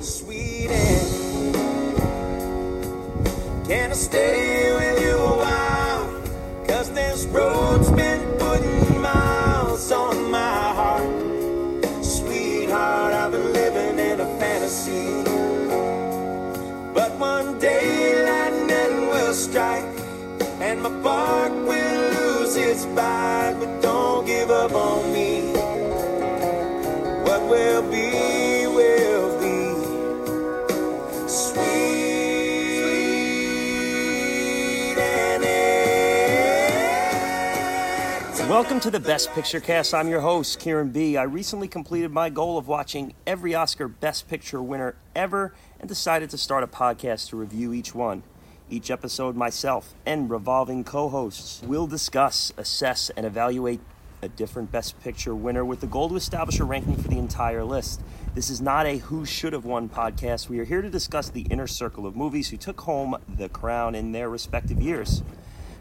sweet Annie. Can I stay with you a while? Cause this road's been putting miles on my heart. Sweetheart, I've been living in a fantasy. But one day lightning will strike and my bark will lose its bite. Welcome to the Best Picture Cast. I'm your host, Kieran B. I recently completed my goal of watching every Oscar Best Picture winner ever and decided to start a podcast to review each one. Each episode, myself and revolving co hosts will discuss, assess, and evaluate a different Best Picture winner with the goal to establish a ranking for the entire list. This is not a who should have won podcast. We are here to discuss the inner circle of movies who took home the crown in their respective years.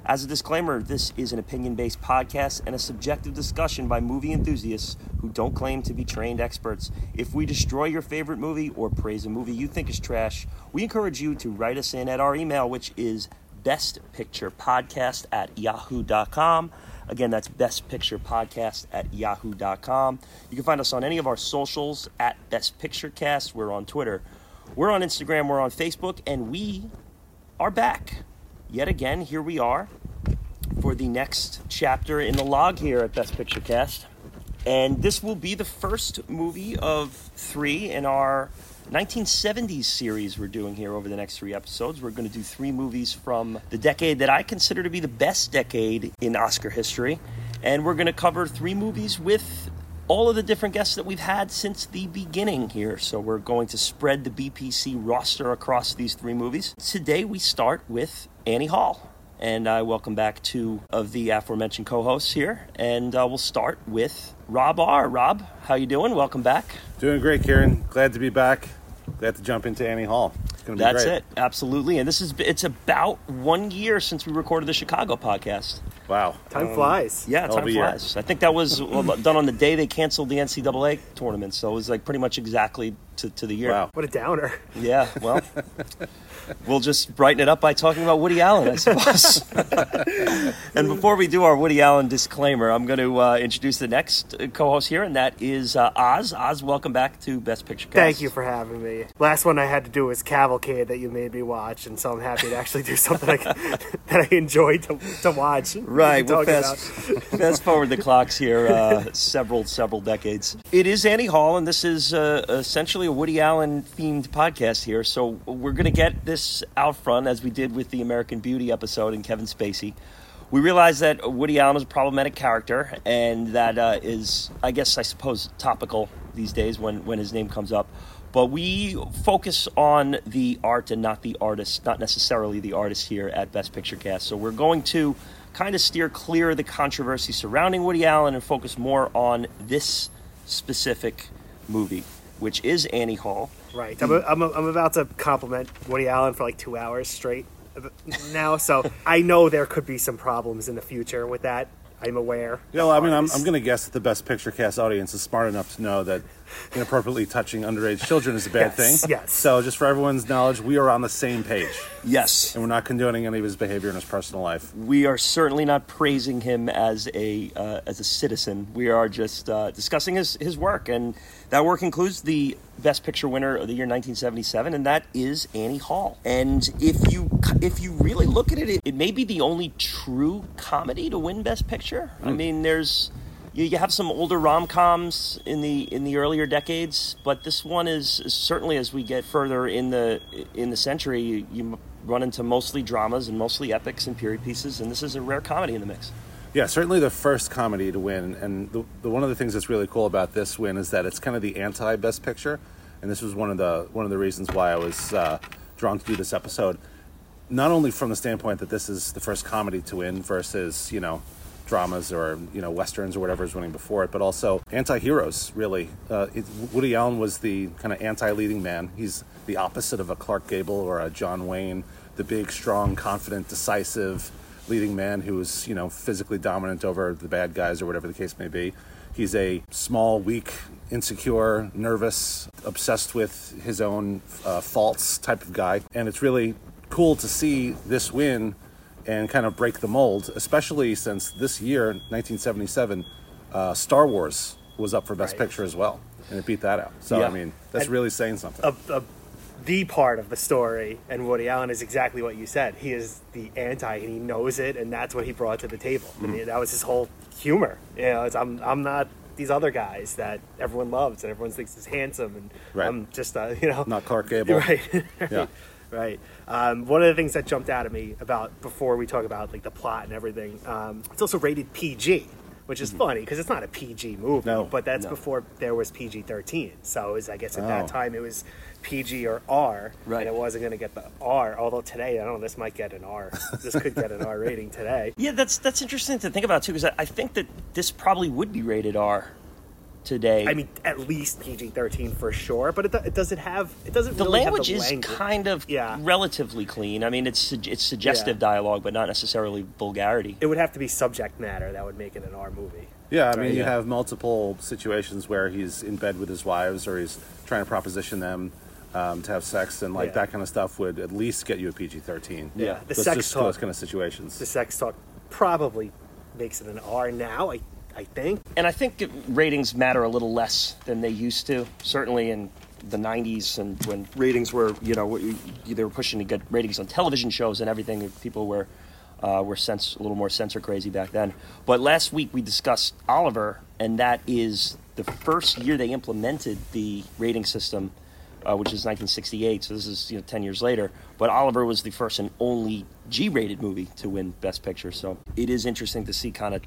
As a disclaimer, this is an opinion based podcast and a subjective discussion by movie enthusiasts who don't claim to be trained experts. If we destroy your favorite movie or praise a movie you think is trash, we encourage you to write us in at our email, which is bestpicturepodcast at yahoo.com. Again, that's bestpicturepodcast at yahoo.com. You can find us on any of our socials at bestpicturecast. We're on Twitter, we're on Instagram, we're on Facebook, and we are back yet again, here we are for the next chapter in the log here at Best Picture Cast. And this will be the first movie of three in our 1970s series we're doing here over the next three episodes. We're going to do three movies from the decade that I consider to be the best decade in Oscar history. And we're going to cover three movies with all of the different guests that we've had since the beginning here. So we're going to spread the BPC roster across these three movies. Today we start with Annie Hall. And I welcome back two of the aforementioned co-hosts here, and uh, we'll start with Rob R. Rob, how you doing? Welcome back. Doing great, Karen. Glad to be back. Glad to jump into Annie Hall. It's gonna be That's great. it, absolutely. And this is it's about one year since we recorded the Chicago podcast. Wow. Time flies. Yeah, Hell time a year. flies. I think that was done on the day they canceled the NCAA tournament, so it was like pretty much exactly to, to the year. Wow. What a downer. Yeah, well, we'll just brighten it up by talking about Woody Allen, I suppose. and before we do our Woody Allen disclaimer, I'm going to uh, introduce the next uh, co-host here, and that is uh, Oz. Oz, welcome back to Best Picture Cast. Thank you for having me. Last one I had to do was Cavalcade that you made me watch, and so I'm happy to actually do something I, that I enjoyed to, to watch. Right, we'll fast, fast forward the clocks here uh, several, several decades. It is Annie Hall, and this is uh, essentially a Woody Allen themed podcast here. So we're going to get this out front as we did with the American Beauty episode and Kevin Spacey. We realize that Woody Allen is a problematic character, and that uh, is, I guess, I suppose, topical these days when, when his name comes up. But we focus on the art and not the artist, not necessarily the artist here at Best Picture Cast. So we're going to kind of steer clear of the controversy surrounding Woody Allen and focus more on this specific movie, which is Annie Hall. Right. I'm, I'm, I'm about to compliment Woody Allen for like two hours straight now, so I know there could be some problems in the future with that. I'm aware. You know, I mean, I'm, I'm going to guess that the Best Picture Cast audience is smart enough to know that inappropriately touching underage children is a bad Yes, thing. yes. So, just for everyone's knowledge, we are on the same page, Yes. and we're not condoning any of his behavior in his personal life. we are certainly not praising him as a uh, as a citizen. We are just uh, discussing his his work, and that work includes the Best Picture winner of the year 1977, and that is Annie Hall. And if you if you really look at it, it, may be the only true comedy to win Best Picture. I hmm. mean, there's. You, you have some older rom coms in the in the earlier decades, but this one is, is certainly as we get further in the in the century, you, you run into mostly dramas and mostly epics and period pieces, and this is a rare comedy in the mix. Yeah, certainly the first comedy to win, and the, the one of the things that's really cool about this win is that it's kind of the anti-Best Picture, and this was one of the one of the reasons why I was uh, drawn to do this episode. Not only from the standpoint that this is the first comedy to win versus you know dramas or you know westerns or whatever is winning before it, but also anti-heroes. Really, uh, it, Woody Allen was the kind of anti-leading man. He's the opposite of a Clark Gable or a John Wayne, the big, strong, confident, decisive leading man who is you know physically dominant over the bad guys or whatever the case may be. He's a small, weak, insecure, nervous, obsessed with his own uh, faults type of guy. And it's really cool to see this win and kind of break the mold, especially since this year, 1977, uh, Star Wars was up for Best Right. Picture as well, and it beat that out. So Yeah. I mean, that's And- really saying something. a, a, the part of the story, and Woody Allen is exactly what you said. He is the anti, and he knows it, and that's what he brought to the table. Mm-hmm. And that was his whole humor. You know, it's, I'm I'm not these other guys that everyone loves and everyone thinks is handsome, and Right. I'm just uh, you know Not Clark Gable. right, Yeah. right. Um, one of the things that jumped out at me about before we talk about like the plot and everything, um, it's also rated PG, which is funny because it's not a PG movie, Mm-hmm. No. but that's No. before there was PG thirteen. So it was, I guess at Oh. that time it was PG or R, Right. and it wasn't going to get the R. Although today, I don't know, this might get an R. this could get an R rating today. Yeah, that's that's interesting to think about too, because I, I think that this probably would be rated R today. I mean, at least PG thirteen for sure, but it, it doesn't have it doesn't the really language have the language is language. kind of Yeah. relatively clean. I mean, it's it's suggestive Yeah. dialogue, but not necessarily vulgarity. It would have to be subject matter that would make it an R movie. Yeah, I mean, Right, you yeah. have multiple situations where he's in bed with his wives or he's trying to proposition them um, to have sex, and like Yeah. that kind of stuff would at least get you a PG 13. Yeah. The Those sex just talk- those kind of situations. the sex talk probably makes it an R now. I I think. And I think ratings matter a little less than they used to. Certainly in the '90s, and when ratings were, you know, they were pushing to get ratings on television shows and everything. People were uh, were sense, a little more censor crazy back then. But last week we discussed Oliver, and that is the first year they implemented the rating system, uh, which is 1968. So this is you know 10 years later. But Oliver was the first and only G-rated movie to win Best Picture. So it is interesting to see kind of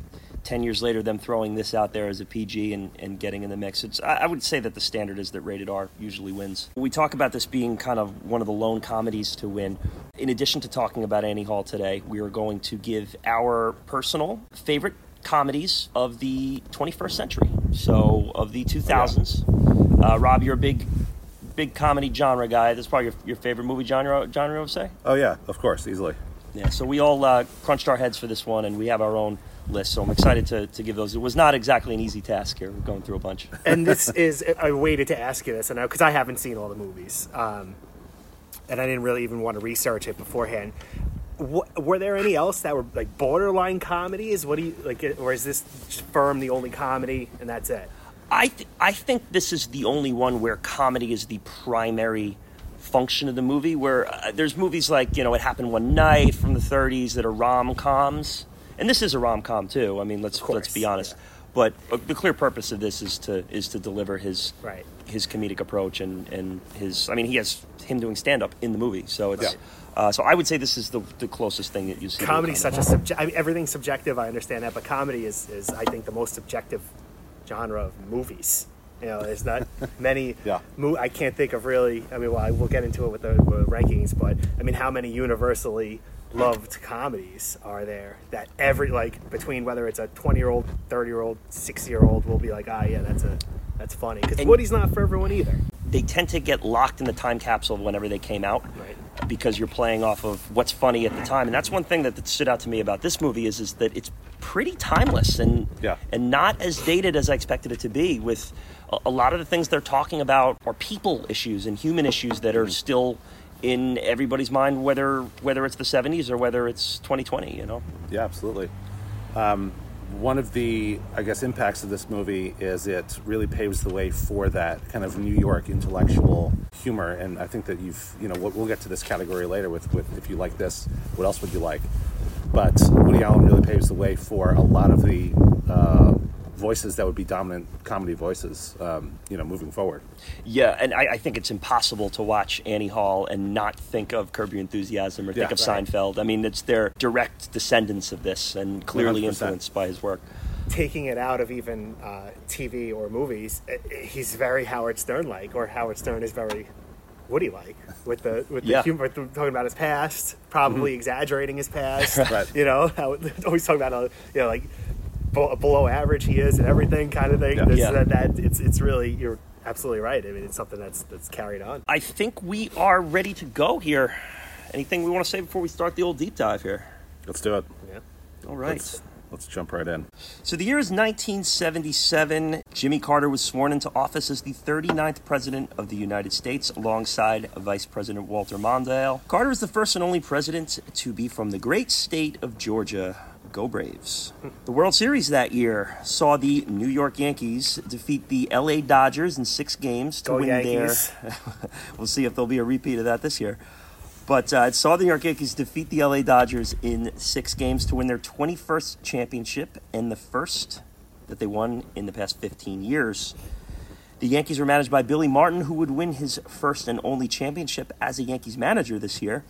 10 years later them throwing this out there as a PG and, and getting in the mix. It's, I, I would say that the standard is that rated R usually wins. We talk about this being kind of one of the lone comedies to win. In addition to talking about Annie Hall today, we are going to give our personal favorite comedies of the 21st century. So of the 2000s. Uh, Rob, you're a big, big comedy genre guy. This is probably your, your favorite movie genre, genre, I would say. oh, yeah, of course, easily. Yeah, so we all uh, crunched our heads for this one, and we have our own list. So I'm excited to, to give those. It was not exactly an easy task here. We're going through a bunch. And this is I waited to ask you this, and because I haven't seen all the movies, um, and I didn't really even want to research it beforehand. Wh- were there any else that were like borderline comedies? What do you like, or is this firm the only comedy and that's it? I th- I think this is the only one where comedy is the primary function of the movie. Where uh, there's movies like you know It Happened One Night from the 30s that are rom coms, and this is a rom com too. I mean, let's course, let's be honest. yeah. But uh, the clear purpose of this is to is to deliver his Right. his comedic approach and and his. I mean, he has him doing stand up in the movie, so it's. Yeah. Uh, so I would say this is the, the closest thing that you see. to a Comedy's comedy. such a subject. I mean, everything's subjective. I understand that, but comedy is, is I think the most subjective genre of movies. You know, there's not many. Yeah. Mo- I can't think of really. I mean, well, I, we'll get into it with the, with the rankings, but I mean, how many universally loved comedies are there that every like between whether it's a 20 year old, 30 year old, 60 year old will be like, ah, yeah, that's a that's funny because Woody's not for everyone either. they tend to get locked in the time capsule whenever they came out Right. because you're playing off of what's funny at the time and that's one thing that, that stood out to me about this movie is, is that it's pretty timeless and Yeah. and not as dated as I expected it to be with a, a lot of the things they're talking about are people issues and human issues that are still in everybody's mind whether whether it's the 70s or whether it's 2020 you know Yeah, absolutely. Um, one of the, I guess, impacts of this movie is it really paves the way for that kind of New York intellectual humor, and I think that you've, you know, we'll, we'll get to this category later with, with if you like this, what else would you like? But Woody Allen really paves the way for a lot of the uh, voices that would be dominant comedy voices, um, you know, moving forward. Yeah, and I, I think it's impossible to watch Annie Hall and not think of Curb Your Enthusiasm or think Yeah. of Right. Seinfeld. I mean, it's their direct descendants of this and clearly 100%. influenced by his work. taking it out of even uh, TV or movies, eh, eh, he's very Howard Stern like, or Howard Stern is very Woody like with the with Yeah. the humor, with the, talking about his past, probably exaggerating his past. Right. You know, how, always talking about you know like be- below average he is and everything kind of thing. Yeah. This, Yeah. That, that it's it's really you're absolutely right. I mean, it's something that's that's carried on. I think we are ready to go here. Anything we want to say before we start the old deep dive here? Let's do it. Yeah. All right. Let's let's jump right in. So the year is 1977. Jimmy Carter was sworn into office as the 39th President of the United States alongside Vice President Walter Mondale. Carter is the first and only president to be from the great state of Georgia. Go Braves. The World Series that year saw the New York Yankees defeat the LA Dodgers in six games to Go win Yankees. their. we'll see if there'll be a repeat of that this year. But uh, it saw the New York Yankees defeat the LA Dodgers in six games to win their 21st championship and the first that they won in the past 15 years. The Yankees were managed by Billy Martin, who would win his first and only championship as a Yankees manager this year.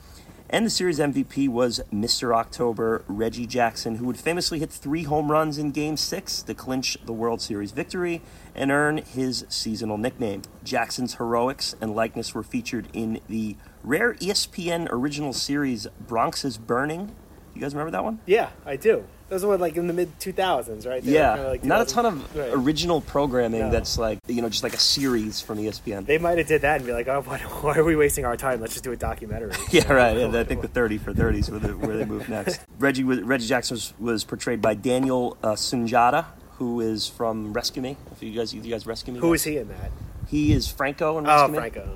And the series MVP was Mr. October, Reggie Jackson, who would famously hit three home runs in Game 6 to clinch the World Series victory and earn his seasonal nickname. Jackson's heroics and likeness were featured in the rare ESPN original series Bronx is Burning. You guys remember that one? Yeah, I do. Those were like in the mid 2000s, right? They Yeah, like not a ton of Right. original programming No. that's like, you know, just like a series from ESPN. They might have did that and be like, oh, why, why are we wasting our time? Let's just do a documentary. Yeah, right. And I think the 30 for 30s where, the, where they move next. Reggie was, Reggie Jackson was, was portrayed by Daniel uh, Sunjata, who is from Rescue Me. If you guys, you guys Rescue Me. Who is he in that? He is Franco in Rescue Oh, Me. Franco.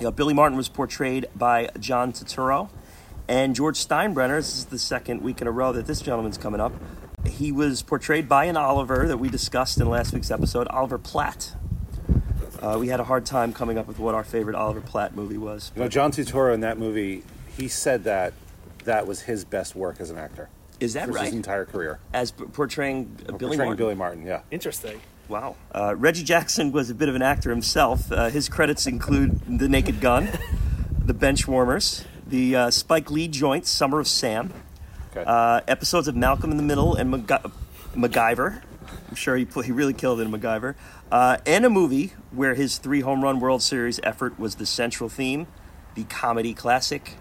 Know, Billy Martin was portrayed by John Turturro, and George Steinbrenner. This is the second week in a row that this gentleman's coming up. He was portrayed by an Oliver that we discussed in last week's episode, Oliver Platt. Uh, we had a hard time coming up with what our favorite Oliver Platt movie was. You know, John Turturro in that movie, he said that that was his best work as an actor. Is that for right? His entire career. As p- portraying uh, Billy Portraying Martin. Billy Martin, yeah. Interesting. Wow. Uh, Reggie Jackson was a bit of an actor himself. Uh, his credits include The Naked Gun, The Benchwarmers, the uh, Spike Lee joint, Summer of Sam, Okay. uh, episodes of Malcolm in the Middle and MacGy- MacGyver. I'm sure he, put, he really killed it in MacGyver. Uh, and a movie where his three home run World Series effort was the central theme, the comedy classic,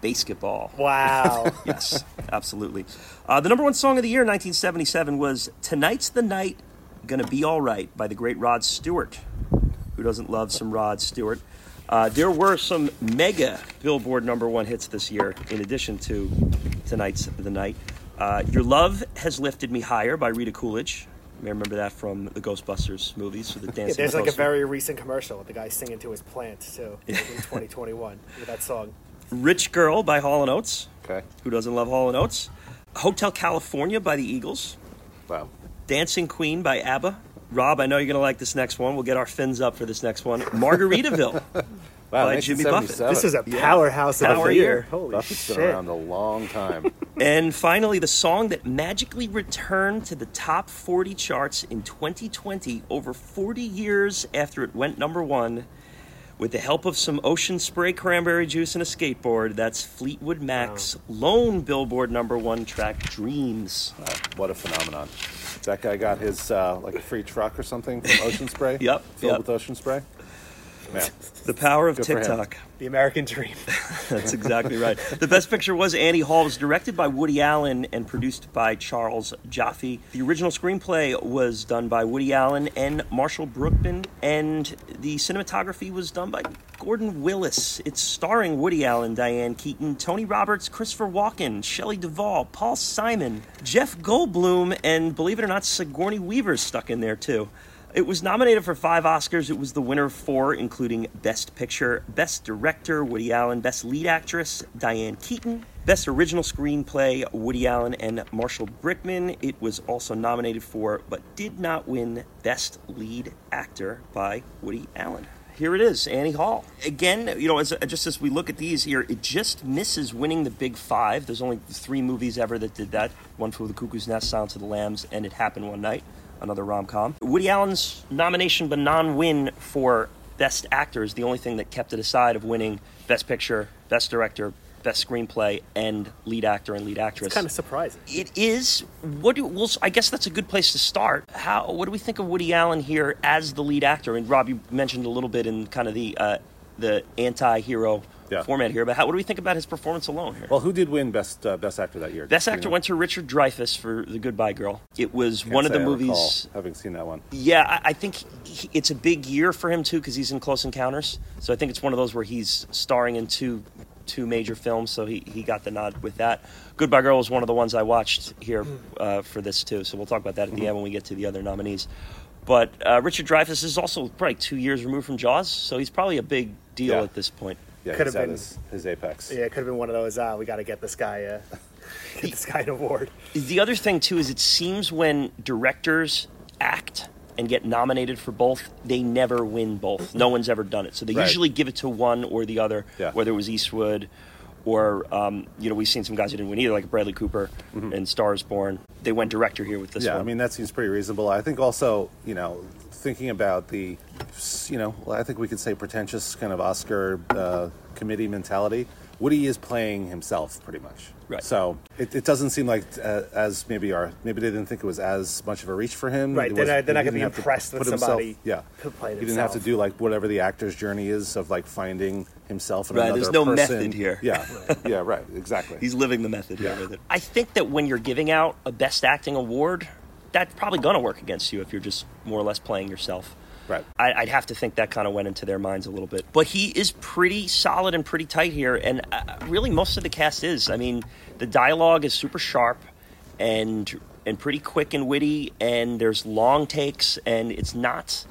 BASEketball. Wow. Yes, absolutely. Uh, the number one song of the year, 1977, was "Tonight's the Night, Gonna Be All Right" by the great Rod Stewart. Who doesn't love some Rod Stewart? Uh, there were some mega Billboard number one hits this year, in addition to "Tonight's the Night." Uh, "Your Love Has Lifted Me Higher" by Rita Coolidge. You may remember that from the Ghostbusters movies with the Yeah, there's like a very recent commercial with the guy singing to his plant too in 2021 with that song. "Rich Girl" by Hall and Oates. okay. Who doesn't love Hall and Oates? "Hotel California" by the Eagles. Wow. Dancing Queen by ABBA. Rob, I know you're going to like this next one. We'll get our fins up for this next one. Margaritaville Wow, by Jimmy Buffett. 1977. This is a Yeah. powerhouse of Power a year. year. Holy Buffett's shit! been around a long time. And finally, the song that magically returned to the top 40 charts in 2020, over 40 years after it went number one, with the help of some ocean spray cranberry juice and a skateboard. That's Fleetwood Mac's lone Billboard number one track, Dreams. Wow, what a phenomenon. That guy got his, uh, like a free truck or something from Ocean Spray? Yep, Filled yep. with Ocean Spray? Man. The power of Good. TikTok. The American Dream. That's exactly right. The best picture was Annie Hall. It was directed by Woody Allen and produced by Charles Joffe. The original screenplay was done by Woody Allen and Marshall Brickman, and the cinematography was done by Gordon Willis. It's starring Woody Allen, Diane Keaton, Tony Roberts, Christopher Walken, Shelley Duvall, Paul Simon, Jeff Goldblum, and believe it or not, Sigourney Weaver's stuck in there too. It was nominated for five Oscars. It was the winner of four, including Best Picture, Best Director, Woody Allen, Best Lead Actress, Diane Keaton, Best Original Screenplay, Woody Allen and Marshall Brickman. It was also nominated for, but did not win, Best Lead Actor by Woody Allen. Here it is, Annie Hall. Again, you know, as, just as we look at these here, it just misses winning the big five. There's only three movies ever that did that. One for The Cuckoo's Nest, Silence of the Lambs, and It Happened One Night another rom com. Woody Allen's nomination but non win for Best Actor is the only thing that kept it aside of winning Best Picture, Best Director, Best Screenplay, and Lead Actor and Lead Actress. It's kind of surprising. It is. What do well? I guess that's a good place to start. How? What do we think of Woody Allen here as the lead actor? And Rob, you mentioned a little bit in kind of the uh, the anti-hero Yeah. format here, but how, what do we think about his performance alone here? Well, who did win Best uh, Best Actor that year? Best Do you actor know? went to Richard Dreyfuss for The Goodbye Girl. It was Can't one of the I movies. having seen that one. Yeah, I, I think he, it's a big year for him too because he's in Close Encounters. So I think it's one of those where he's starring in two two major films, so he, he got the nod with that. Goodbye Girl was one of the ones I watched here uh, for this too, so we'll talk about that at the end when we get to the other nominees. But uh, Richard Dreyfuss is also probably two years removed from Jaws, so he's probably a big deal Yeah. at this point. Yeah, Could he's have at been- his, his apex. Yeah, it could have been one of those. Uh, we got to get this guy. Uh, get this guy an award. The other thing too is it seems when directors act and get nominated for both, they never win both. No one's ever done it, so they Right. usually give it to one or the other. Yeah. Whether it was Eastwood, or um, you know, we've seen some guys who didn't win either, like Bradley Cooper in Stars Born. They went director here with this Mm-hmm. yeah, one. I mean that seems pretty reasonable. I think also, you know, thinking about the, you know, well, I think we could say pretentious kind of Oscar uh, committee mentality. Woody is playing himself pretty much. Right. So it, it doesn't seem like uh, as maybe our maybe they didn't think it was as much of a reach for him. Right, It they're not- they're not gonna be didn't have to impressed with put himself- somebody Yeah. who played He didn't have to do like whatever the actor's journey is of like finding himself in Right, another there's no person. method here. Yeah. yeah. Right. Exactly. He's living the method here Yeah. with it. I think that when you're giving out a Best Acting award, that's probably going to work against you if you're just more or less playing yourself. right. I, I'd have to think that kind of went into their minds a little bit. But he is pretty solid and pretty tight here, and uh, really most of the cast is. I mean, the dialogue is super sharp and and pretty quick and witty, and there's long takes, and it's not.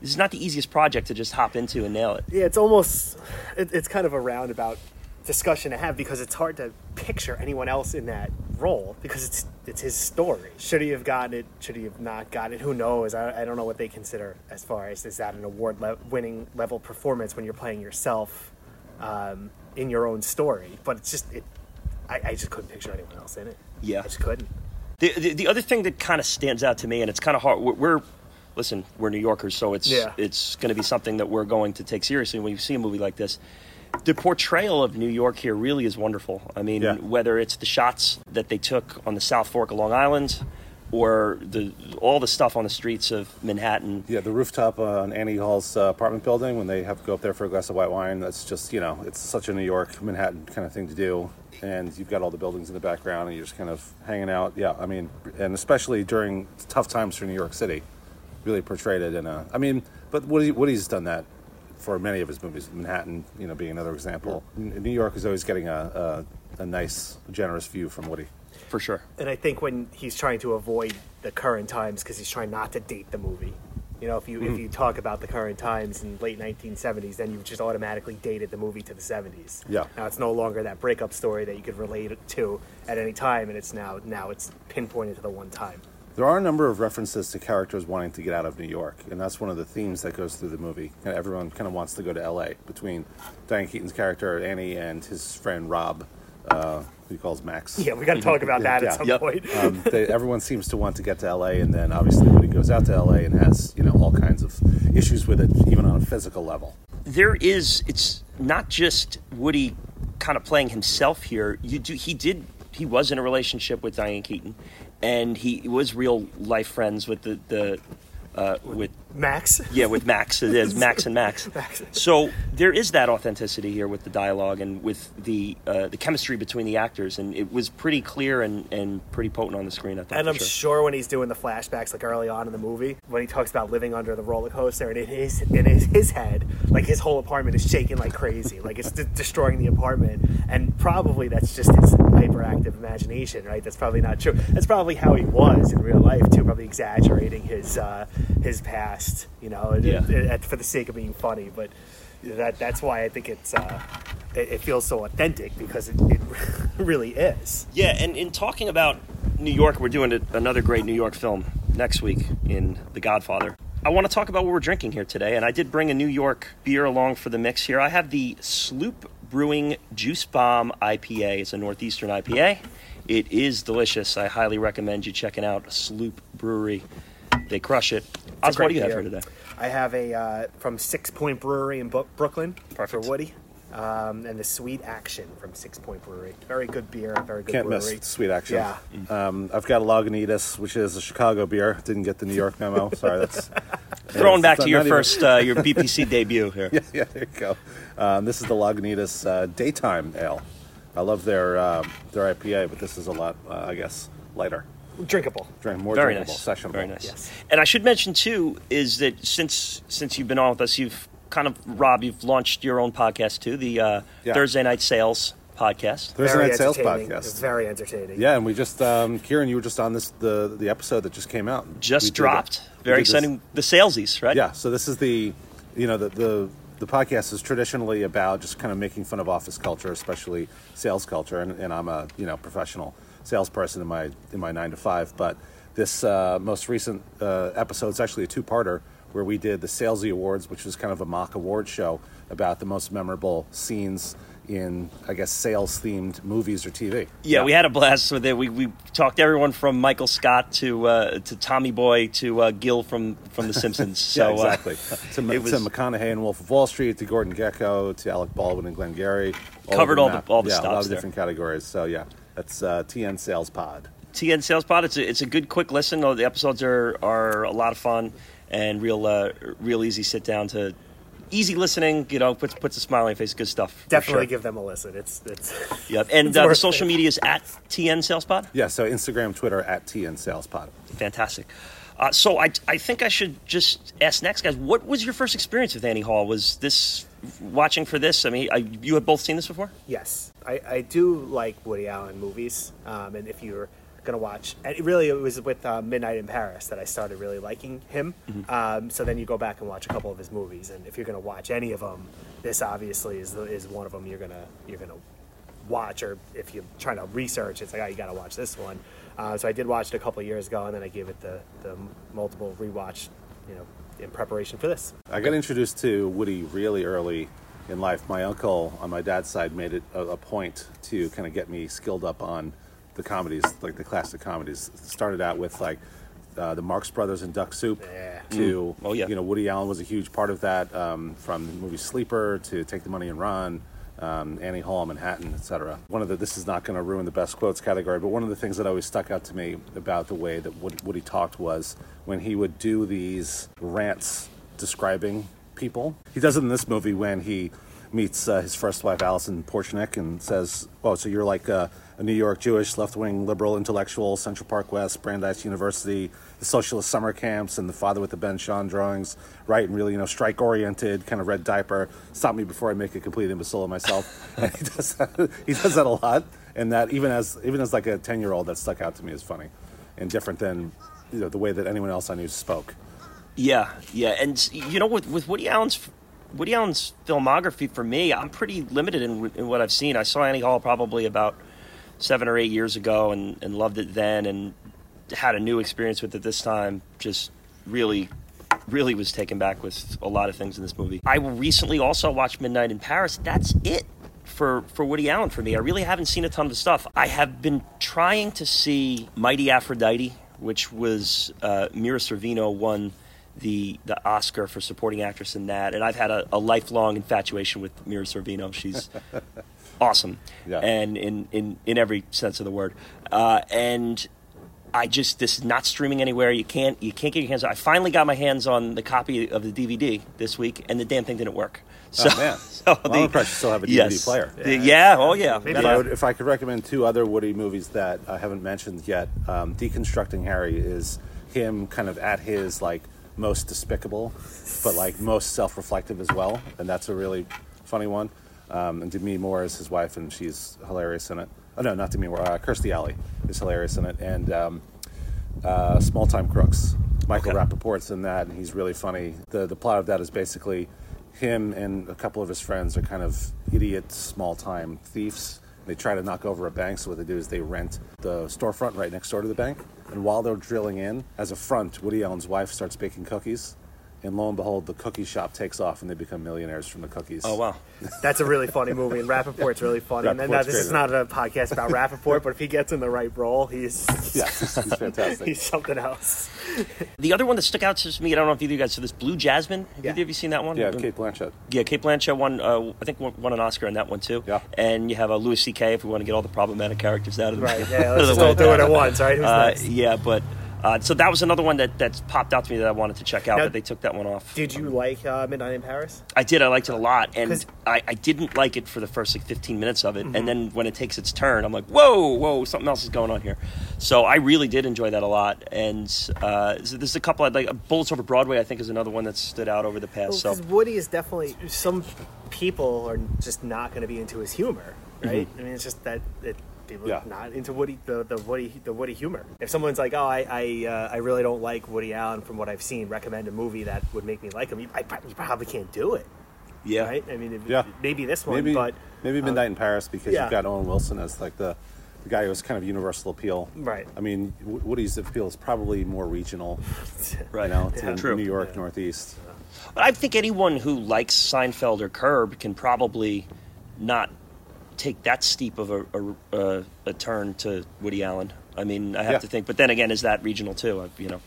This is not the easiest project to just hop into and nail it. Yeah, it's almost. It, it's kind of a roundabout discussion to have because it's hard to picture anyone else in that role because it's it's his story. Should he have gotten it? Should he have not gotten it? Who knows? I, I don't know what they consider as far as is that an award le- winning level performance when you're playing yourself um, in your own story. But it's just it. I, I just couldn't picture anyone else in it. Yeah. I just couldn't. The, the, the other thing that kind of stands out to me, and it's kind of hard. We're, we're listen, we're New Yorkers, so it's Yeah. it's going to be something that we're going to take seriously when you see a movie like this. The portrayal of New York here really is wonderful. I mean, Yeah. whether it's the shots that they took on the South Fork of Long Island, or the all the stuff on the streets of Manhattan. Yeah, the rooftop on Annie Hall's uh, apartment building when they have to go up there for a glass of white wine. That's just you know, it's such a New York, Manhattan kind of thing to do. And you've got all the buildings in the background, and you're just kind of hanging out. Yeah, I mean, and especially during tough times for New York City, really portrayed it in a. I mean, but Woody, Woody's done that for many of his movies. Manhattan, you know, being another example. N- New York is always getting a, a a nice, generous view from Woody. For sure. And I think when he's trying to avoid the current times because he's trying not to date the movie. You know, if you Mm-hmm. if you talk about the current times in late 1970s, then you've just automatically dated the movie to the 70s. Yeah. Now it's no longer that breakup story that you could relate it to at any time, and it's now now it's pinpointed to the one time. There are a number of references to characters wanting to get out of New York, and that's one of the themes that goes through the movie. And everyone kind of wants to go to L.A. between Diane Keaton's character Annie and his friend Rob, uh, who he calls Max. Yeah, we got to talk about that Yeah. at some Yep. point. Um, they, everyone seems to want to get to L.A. and then obviously when he goes out to L.A. and has you know all kinds of issues with it, even on a physical level. there is it's not just Woody kind of playing himself here. You do he did he was in a relationship with Diane Keaton, and he was real life friends with the the uh, with Max. yeah with Max. It is Max and Max. Max. So there is that authenticity here with the dialogue and with the uh, the chemistry between the actors, and it was pretty clear and, and pretty potent on the screen. I thought. And I'm sure. sure when he's doing the flashbacks, like early on in the movie, when he talks about living under the roller coaster, and in his in his, his head, like his whole apartment is shaking like crazy, like it's de- destroying the apartment. And probably that's just his hyperactive imagination, right? That's probably not true. That's probably how he was in real life too, probably exaggerating his uh, his past, you know, Yeah. and- for the sake of being funny. But that that's why I think it's uh, it, it feels so authentic because it, it really is. Yeah, and in talking about New York, we're doing another great New York film next week in The Godfather. I want to talk about what we're drinking here today, and I did bring a New York beer along for the mix here. I have the Sloop Brewing Juice Bomb IPA. It's a Northeastern IPA. It is delicious. I highly recommend you checking out Sloop Brewery. They crush it. Oz, what do you have beer. here today? I have a uh, from Sixpoint Brewery in Bu- Brooklyn Perfect. for Woody, um, and the Sweet Action from Sixpoint Brewery. Very good beer, very good Can't brewery. miss Sweet Action. Yeah. Um, I've got a Lagunitas, which is a Chicago beer. Didn't get the New York memo. Sorry, that's Throwing back to your first, uh, your BPC debut here. yeah, yeah, there you go. Um, this is the Lagunitas uh, Daytime Ale. I love their um their IPA, but this is a lot, uh, I guess, lighter, Drinkable. drink more Very drinkable, nice. sessionable. Very nice. Yes. And I should mention too is that since since you've been on with us, you've kind of Rob, you've launched your own podcast too, the uh, Yeah. Thursday Night Sales podcast. Thursday very Night Sales. Podcast. Very entertaining. Yeah, and we just um, Kieran, you were just on this the the episode that just came out. Just did dropped. Very did this- exciting. The salesies, right? Yeah, so this is the, you know, the, the the podcast is traditionally about just kind of making fun of office culture, especially sales culture, and, and I'm a you know professional salesperson in my in my nine to five. But this uh, most recent uh, episode is actually a two parter where we did the Salesy Awards, which was kind of a mock award show about the most memorable scenes in I guess sales themed movies or TV. Yeah, we had a blast with it. We, we talked everyone from Michael Scott to uh, to Tommy Boy to uh, Gil from, from The Simpsons. So yeah, exactly. Uh, to, it was- to McConaughey and Wolf of Wall Street, to Gordon Gekko, to Alec Baldwin and Glengarry. Covered all the- all the yeah, a lot stops of there. different categories. So yeah, that's uh, TN Sales Pod. TN Sales Pod. It's a, it's a good quick listen. The episodes are, are a lot of fun and real uh, real easy sit down to easy listening. You know, puts puts a smile on your face. Good stuff. Definitely sure. give them a listen. It's it's Yep. And it's uh, the social media is at TN Sales Pod. Yeah, so Instagram, Twitter at TN Sales Pod. Fantastic. Uh, so I, I think I should just ask next, guys. What was your first experience with Annie Hall? Was this watching for this? I mean, I, you have both seen this before. Yes, I, I do like Woody Allen movies, um, and if you're gonna watch, and it really it was with uh, Midnight in Paris that I started really liking him. Um, so then you go back and watch a couple of his movies, and if you're gonna watch any of them, this obviously is is one of them you're gonna you're gonna watch, or if you're trying to research, it's like oh you gotta watch this one. Uh, so I did watch it a couple of years ago, and then I gave it the the multiple rewatch, you know, in preparation for this. I got introduced to Woody really early in life. My uncle on my dad's side made it a, a point to kind of get me skilled up on the comedies, like the classic comedies. It started out with like uh, the Marx Brothers and Duck Soup. Yeah. To Oh, yeah. you know, Woody Allen was a huge part of that. Um, from the movie Sleeper to Take the Money and Run. Um, Annie Hall, Manhattan, etc. One of the this is not going to ruin the best quotes category, but one of the things that always stuck out to me about the way that Woody, Woody talked was when he would do these rants describing people. He does it in this movie when he meets uh, his first wife, Allison Portchnik, and says, "Oh, so you're like uh, a New York Jewish left-wing liberal intellectual, Central Park West, Brandeis University, the socialist summer camps, and the father with the Ben Shahn drawings, right? And really, you know, strike-oriented, kind of red diaper. Stop me before I make a complete imbecile of myself." and he does that. He does that a lot, and that even as even as like a ten-year-old, that stuck out to me as funny and different than you know the way that anyone else I knew spoke. Yeah, yeah, and you know, with with Woody Allen's Woody Allen's filmography, for me, I'm pretty limited in, in what I've seen. I saw Annie Hall probably about seven or eight years ago, and, and loved it then, and had a new experience with it this time. Just really, really was taken back with a lot of things in this movie. I recently also watched Midnight in Paris. That's it for for Woody Allen for me. I really haven't seen a ton of stuff. I have been trying to see Mighty Aphrodite, which was uh, Mira Sorvino won the the Oscar for supporting actress in that, and I've had a, a lifelong infatuation with Mira Sorvino. She's awesome, Yeah. and in, in in every sense of the word. Uh, and I just this is not streaming anywhere. You can't you can't get your hands. on I finally got my hands on the copy of the DVD this week, and the damn thing didn't work. So, oh man, so well, I'm impressed still have a DVD yes. player. The- yeah, oh yeah. Maybe If I, would, if I could recommend two other Woody movies that I haven't mentioned yet, um, Deconstructing Harry is him kind of at his like most despicable, but like most self-reflective as well, and that's a really funny one. Um, and Demi Moore is his wife, and she's hilarious in it. Oh no, not Demi Moore. Uh, Kirstie Alley is hilarious in it, and um, uh, Small Time Crooks. Michael Okay. Rappaport's in that, and he's really funny. The the plot of that is basically him and a couple of his friends are kind of idiot small time thieves. They try to knock over a bank, so what they do is they rent the storefront right next door to the bank. And while they're drilling in, as a front, Woody Allen's wife starts baking cookies. And lo and behold, the cookie shop takes off and they become millionaires from the cookies. oh wow. That's a really funny movie, and Rappaport's really funny. and then, now, this great is in not a podcast about Rappaport, but if he gets in the right role, he's Yeah, he's, he's fantastic. he's something else. The other one that stuck out to me, I don't know if either of you guys. So this Blue Jasmine. Have Yeah. either of you seen that one? yeah, Cate Blanchett. Yeah, Cate Blanchett won. Uh, I think won won an Oscar in that one too. Yeah. And you have a Louis C.K. If we want to get all the problematic characters out of the Right? Yeah, let's just all do it at once, right? Who's Uh, yeah, but Uh, so that was another one that that's popped out to me that I wanted to check out, Now- but they took that one off. Did you like uh, Midnight in Paris? I did. I liked it a lot, and I, I didn't like it for the first like 15 minutes of it, Mm-hmm. and then when it takes its turn, I'm like, whoa, whoa, something else is going on here. So I really did enjoy that a lot, and uh, so there's a couple I'd like. Bullets Over Broadway, I think, is another one that stood out over the past. Because so Woody is definitely some people are just not going to be into his humor, right? I mean, it's just that that people. Yeah. not into Woody the, the Woody the Woody humor. If someone's like, oh, I I, uh, I really don't like Woody Allen from what I've seen, recommend a movie that would make me like him. You, I, you probably can't do it, yeah, right? I mean, if, Yeah. maybe this one, maybe but maybe um, Midnight in Paris because yeah. you've got Owen Wilson as like the the guy who has kind of universal appeal. Right. I mean, Woody's appeal is probably more regional, right. you know, to Yeah. True. New York Yeah. Northeast. But I think anyone who likes Seinfeld or Curb can probably not take that steep of a, a, a, a turn to Woody Allen. I mean, I have Yeah. to think. But then again, is that regional too? I- You know,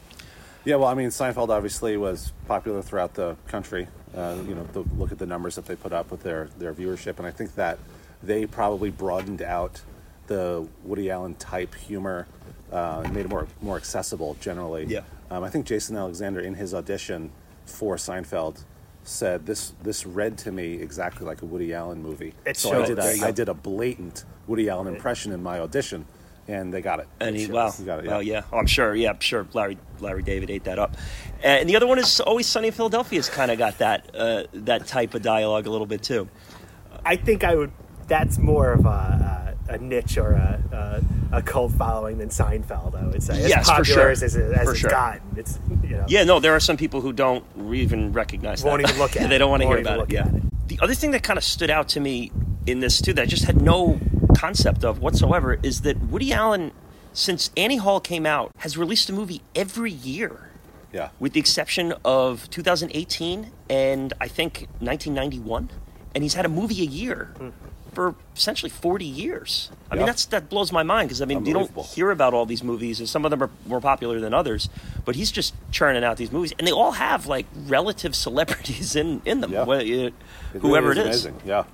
Yeah, well, I mean, Seinfeld obviously was popular throughout the country. Uh, you know, the, look at the numbers that they put up with their, their viewership, and I think that they probably broadened out the Woody Allen type humor uh, and made it more more accessible generally. Yeah. Um, I think Jason Alexander in his audition for Seinfeld said this this read to me exactly like a Woody Allen movie. It so I did There a. I did a blatant Woody Allen impression in my audition, and they got it. and he shows. wow, You got it, yeah. well, yeah, oh, I'm sure, yeah, I'm sure. Larry Larry David ate that up, and the other one is Always Sunny in Philadelphia. Has kind of got that uh, that type of dialogue a little bit too. I think I would. That's more of a, a, a niche or a, a, a cult following than Seinfeld. I would say. As Yes, for popular sure. as, as, as For it's sure. gotten, it's you know. Yeah, no, there are some people who don't even recognize Won't that. even look at they don't want to hear Won't about it. look Yeah. at it. The other thing that kind of stood out to me in this too that I just had no concept of whatsoever is that Woody Allen, since Annie Hall came out, has released a movie every year, Yeah. with the exception of 2018 and I think 1991, and he's had a movie a year. Hmm. For essentially 40 years. I mean, that's that blows my mind because I mean, you don't hear about all these movies, and some of them are more popular than others. But he's just churning out these movies, and they all have like relative celebrities in in them. Yeah. Whether you- It whoever it is. amazing. Yeah.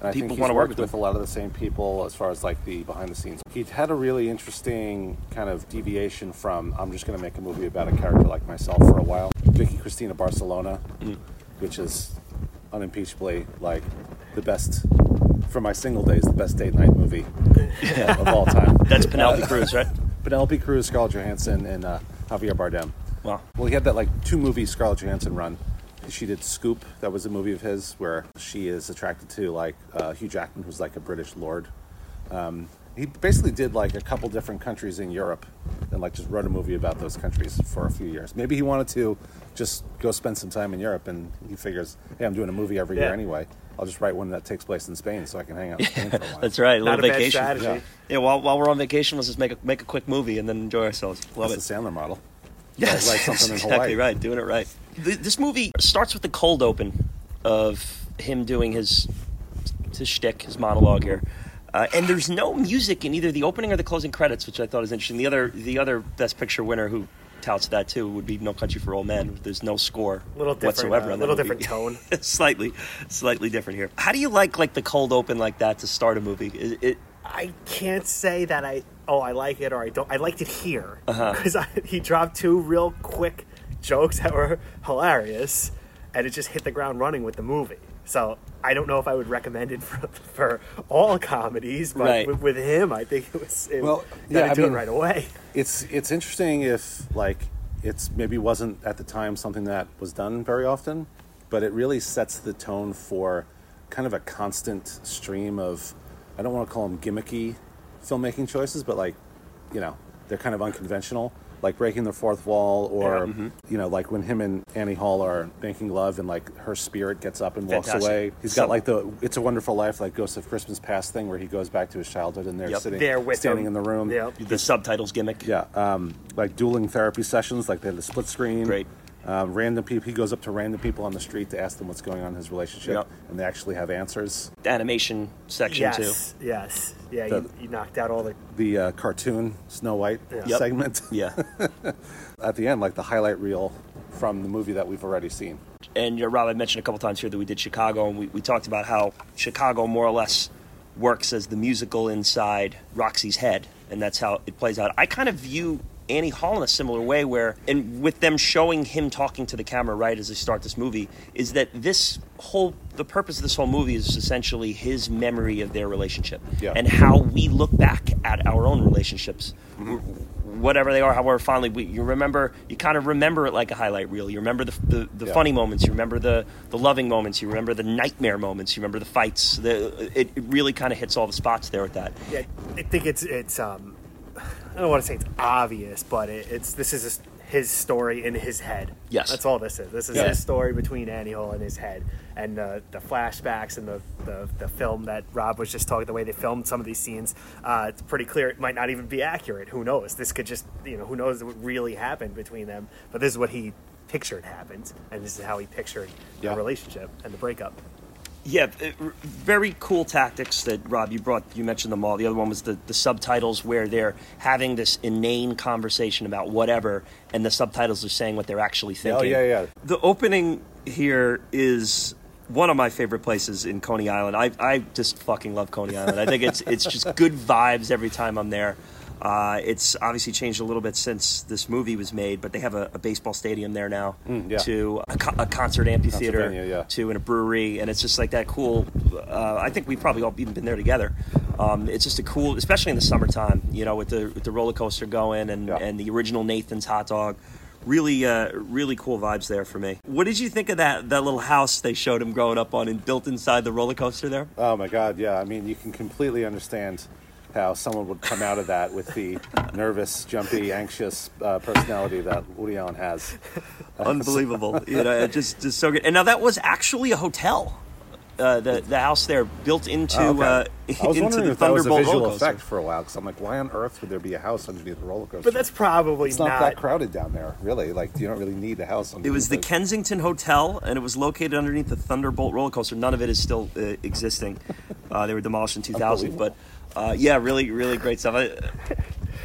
And People he's wanna work with with a lot of the same people as far as like the behind the scenes. He had a really interesting kind of deviation from I'm just going to make a movie about a character like myself for a while. Vicky Cristina Barcelona, Mm. which is unimpeachably like the best for my single days, the best date night movie of all time. That's Penelope Cruz, right? Penelope Cruz, Scarlett Johansson, and uh, Javier Bardem. Wow. Well, he had that like two movie Scarlett Johansson run. She did Scoop. That was a movie of his where she is attracted to like uh, Hugh Jackman, who's like a British lord. Um, he basically did like a couple different countries in Europe, and like just wrote a movie about those countries for a few years. Maybe he wanted to just go spend some time in Europe, and he figures, hey, I'm doing a movie every year anyway. I'll just write one that takes place in Spain, so I can hang out in Spain for a while. That's right. A Not little a bad vacation. strategy. Yeah. Yeah. While, while we're on vacation, let's just make a make a quick movie and then enjoy ourselves. Love That's it. the Sandler model. Yes, Like something in exactly Hawaii. right. Doing it right. This movie starts with the cold open of him doing his his shtick, his monologue here, uh, and there's no music in either the opening or the closing credits, which I thought was interesting. The other the other Best Picture winner who touts that too would be No Country for Old Men. There's no score Little different, whatsoever. uh, on little different tone. slightly, slightly different here. How do you like like the cold open like that to start a movie? Is it, I can't say that I oh I like it or I don't. I liked it here Uh-huh. because he dropped two real quick jokes that were hilarious, and it just hit the ground running with the movie. So I don't know if I would recommend it for, for all comedies, but Right. with, with him, I think it was. It, Well, yeah, I mean- it right away. it's it's interesting if like it's maybe wasn't at the time something that was done very often, but it really sets the tone for kind of a constant stream of I don't want to call them gimmicky filmmaking choices, but like you know they're kind of unconventional, like breaking the fourth wall, or Yeah. you know like when him and Annie Hall are making love and like her spirit gets up and walks away. He's So- got like the It's a Wonderful Life, like Ghost of Christmas Past thing where he goes back to his childhood and they're Yep. sitting There with standing him. in the room. Yep. the subtitles gimmick? Yeah, um, like dueling therapy sessions, like they had the split screen. Great. Um, random people. He goes up to random people on the street to ask them what's going on in his relationship, Yep. and they actually have answers. The animation section too. Yes, yes, yeah. The- you, you knocked out all the The uh, cartoon Snow White Yep. segment Yeah. at the end, like the highlight reel from the movie that we've already seen. and uh, Rob, I mentioned a couple times here that we did Chicago, and we, we talked about how Chicago more or less works as the musical inside Roxie's head, and that's how it plays out. I kind of view Annie Hall in a similar way, where and with them showing him talking to the camera right as they start this movie, is that this whole the purpose of this whole movie is essentially his memory of their relationship Yeah. and how we look back at our own relationships. Mm-hmm. Whatever they are, however fondly we, you remember, you kind of remember it like a highlight reel. You remember the, the, the Yeah. funny moments, you remember the, the loving moments, you remember the nightmare moments, you remember the fights. The, it, it really kind of hits all the spots there with that. Yeah, I think it's it's um, I don't want to say it's obvious, but it, it's this is his- his story in his head. Yes. that's all this is. This is Yeah. his story between Annie Hall and his head, and uh, the flashbacks and the, the the film that Rob was just talking. The way they filmed some of these scenes, uh, it's pretty clear it might not even be accurate. Who knows? This could just you know who knows what really happened between them. But this is what he pictured happened, and this is how he pictured Yeah. the relationship and the breakup. Yeah, it- r- very cool tactics that Rob you brought. You mentioned them all. The other one was the, the subtitles where they're having this inane conversation about whatever, and the subtitles are saying what they're actually oh, thinking. Oh yeah, yeah. The opening here is one of my favorite places in Coney Island. I, I just fucking love Coney Island. I think it's it's just good vibes every time I'm there. Uh, it's obviously changed a little bit since this movie was made, but they have a, a baseball stadium there now, Mm, yeah. to a, co- a concert amphitheater, yeah. to in a brewery, and it's just like that cool. Uh, I think we've probably all even been there together. Um, it's just a cool, especially in the summertime, you know, with the with the roller coaster going and Yeah. and the original Nathan's hot dog. Really, uh, really cool vibes there for me. What did you think of that that little house they showed him growing up on and built inside the roller coaster there? Oh my God, yeah. I mean, you can completely understand how someone would come out of that with the nervous, jumpy, anxious uh, personality that Woody Allen has. Unbelievable, you know, it just just so good. And now that was actually a hotel. Uh, the the house there built into Oh, okay. uh, I was into the if that was a Thunderbolt visual effect for a while because I'm like, why on earth would there be a house underneath the roller coaster? But that's probably it's not, that crowded down there, really. Like, you don't really need a house. It was the underneath Kensington Hotel, and it was located underneath the Thunderbolt roller coaster. None of it is still uh, existing. Uh, they were demolished in 2000, but uh, yeah, really, really great stuff. I,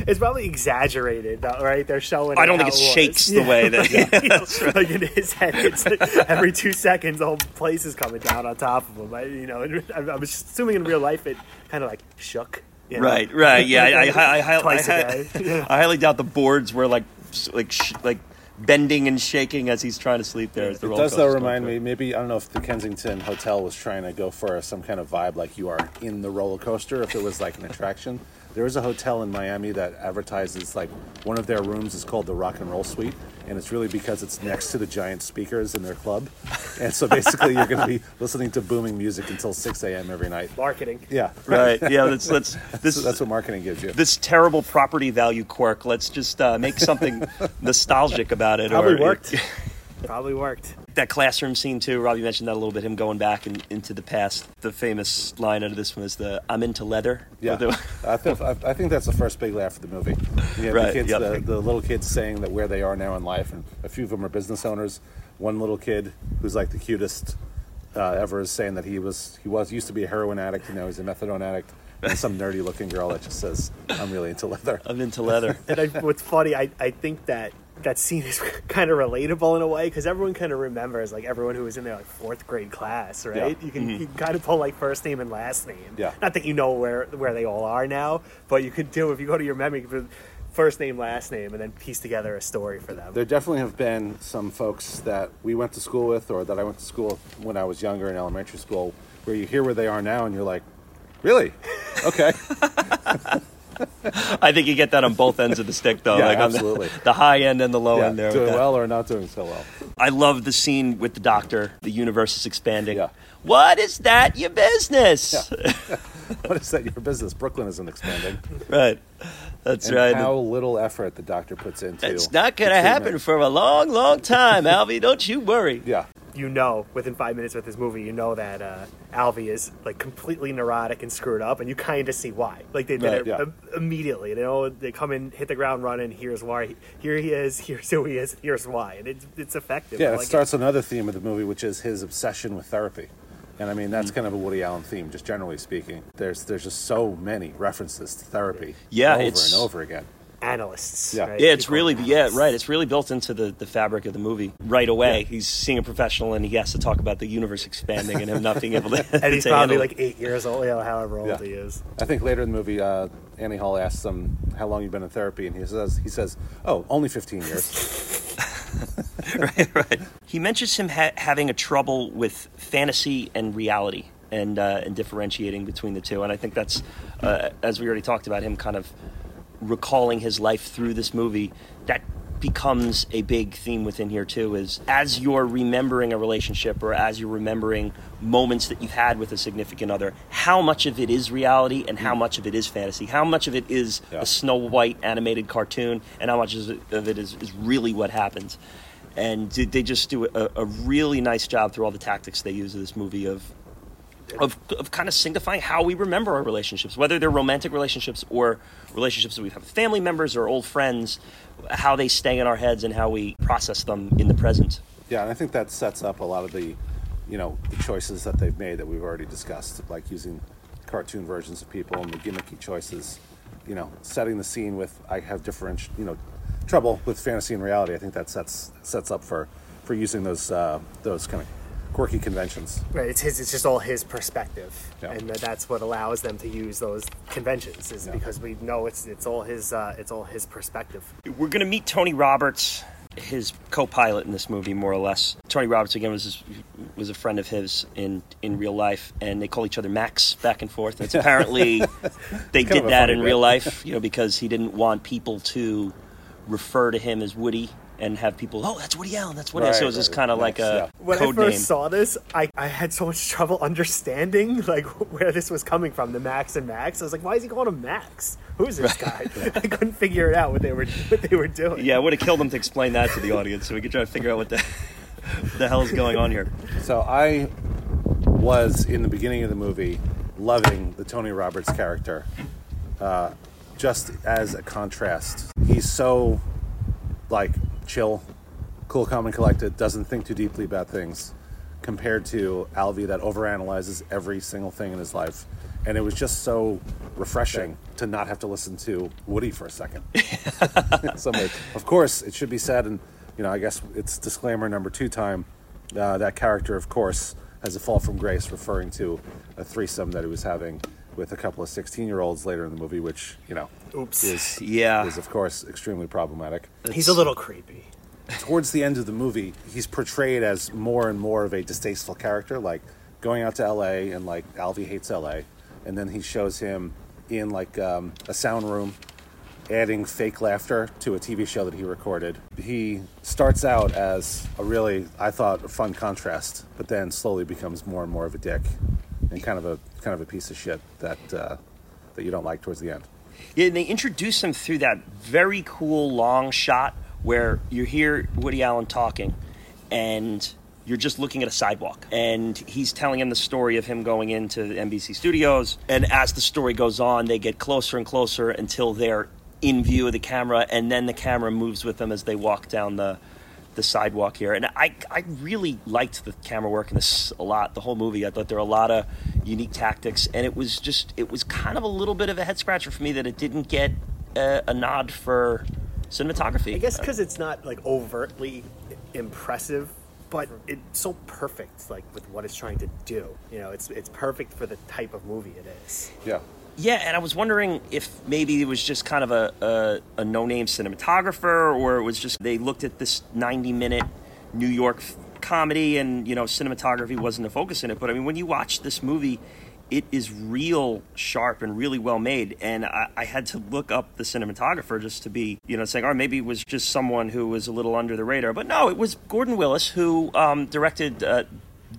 It's probably exaggerated, though, right? They're showing. I don't think it was. shakes the way that. You know, like in his head, it's like every two seconds, the whole place is coming down on top of him. I, you know, I'm I'm assuming in real life it kind of like shook. you know? Right, right, yeah. I, I, I, I, I. I highly doubt the boards were like, like, sh- like bending and shaking as he's trying to sleep there. It does though remind me. Maybe I don't know if the Kensington Hotel was trying to go for some kind of vibe, like you are in the roller coaster. If it was like an attraction, there is a hotel in Miami that advertises like one of their rooms is called the Rock and Roll Suite, and it's really because it's next to the giant speakers in their club, and so basically you're going to be listening to booming music until 6 a.m. every night. Marketing. Yeah, Right, yeah. Let's let's this So that's what marketing gives you. this terrible property value quirk. Let's just uh, make something nostalgic about it. Probably or- worked. Probably worked. that classroom scene too. Robbie mentioned that a little bit. Him going back and into the past. The famous line out of this one is the "I'm into leather." Yeah, the- I think I I think that's the first big laugh of the movie. You have Right, the kids, yep. the, the little kids saying that where they are now in life, and a few of them are business owners. One little kid who's like the cutest uh, ever is saying that he was he was used to be a heroin addict, and now he's a methadone addict. And some nerdy looking girl that just says, "I'm really into leather." I'm into leather. And I, what's funny, I, I think that that scene is kind of relatable in a way because everyone kind of remembers like everyone who was in their like fourth grade class, right? Yeah. You can mm-hmm. you can kind of pull like first name and last name. Yeah. Not that you know where where they all are now, but you could do if you go to your memory. you could put First name, last name, and then piece together a story for them. There definitely have been some folks that we went to school with, or that I went to school with when I was younger in elementary school, where you hear where they are now, and you're like, "Really? Okay." I think you get that on both ends of the stick, though. Yeah, like on the- absolutely. The, high end and the low yeah, end there. doing well or not doing so well. I love the scene with the doctor. The universe is expanding. Yeah. What is that? Your business. What is that? Your business? Brooklyn isn't expanding. right. That's and right. how little effort the doctor puts into it's not going the to happen for a long, long time, Alvy. Don't you worry. Yeah, you know within five minutes with this movie, you know that uh, Alvy is like completely neurotic and screwed up, and you kind of see why. Like they did Right, it yeah. im- immediately. They know they come in, hit the ground running. Here's why. Here he is. Here's who he is. Here's why. And it's it's effective. yeah. I It like starts another theme of the movie, which is his obsession with therapy, and I mean Mm. that's kind of a Woody Allen theme, just generally speaking. There's there's just so many references to therapy, Yeah, over it's- and over again. analysts. Yeah. right? Yeah, it's People really analysts. yeah right. It's really built into the, the fabric of the movie right away. He's seeing a professional and he has to talk about the universe expanding and him not being able to. and he's to probably handle like eight years old, you know, however old Yeah. he is. I think later in the movie, uh, Annie Hall asks him how long you've been in therapy, and he says, "He says, oh, only 15 years." right, right. He mentions him ha- having a trouble with fantasy and reality and uh, and differentiating between the two. And I think that's, uh, as we already talked about, him kind of recalling his life through this movie. That becomes a big theme within here too. Is as you're remembering a relationship or as you're remembering moments that you've had with a significant other, how much of it is reality and how mm. much of it is fantasy? How much of it is Yeah. a Snow White animated cartoon and how much of it is, is really what happens? and they just do a, a really nice job through all the tactics they use in this movie of of, of kind of signifying how we remember our relationships, whether they're romantic relationships or relationships that we have with family members or old friends, how they stay in our heads and how we process them in the present. Yeah, and I think that sets up a lot of the, you know, the choices that they've made that we've already discussed, like using cartoon versions of people and the gimmicky choices. You know, setting the scene with I have different, you know, trouble with fantasy and reality. I think that sets sets up for for using those uh, those kind of quirky conventions. Right, it's his. It's just all his perspective, Yeah. and that- that's what allows them to use those conventions. Is Yeah. because we know it's it's all his. Uh, it's all his perspective. We're going to meet Tony Roberts, his co-pilot in this movie, more or less. Tony Roberts again was his, was a friend of his in in real life, and they call each other Max back and forth. And it's apparently they Kind did that in bit. real life, you know, because he didn't want people to refer to him as Woody and have people, oh, that's Woody Allen, that's Woody. Allen. So it was Right, just kind of like a yeah. When I first name. saw this, I, I had so much trouble understanding like where this was coming from. The Max and Max. I was like, why is he calling him Max? Who's this guy? I couldn't figure it out what they were what they were doing. Yeah, it would have killed him to explain that to the audience, so we could try to figure out what the, what the hell is going on here. So I was in the beginning of the movie loving the Tony Roberts character, uh, just as a contrast. He's so like chill, cool, calm, and collected. Doesn't think too deeply about things, compared to Alvy that overanalyzes every single thing in his life. And it was just so refreshing to not have to listen to Woody for a second. so much. Of course, it should be said, and you know, I guess it's disclaimer number two time. Uh, that character, of course, has a fall from grace, referring to a threesome that he was having with a couple of sixteen-year-olds later in the movie, which you know, Oops. is Yeah. is of course extremely problematic. He's a little creepy. Towards the end of the movie, he's portrayed as more and more of a distasteful character, like going out to L.A. and like Alvy hates L.A. And then he shows him in like um, a sound room adding fake laughter to a TV show that he recorded. He starts out as a really, I thought, a fun contrast, but then slowly becomes more and more of a dick and kind of a kind of a piece of shit that uh, that you don't like towards the end. Yeah, and they introduce him through that very cool long shot where you hear Woody Allen talking and you're just looking at a sidewalk and he's telling him the story of him going into NBC studios and as the story goes on they get closer and closer until they're in view of the camera and then the camera moves with them as they walk down the the sidewalk here and I, I really liked the camera work in this a lot the whole movie I thought there were a lot of unique tactics and it was just it was kind of a little bit of a head scratcher for me that it didn't get a, a nod for cinematography I guess because it's not like overtly impressive, but it's so perfect, like with what it's trying to do. You know, it's it's perfect for the type of movie it is. Yeah. Yeah, and I was wondering if maybe it was just kind of a, a, a no name cinematographer, or it was just they looked at this 90 minute New York comedy and, you know, cinematography wasn't a focus in it. But I mean, when you watch this movie, it is real sharp and really well made. And I, I had to look up the cinematographer just to be, you know, saying, or maybe it was just someone who was a little under the radar. But no, it was Gordon Willis who um, directed uh,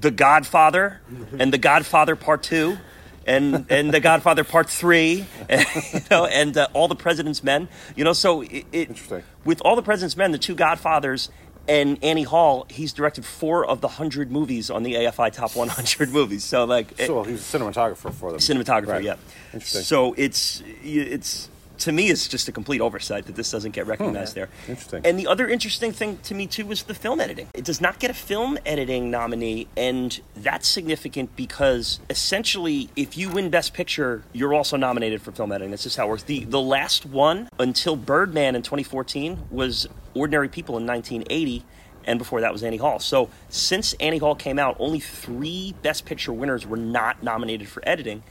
The Godfather and The Godfather Part 2 and and The Godfather Part Three, and, you know, and uh, All the President's Men. You know, so it, it Interesting. with All the President's Men, the two Godfathers. And Annie Hall, he's directed four of the hundred movies on the AFI Top 100 movies. So, like, So he's a cinematographer for them. cinematographer, Right. yeah. Interesting. So it's it's to me is just a complete oversight that this doesn't get hmm. recognized there. Interesting. And the other interesting thing to me too was the film editing. It does not get a film editing nominee, and that's significant because essentially, if you win Best Picture, you're also nominated for film editing. That's just how it works. The the last one until Birdman in 2014 was Ordinary People in 1980. And before that was Annie Hall. So since Annie Hall came out, only three Best Picture winners were not nominated for editing.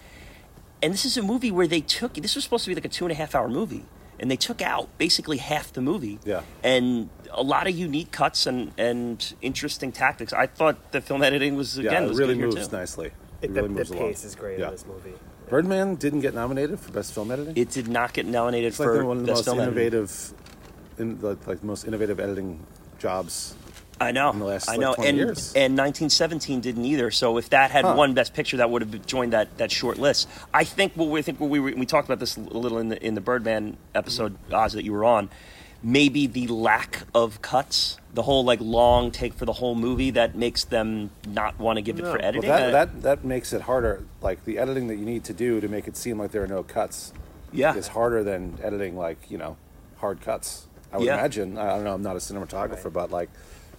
And this is a movie where they took this was supposed to be like a two and a half hour movie, and they took out basically half the movie. Yeah. And a lot of unique cuts and and interesting tactics. I thought the film editing was again yeah, it was really good here, moves too. nicely. It, It, really the, moves the pace is great Yeah. in this movie. Birdman didn't get nominated for best film editing. It did not get nominated it's like for the- one of the best most film editing. innovative, in the, like the most innovative editing jobs. I know. in the last, I like, know. 20 and years. and 1917 didn't either. So if that had Huh. won Best Picture, that would have joined that, that short list. I think what we think what we were, we talked about this a little in the in the Birdman episode, mm-hmm. Oz, that you were on. Maybe the lack of cuts, the whole like long take for the whole movie, that makes them not want to give it for editing. Well, that, that that makes it harder. Like the editing that you need to do to make it seem like there are no cuts yeah, is harder than editing like you know hard cuts. I would Yeah. imagine. I don't know. I'm not a cinematographer, Right. but like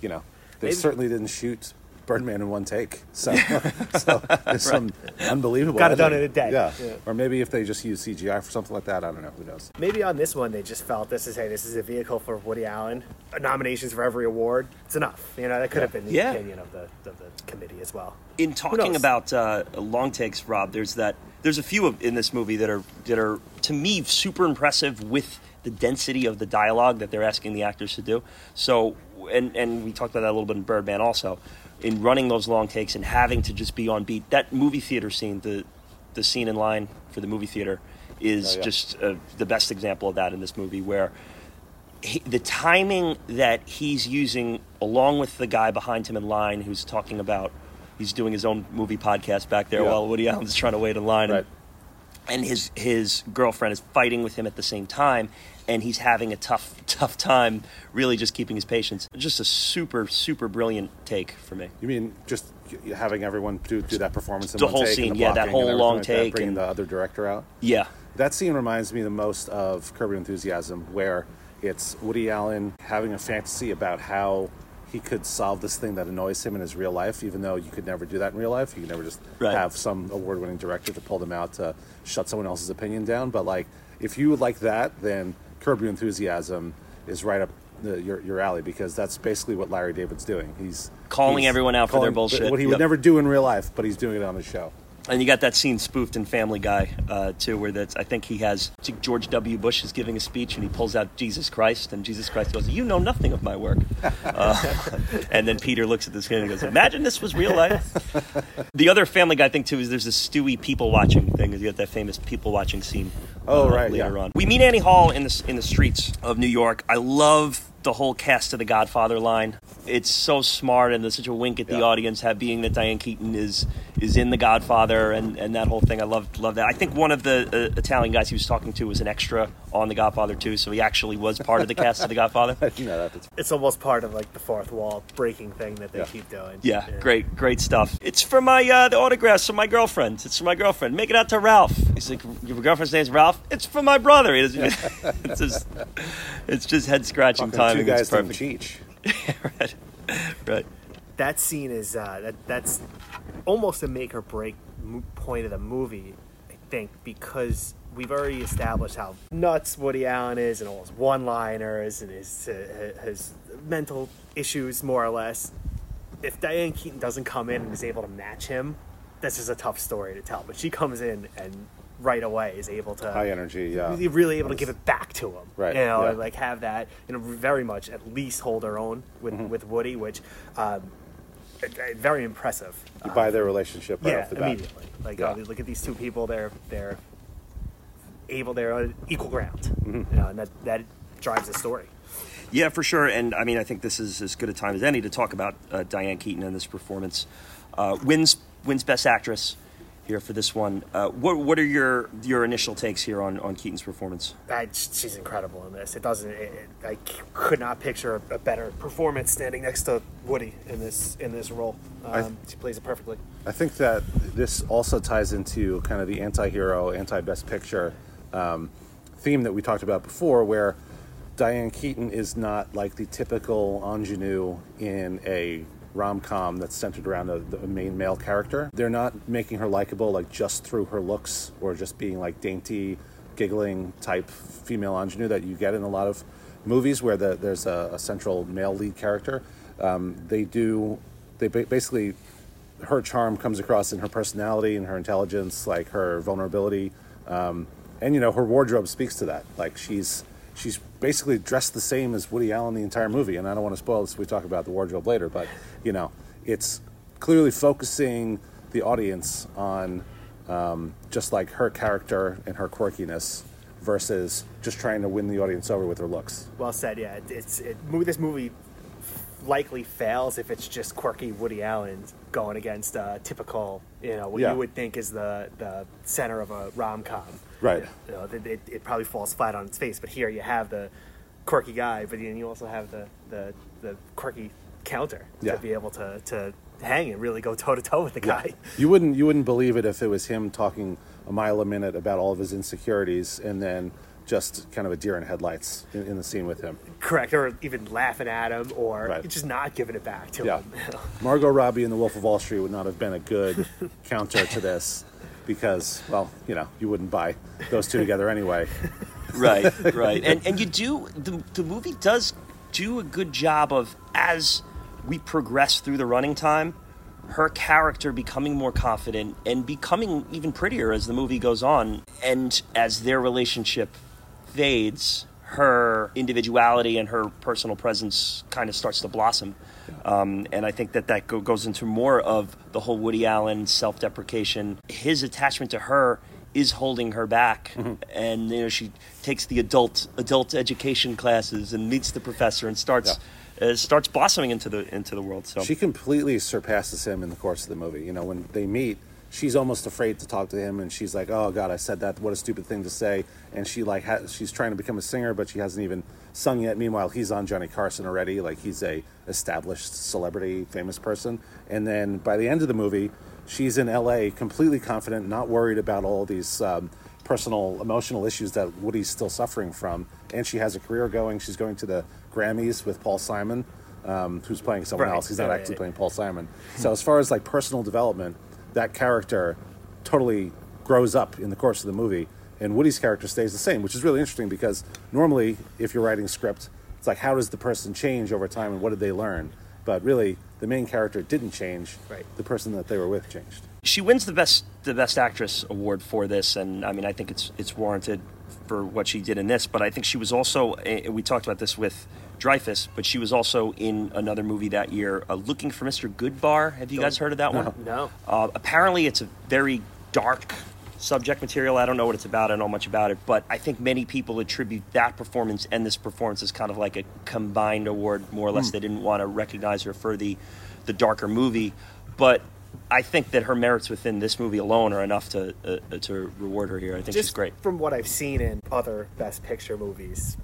you know, they Maybe- certainly didn't shoot Birdman in one take. So, so there's some unbelievable. Got it done editing. in a day. Yeah. Yeah. Or maybe if they just use CGI for something like that. I don't know. Who knows? Maybe on this one they just felt this is hey this is a vehicle for Woody Allen. Uh, Nominations for every award. It's enough. You know that could have been the Yeah. opinion of the of the committee as well. in talking about uh, long takes, Rob, there's that. There's a few of, in this movie that are that are to me super impressive with the density of the dialogue that they're asking the actors to do. So, and and we talked about that a little bit in Birdman also, in running those long takes and having to just be on beat. That movie theater scene, the the scene in line for the movie theater, is Oh, yeah. just uh, the best example of that in this movie where he, the timing that he's using, along with the guy behind him in line who's talking about, he's doing his own movie podcast back there Yeah. while Woody Allen's trying to wait in line, Right. and, and his his girlfriend is fighting with him at the same time, and he's having a tough tough time, really just keeping his patience. Just a super super brilliant take for me. You mean just having everyone do, do that performance in The whole scene, the yeah, that whole long like that, take bringing and- the other director out. Yeah, That scene reminds me the most of Curb Your Enthusiasm, where it's Woody Allen having a fantasy about how he could solve this thing that annoys him in his real life, even though you could never do that in real life. You could never just Right. have some award-winning director to pull them out to shut someone else's opinion down. But like, if you would like that, then Curb Your Enthusiasm is right up the, your your alley because that's basically what Larry David's doing. He's Calling he's everyone out for their bullshit. What he would never do in real life, but he's doing it on the show. And you got that scene spoofed in Family Guy uh, too, where that's I think he has think George W. Bush is giving a speech and he pulls out Jesus Christ, and Jesus Christ goes, "You know nothing of my work." Uh, and then Peter looks at this kid and goes, "Imagine this was real life." the other Family Guy thing too is there's this Stewie people watching thing. You got that famous people watching scene. Oh, uh, right, later yeah. on. We meet Annie Hall in the in the streets of New York. I love the whole cast of The Godfather line. It's so smart and there's such a wink at the Yeah. audience, have being that Diane Keaton is is in The Godfather and, and that whole thing. I love love that. I think one of the uh, Italian guys he was talking to was an extra on The Godfather too, so he actually was part of the cast of The Godfather. I didn't know that. That's It's almost part of like the fourth wall breaking thing that they Yeah. keep doing. Yeah, great, great stuff. It's for my uh, the autographs for my girlfriend. It's for my girlfriend. Make it out to Ralph. He's like, your girlfriend's name's Ralph. It's for my brother. He doesn't- it's just, it's just head scratching Fucking timing. two It's guys named perfect. Cheech. right, right. That scene is uh, that that's almost a make or break point of the movie, I think, because we've already established how nuts Woody Allen is and all his one-liners and his uh, his mental issues, more or less. If Diane Keaton doesn't come in and is able to match him, this is a tough story to tell. But she comes in and right away is able to High energy. Yeah. really, able to give it back to him. Right, You know, yeah. and like have that, you know, very much at least hold her own with, Mm-hmm. with Woody, which um, very impressive. You buy their relationship right yeah, off the bat. immediately. Like, Yeah. oh, look at these two people; they're they're able, they're on equal ground. Mm-hmm. You know, and that that drives the story. Yeah, for sure. And I mean, I think this is as good a time as any to talk about uh, Diane Keaton and this performance. Uh, wins wins Best Actress here for this one. Uh, what what are your your initial takes here on on Keaton's performance? I, she's incredible in this. It doesn't. It, it, I c- could not picture a better performance standing next to Woody in this in this role. I- Um, she plays it perfectly. I think that this also ties into kind of the anti-hero, anti-best picture um, theme that we talked about before, where Diane Keaton is not like the typical ingenue in a rom com that's centered around a, main male character. They're not making her likable like just through her looks or just being like dainty, giggling type female ingenue that you get in a lot of movies where the, there's a, a central male lead character. Um, they do, they ba- basically, her charm comes across in her personality and her intelligence, like her vulnerability. Um, and you know, her wardrobe speaks to that. Like she's she's basically dressed the same as Woody Allen the entire movie. And I don't want to spoil this. We talk about the wardrobe later, but you know, it's clearly focusing the audience on um, just like her character and her quirkiness versus just trying to win the audience over with her looks. Well said. Yeah, it's it, this movie likely fails if it's just quirky Woody Allen going against uh, typical, you know, what Yeah. you would think is the the center of a rom com. Right. You know, it, it, it probably falls flat on its face. But here you have the quirky guy, but then you also have the the, the quirky counter Yeah. to be able to to hang and really go toe to toe with the guy. You wouldn't you wouldn't believe it if it was him talking a mile a minute about all of his insecurities and then just kind of a deer in headlights in, in the scene with him. Correct, or even laughing at him, or Right. just not giving it back to Yeah. him. Margot Robbie in The Wolf of Wall Street would not have been a good counter to this because, well, you know, you wouldn't buy those two together anyway. right right and and you do the, the movie does do a good job of as we progress through the running time her character becoming more confident and becoming even prettier as the movie goes on and as their relationship fades her individuality and her personal presence kind of starts to blossom um, and I think that that go- goes into more of the whole Woody Allen self-deprecation. His attachment to her is holding her back, and you know she takes the adult adult education classes and meets the professor and starts uh, starts blossoming into the into the world. So She completely surpasses him in the course of the movie. You know, when they meet, she's almost afraid to talk to him, and she's like, "Oh God, I said that. What a stupid thing to say." And she like ha- she's trying to become a singer, but she hasn't even sung yet. Meanwhile, he's on Johnny Carson already. Like he's a established celebrity, famous person. And then by the end of the movie, she's in L.A. completely confident, not worried about all these. Um, personal emotional issues that Woody's still suffering from and she has a career going she's going to the Grammys with Paul Simon um, who's playing someone Right. else he's not Right, actually playing Paul Simon. So as far as like personal development, that character totally grows up in the course of the movie, and Woody's character stays the same, which is really interesting because normally, if you're writing a script, it's like how does the person change over time and what did they learn? But really, the main character didn't change. Right. The person that they were with changed. she wins the best the best actress award for this, and I mean I think it's it's warranted for what she did in this. But I think she was also eh, we talked about this with Dreyfuss, but she was also in another movie that year, uh, Looking for Mr. Goodbar. Have you guys heard of that one? No. Uh, apparently, it's a very dark subject material. I don't know what it's about. I don't know much about it, but I think many people attribute that performance and this performance as kind of like a combined award, more or less. They didn't want to recognize her for the the darker movie, but I think that her merits within this movie alone are enough to uh, uh, to reward her here. I think Just she's great. from what I've seen in other Best Picture movies,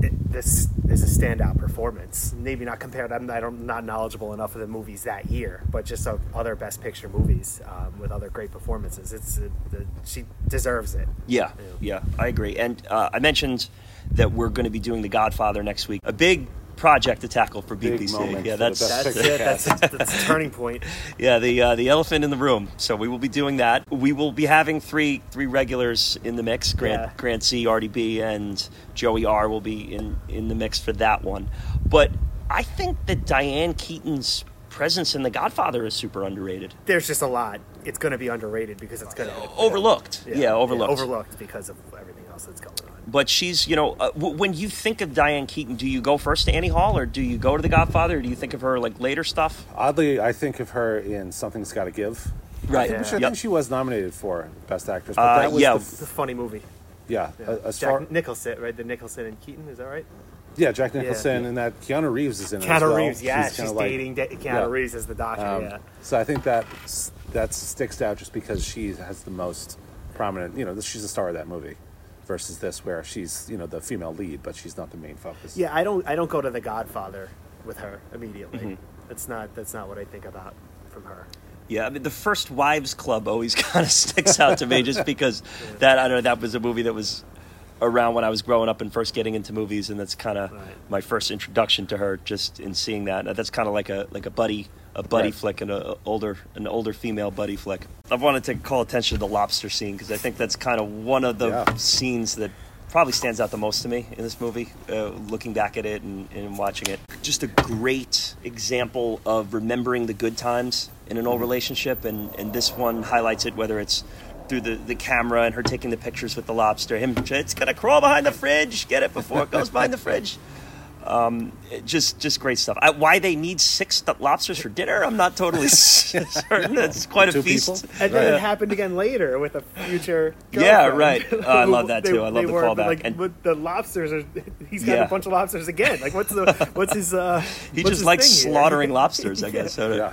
it, this is a standout performance. Maybe not compared. I'm, I'm not knowledgeable enough of the movies that year, but just of other Best Picture movies um, with other great performances. It's uh, the, she deserves it. Yeah, yeah, I agree. And uh, I mentioned that we're going to be doing The Godfather next week. A big project to tackle for Big BPC. moment yeah, for the that's Best That's it. That's, that's a turning point. yeah the uh, the elephant in the room. So we will be doing that. We will be having three three regulars in the mix. Grant Yeah. Grant C, RDB, and Joey R will be in in the mix for that one. But I think that Diane Keaton's presence in The Godfather is super underrated. There's just a lot. It's going to be underrated because it's going to be Overlooked. Yeah, overlooked. overlooked because of everything else that's going on. But she's, you know, uh, w- when you think of Diane Keaton, do you go first to Annie Hall or do you go to The Godfather or do you think of her like later stuff? Oddly, I think of her in Something's Got to Give. Right. Which I Yep. think she was nominated for Best Actress. But Uh, that was yeah. the It's a funny movie. yeah. Yeah. uh, As Jack far, Nicholson, right? The Nicholson and Keaton, is that right? yeah, Jack Nicholson yeah. and that Keanu Reeves is in it. as Keanu well. Reeves, yeah, She's she's, like- dating Da- Keanu yeah. Reeves as the doctor. Um, yeah, So I think that that sticks out just because she has the most prominent. You know, she's the star of that movie, versus this where she's you know the female lead, but she's not the main focus. yeah. I don't, I don't go to The Godfather with her immediately. Mm-hmm. That's not, that's not what I think about from her. Yeah, I mean, the first Wives Club always kind of sticks out to me just because that, I don't know, that was a movie that was around when I was growing up and first getting into movies, and that's kind of Right. my first introduction to her. Just in seeing that, that's kind of like a like a buddy a buddy Right. flick and a, a older an older female buddy flick. I've wanted to call attention to the lobster scene because I think that's kind of one of the Yeah. scenes that probably stands out the most to me in this movie. Uh, looking back at it and, and watching it, just a great example of remembering the good times in an old relationship, and and this one highlights it. Whether it's through the, the camera and her taking the pictures with the lobster, him it's gonna crawl behind the fridge, get it before it goes behind the fridge. Um, just just great stuff. I, why they need six lobsters for dinner? I'm not totally certain. It's quite a feast. people? And then Yeah. it happened again later with a future. Yeah, right. Oh, I love that They- too. I love they the were, callback. Like, And- with the lobsters are. He's got Yeah. a bunch of lobsters again. Like, what's the what's his? uh He what's just his likes thing here? slaughtering lobsters, I guess. So, Yeah.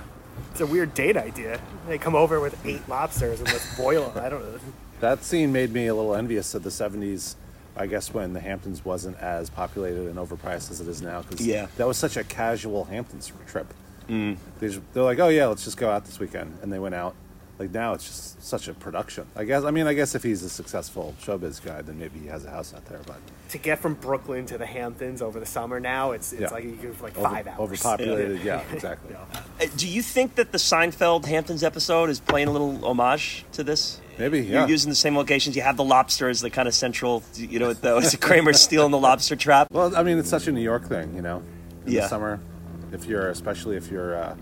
It's a weird date idea. They come over with eight lobsters and let's boil them. I don't know. That scene made me a little envious of the 70s, I guess, when the Hamptons wasn't as populated and overpriced as it is now. Because Yeah. that was such a casual Hamptons trip. Mm. They just, they're like, oh, yeah, let's just go out this weekend. And they went out. Like now it's just such a production. I guess, I mean, I guess if he's a successful showbiz guy, then maybe he has a house out there. But To get from Brooklyn to the Hamptons over the summer now, it's it's Yeah. like you go for like over- five hours. overpopulated, yeah, exactly. Yeah. Uh, Do you think that the Seinfeld Hamptons episode is playing a little homage to this? Maybe, yeah. You're using the same locations. You have the lobster as the kind of central, you know, the, was it Kramer stealing the lobster trap? Well, I mean, it's such a New York thing, you know. In Yeah. the summer, if you're, especially if you're uh,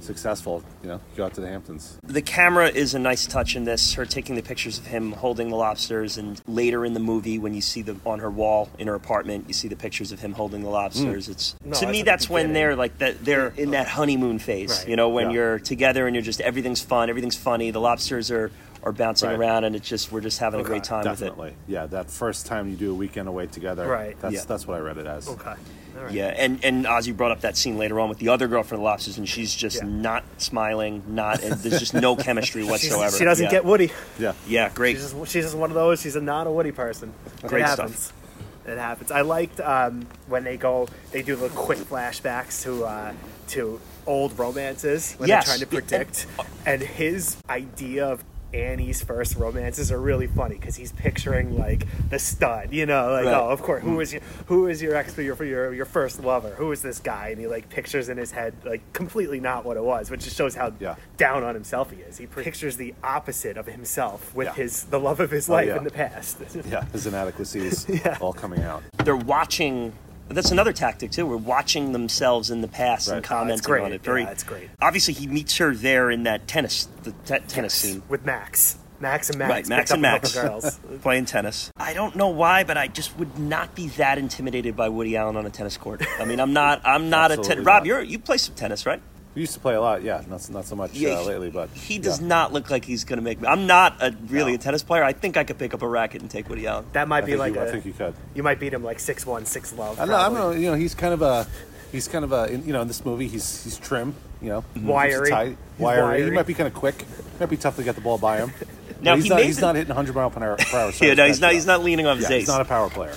successful, you know, go out to the Hamptons. The camera is a nice touch in this. Her taking the pictures of him holding the lobsters, and later in the movie, when you see them on her wall in her apartment, you see the pictures of him holding the lobsters. It's No, to me at the that's when they're like that. They're in that honeymoon phase. Right. You know, when Yeah. you're together and you're just everything's fun, everything's funny. The lobsters are are bouncing Right. around, and it's just we're just having a great time with it. Definitely, yeah. That first time you do a weekend away together, Right. That's Yeah. that's what I read it as. Okay. Right. Yeah, and and Ozzy brought up that scene later on with the other girl from the lobsters, and she's just Yeah. not smiling, not, and there's just no chemistry whatsoever. she doesn't yeah. get Woody. Yeah, Yeah, great. She's just, she's just one of those. She's a not a Woody person. Great it stuff. happens. It happens. I liked um, when they go. They do the quick flashbacks to uh, to old romances when Yes. they're trying to predict. And, his idea of Annie's first romances are really funny because he's picturing like the stud. You know, like Right. oh, of course, who mm-hmm. is your who is your ex your your your first lover? Who is this guy? And he like pictures in his head like completely not what it was, which just shows how Yeah. down on himself he is. He pictures the opposite of himself with Yeah. his the love of his oh, life yeah. in the past. yeah. His inadequacies Yeah. all coming out. they're watching. That's another tactic too. We're watching themselves in the past Right. and Oh, commenting great. on it. Very, Yeah, it's great. Obviously, he meets her there in that tennis, the te- tennis scene, with Max. Max and Max. right? Max and Max girls. playing tennis. I don't know why, but I just would not be that intimidated by Woody Allen on a tennis court. I mean, I'm not. I'm not a ten- Absolutely Rob. You're you play some tennis, right? We used to play a lot, yeah. Not not so much Yeah, uh, he- lately, but He does yeah. not look like he's going to make me. I'm not a really No. a tennis player. I think I could pick up a racket and take Woody Allen. That might I be like you, a. I think you could. you might beat him like six one, six love. I know. I'm probably. not, you know, he's kind of a, he's kind of a, in- you know, in this movie, he's he's trim, you know, keeps it Wiry. tight, He's wiry. He might be kind of quick. Might be tough to get the ball by him. Now, But he's he not. made He's the- not hitting 100 mile per hour. Per hour Yeah, no, he's not. fastball. He's not leaning on his Yeah, ace. he's not a power player.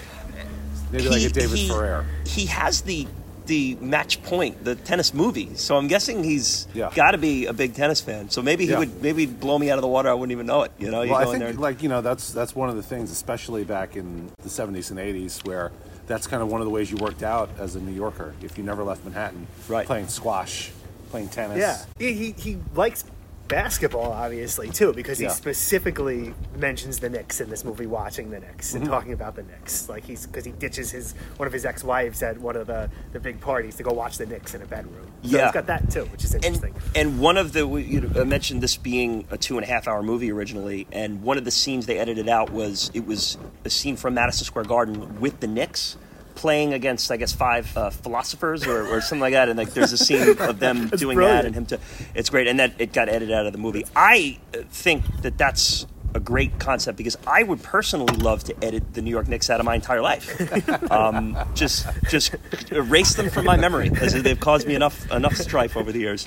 Maybe like a David he, Ferrer. He has the the match point, the tennis movie. So I'm guessing he's Yeah. got to be a big tennis fan. So maybe he Yeah. would maybe blow me out of the water. I wouldn't even know it. You know, you Well, go I in think there. and- like you know that's that's one of the things, especially back in the 70s and 80s, where that's kind of one of the ways you worked out as a New Yorker. If you never left Manhattan, Right. playing squash, playing tennis. Yeah, he, he he likes basketball obviously too because Yeah. he specifically mentions the Knicks in this movie, watching the Knicks Mm-hmm. and talking about the Knicks. Like he's because he ditches his one of his ex-wives at one of the the big parties to go watch the Knicks in a bedroom. So Yeah. he's got that too, which is and interesting. and one of the you know, I mentioned this being a two and a half hour movie originally, and one of the scenes they edited out was it was a scene from Madison Square Garden with the Knicks playing against I guess five uh, philosophers or, or something like that, and like there's a scene of them doing that and him to it's great, and that it got edited out of the movie. I uh, think that that's a great concept because I would personally love to edit the New York Knicks out of my entire life. um, just just erase them from my memory because they've caused me enough enough strife over the years.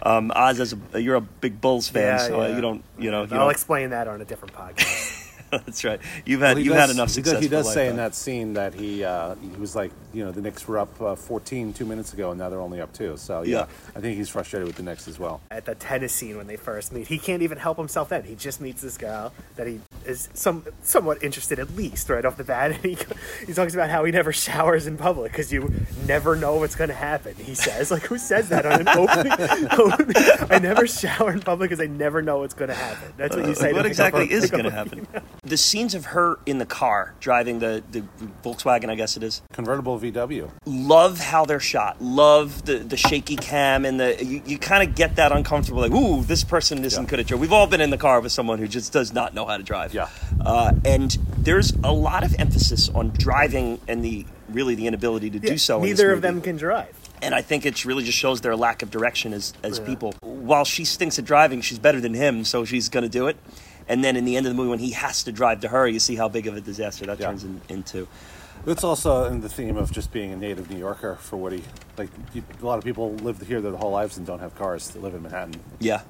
Um, Oz, as a, you're a big Bulls fan, Yeah, so uh, yeah. you don't you know you I'll don't, explain that on a different podcast. that's right. You've had Well, you've does- had enough he success. does, he for does life, say though. in that scene that he uh, he was like, you know, the Knicks were up uh, 14 two minutes ago, and now they're only up two. So yeah, Yeah. I think he's frustrated with the Knicks as well. at the tennis scene when they first meet. He can't even help himself then. He just meets this girl that he is some somewhat interested at least right off the bat. And he he talks about how he never showers in public because you never know what's going to happen. He says, like, who says that on an opening? opening I never shower in public because I never know what's going to happen. That's what you say. to what exactly up is going to happen? female. The scenes of her in the car driving the, the Volkswagen, I guess it is. Convertible VW. Love how they're shot. Love the, the shaky cam and the you, you kind of get that uncomfortable like, ooh, this person isn't Yeah. good at driving. We've all been in the car with someone who just does not know how to drive. Yeah. Uh, and there's a lot of emphasis on driving and the really the inability to Yeah, do so. in this Neither of them can drive. and I think it really just shows their lack of direction as as people. While she stinks at driving, she's better than him, so she's going to do it. And then in the end of the movie, when he has to drive to her, you see how big of a disaster that Yeah. turns in, into. It's also in the theme of just being a native New Yorker for Woody. Like you, a lot of people live here their whole lives and don't have cars that live in Manhattan. Yeah,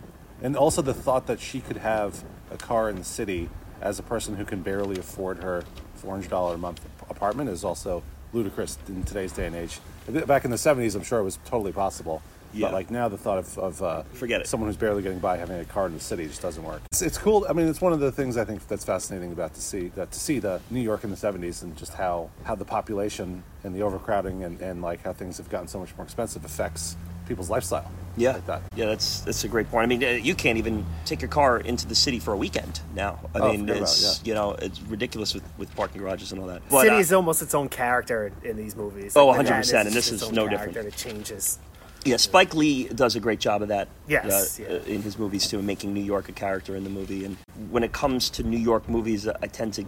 And also the thought that she could have a car in the city as a person who can barely afford her $400 a month apartment is also ludicrous in today's day and age. Back in the 70s, I'm sure it was totally possible. Yeah. But like now, the thought of, of uh, Forget it. someone who's barely getting by having a car in the city just doesn't work. It's, it's cool. I mean, it's one of the things I think that's fascinating about to see that to see the New York in the 70s and just how how the population and the overcrowding and, and like how things have gotten so much more expensive affects people's lifestyle. yeah, like that. yeah. That's that's a great point. I mean, uh, you can't even take your car into the city for a weekend now. I Oh, mean, forget about it, it's yeah. you know it's ridiculous with, with parking garages and all that. City uh, is almost its own character in these movies. Oh, Like, 100%, and this is no character, different. It changes. Yeah, Spike Lee does a great job of that. Yes, uh, yeah. in his movies too, and making New York a character in the movie. And when it comes to New York movies, I tend to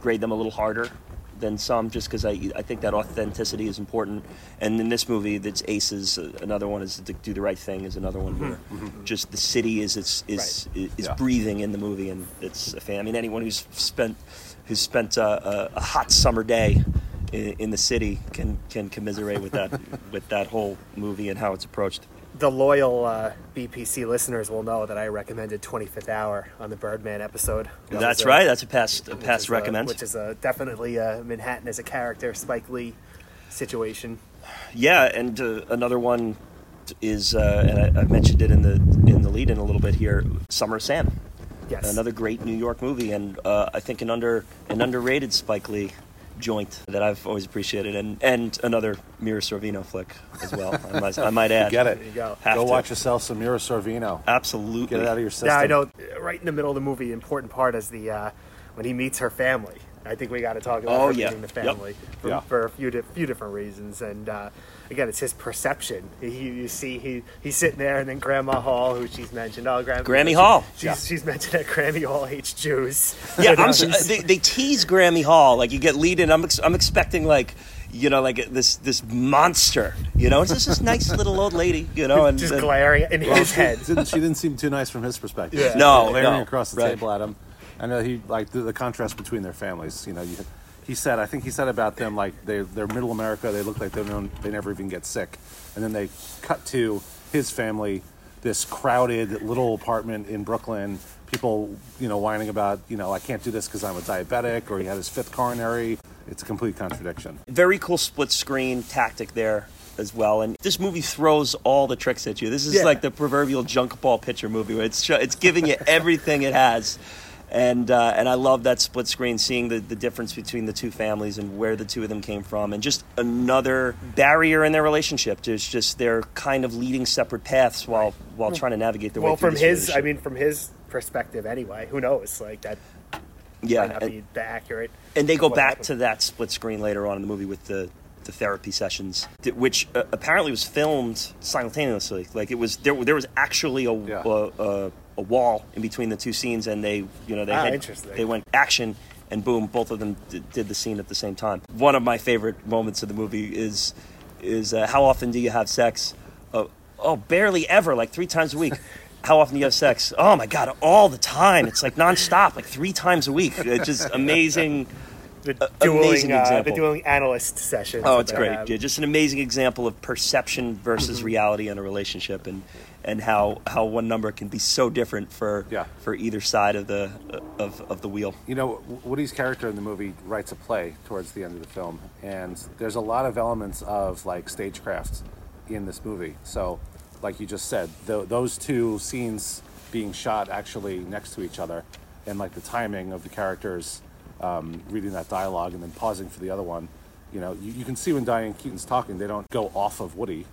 grade them a little harder than some, just because I I think that authenticity is important. And in this movie, that's Aces. Uh, another one is to do the right thing. Is another one where just the city is is is, is Yeah. breathing in the movie, and it's a fan. I mean, anyone who's spent who's spent uh, a, a hot summer day. In, in the city, can can commiserate with that with that whole movie and how it's approached. The loyal uh, BPC listeners will know that I recommended 25th Hour on the Birdman episode. That That's a- right. That's a past a past a- recommend. which is a, definitely a Manhattan as a character, Spike Lee situation. yeah, and uh, another one is, uh, and I, I mentioned it in the in the lead in a little bit here. Summer of Sam, Yes. another great New York movie, and uh, I think an under an underrated Spike Lee joint that I've always appreciated, and and another Mira Sorvino flick as well. I might, I might add. Get it. There you go. Have Go to. watch yourself some Mira Sorvino. Absolutely. Get it out of your system. Yeah, I know. Right in the middle of the movie, important part is the uh, when he meets her family. I think we got to talk about Oh, her yeah. meeting the Yep. family for, Yeah. for a few di- few different reasons. And uh, again, it's his perception. He, you see, he he's sitting there, and then Grandma Hall, who she's mentioned, oh, Grandma Grammy she- Hall. She's, Yeah. she's mentioned that Grammy Hall hates Jews. Yeah, uh, I'm. They, they tease Grammy Hall like you get lead in. I'm ex- I'm expecting like you know like this this monster. You know, it's just this nice little old lady. You know, and just and- glaring in his head. Didn't, she didn't seem too nice from his perspective. Yeah. No, glaring no, across the right. table at him. I know he like the, the contrast between their families. You know, you, he said I think he said about them like they they're middle America. They look like they don't they never even get sick. And then they cut to his family, this crowded little apartment in Brooklyn. People, you know, whining about you know I can't do this because I'm a diabetic, or he had his fifth coronary. It's a complete contradiction. very cool split screen tactic there as well. And this movie throws all the tricks at you. This is Yeah. like the proverbial junk ball pitcher movie where it's sh- it's giving you everything it has. And uh, and I love that split screen, seeing the, the difference between the two families and where the two of them came from, and just another barrier in their relationship. There's just they're kind of leading separate paths while while trying to navigate their Well, way through from this his, I mean, from his perspective, anyway. Who knows? Like that yeah, might not and- be the accurate. and they go back happened. to that split screen later on in the movie with the the therapy sessions, which uh, apparently was filmed simultaneously. Like it was there. There was actually a Yeah. a, a, a wall in between the two scenes, and they you know they Ah, had, they went action. And boom, both of them d- did the scene at the same time. One of my favorite moments of the movie is is uh, how often do you have sex? Uh, oh, barely ever, like three times a week. How often do you have sex? Oh my god, all the time. It's like nonstop, like three times a week. It's just amazing. The dueling, amazing uh, the dueling analyst session. Oh, it's great. Yeah, just an amazing example of perception versus Mm-hmm. reality in a relationship, and and how how one number can be so different for Yeah. for either side of the of, of the wheel. You know, Woody's character in the movie writes a play towards the end of the film, and there's a lot of elements of like stagecraft in this movie. So, like you just said, th- those two scenes being shot actually next to each other and like the timing of the characters um, reading that dialogue and then pausing for the other one. You know, you, you can see when Diane Keaton's talking, they don't go off of Woody.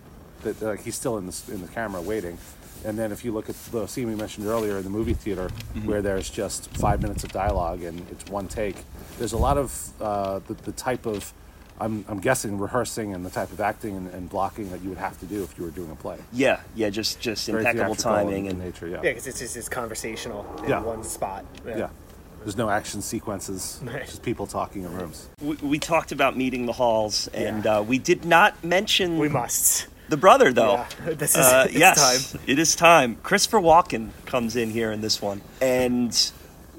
That like he's still in the in the camera waiting. And then if you look at the scene we mentioned earlier in the movie theater, where there's just five minutes of dialogue and it's one take, there's a lot of uh, the, the type of I'm, I'm guessing rehearsing and the type of acting and, and blocking that you would have to do if you were doing a play. Yeah, yeah, just just Very impeccable timing in and nature. Yeah. Yeah, because it's just it's conversational in Yeah. one spot. yeah. There's no action sequences. Right. Just people talking in rooms. we, we talked about meeting the halls, and uh, we did not mention We must. The brother though. Yeah, this is Uh, yes, time. it is time. Christopher Walken comes in here in this one, and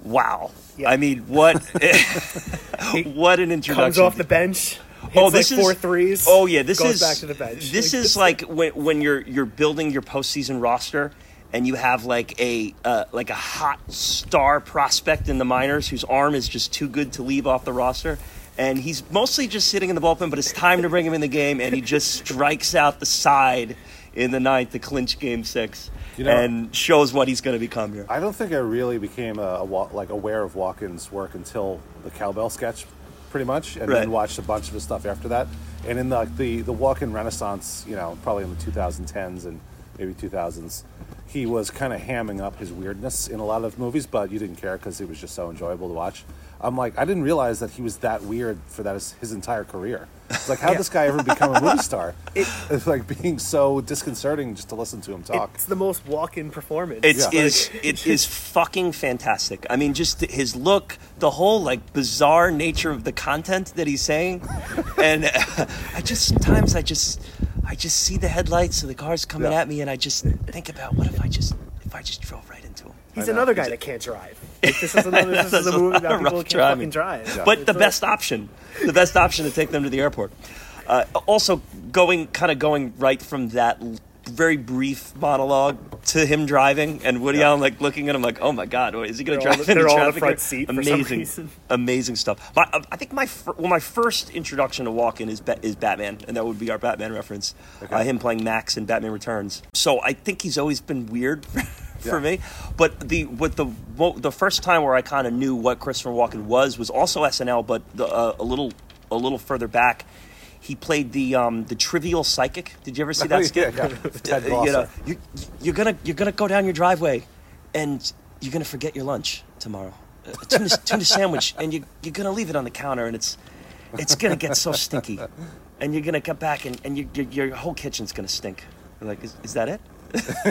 wow, Yeah. I mean, what what an introduction! Comes off the bench. Oh, like this four is threes. Oh yeah, this is back to the bench. This Like, is like when when you're you're building your postseason roster and you have like a uh, like a hot star prospect in the minors whose arm is just too good to leave off the roster. And he's mostly just sitting in the bullpen, but it's time to bring him in the game, and he just strikes out the side in the ninth to clinch Game Six, You know- and shows what he's going to become here. I don't think I really became a, a like aware of Walken's work until the cowbell sketch, pretty much, and Right. then watched a bunch of his stuff after that. And in the the the Walken Renaissance, you know, probably in the 2010s and maybe 2000s, he was kind of hamming up his weirdness in a lot of movies, but you didn't care because it was just so enjoyable to watch. I'm like, I didn't realize that he was that weird for that his, his entire career. It's like, how did this guy ever become a movie star? it's like being so disconcerting just to listen to him talk. It's the most walk-in performance. It's Yeah. is it is fucking fantastic. I mean, just his look, the whole like bizarre nature of the content that he's saying, and uh, I just sometimes I just I just see the headlights of the cars coming Yeah. at me, and I just think about what if I just if I just drove right into him. He's another guy that can't drive. Like, this is another. This is a movie a people rough can't driving. fucking drive. But It's the best option, the best option to take them to the airport. Uh, also, going kind of going right from that l- very brief monologue to him driving and Woody Yeah. Allen like looking at him like, oh my god, is he going to They're all- drive they're all in the front seat amazing, amazing stuff. My, uh, I think my fir- well, my first introduction to Walken is ba- is Batman, and that would be our Batman reference. Uh, him playing Max in Batman Returns. So I think he's always been weird. For me, but the what the the first time where I kind of knew what Christopher Walken was was also SNL, but the, uh, a little a little further back, he played the um, the trivial psychic. Did you ever see that Yeah, skit? yeah. Uh, you know, you, you're gonna you're gonna go down your driveway, and you're gonna forget your lunch tomorrow, a tuna, tuna sandwich, and you you're gonna leave it on the counter, and it's it's gonna get so stinky, and you're gonna come back, and, and your, your your whole kitchen's gonna stink. You're like, is, is that it?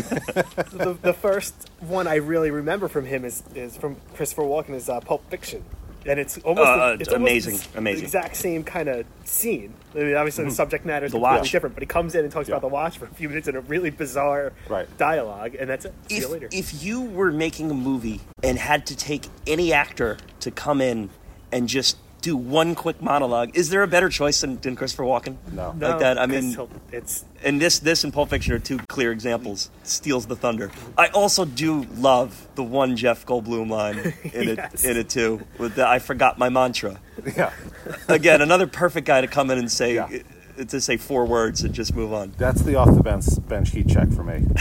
the, the first one I really remember from him is, is from Christopher Walken is uh, Pulp Fiction, and it's almost Uh, it's amazing, almost the amazing. exact same kind of scene. I mean, obviously the subject matter is The completely Watch. different, but he comes in and talks Yeah. about the watch for a few minutes in a really bizarre Right. dialogue, and that's it. See you if, later. if you were making a movie and had to take any actor to come in and just do one quick monologue, is there a better choice than, than Christopher Walken? No. No, like that. I mean, it's and this this and Pulp Fiction are two clear examples. Steals the thunder. I also do love the one Jeff Goldblum line in it in it too. With the I forgot my mantra. Yeah. Again, another perfect guy to come in and say Yeah. to say four words and just move on. That's the off the bench bench heat check for me.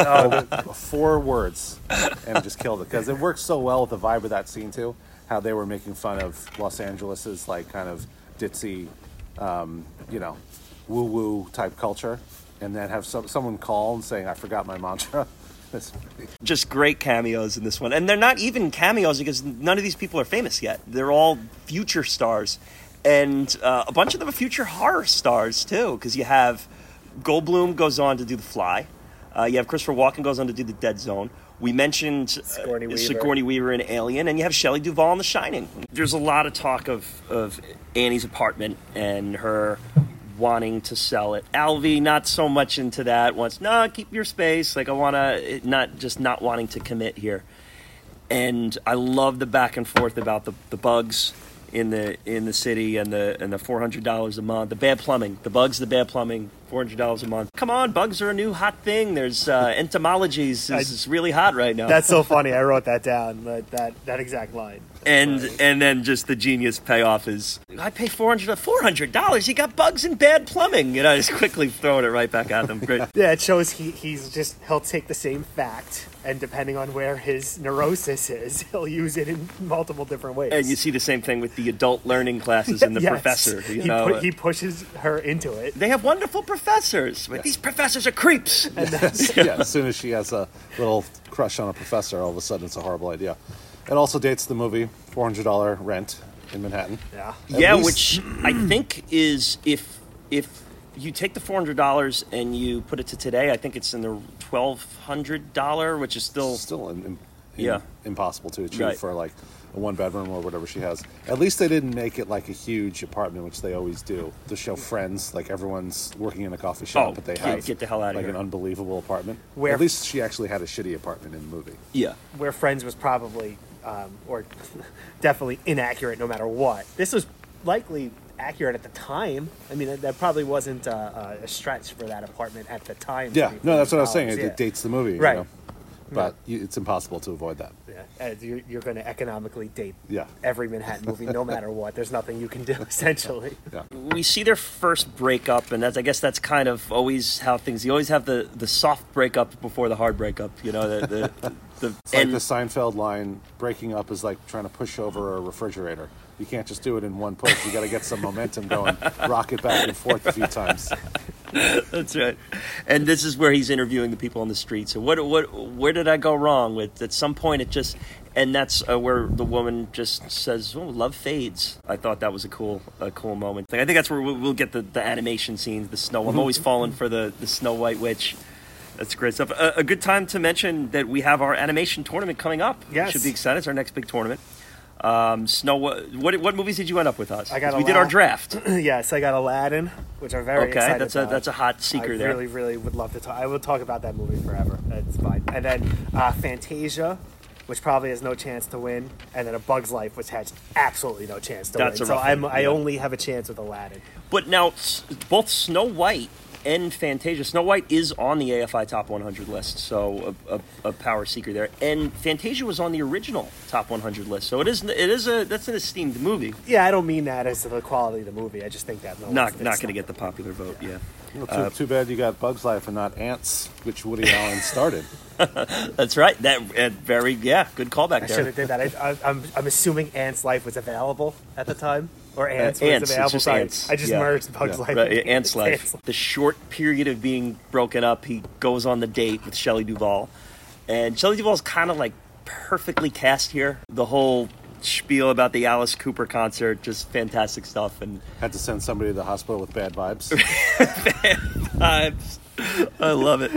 Oh, four words and just killed it because it works so well with the vibe of that scene too. How they were making fun of Los Angeles's like kind of ditzy, um, you know, woo woo type culture, and then have some, someone call and saying, "I forgot my mantra." Just great cameos in this one. And they're not even cameos because none of these people are famous yet. They're all future stars. And uh, a bunch of them are future horror stars, too, because you have Goldblum goes on to do The Fly. Uh, you have Christopher Walken goes on to do The Dead Zone. We mentioned uh, Sigourney Weaver. Sigourney Weaver in Alien, and you have Shelley Duvall in The Shining. There's a lot of talk of, of Annie's apartment and her wanting to sell it. Alvy, not so much into that. Wants, no, keep your space. Like, I want to, not just not wanting to commit here. And I love the back and forth about the, the bugs in the in the city and the and the four hundred dollars a month, the bad plumbing, the bugs, the bad plumbing, Four hundred dollars a month. Come on, bugs are a new hot thing. There's uh, entomologies is, is really hot right now. That's so funny. I wrote that down. That that, that exact line. And and then just the genius payoff is I pay four hundred four hundred dollars. He got bugs and bad plumbing. You know, just quickly throwing it right back at them. Great. Yeah, it shows he he's just he'll take the same fact and depending on where his neurosis is, he'll use it in multiple different ways. And you see the same thing with the adult learning classes and the Yes. professor. You he, know, pu- uh, he pushes her into it. they have wonderful professors, but these professors are creeps. And that's, yeah, as soon as she has a little crush on a professor, all of a sudden it's a horrible idea. It also dates the movie $400 Rent in Manhattan. yeah. At yeah, least- which I think is if if you take the four hundred dollars and you put it to today, I think it's in the twelve hundred dollar, which is still Still in, in- Yeah. impossible to achieve Right. for like a one bedroom or whatever she has. At least they didn't make it like a huge apartment, which they always do to show friends. Like everyone's working in a coffee shop, Oh, but they get- have get the hell outta like here. an unbelievable apartment. Where- At least she actually had a shitty apartment in the movie. yeah. Where Friends was probably, um, or definitely inaccurate no matter what. This was likely accurate at the time. I mean, that, that probably wasn't uh, a stretch for that apartment at the time. Yeah, no, that's what I was saying. It, yeah. it dates the movie, you Right. know? But you, it's impossible to avoid that. Yeah, as you're, you're going to economically date Yeah. every Manhattan movie, no matter what. There's nothing you can do, essentially. Yeah. we see their first breakup, and that's I guess that's kind of always how things. You always have the, the soft breakup before the hard breakup. You know, the the, the It's like the Seinfeld line: "Breaking up is like trying to push over a refrigerator. You can't just do it in one push. You got to get some momentum going, rock it back and forth a few times." that's right. And this is where he's interviewing the people on the street. So what what where did I go wrong with? At some point, it just and that's uh, where the woman just says, "Oh, love fades." I thought that was a cool a cool moment. I think that's where we'll, we'll get the, the animation scenes. The snow. I'm always falling for the the Snow White witch. That's great stuff. A, a good time to mention that we have our animation tournament coming up. Yes. should be excited. It's our next big tournament. Um, Snow. What what what movies did you end up with us? I got we a did our draft. yes, I got Aladdin, which I'm very Okay, excited that's a about. that's a hot secret I there. really, really would love to talk. I will talk about that movie forever. That's fine. And then uh, Fantasia, which probably has no chance to win, and then A Bug's Life, which has absolutely no chance to That's win. So one, I only have a chance with Aladdin. But now, both Snow White and Fantasia. Snow White is on the AFI Top 100 list, so a, a, a power seeker there. And Fantasia was on the original Top 100 list, so it is it is a that's an esteemed movie. Yeah, I don't mean that as the quality of the movie. I just think that no Not not going to get the popular vote. Yeah, Well, too, Uh, too bad you got Bugs Life and not Ants, which Woody Allen started. that's right. That uh, very yeah, good callback I should have did that. I, I, I'm, I'm assuming Ant's Life was available at the time, or Ant's Uh, Ants, it's just Sorry, Ants. I just Yeah. merged Bugs Yeah. Life. Right, and Ant's life. The short period of being broken up, he goes on the date with Shelley Duvall, and Shelley Duvall's kind of like perfectly cast here. The whole spiel about the Alice Cooper concert, just fantastic stuff, and Had to send somebody to the hospital with bad vibes. Bad vibes. I love it.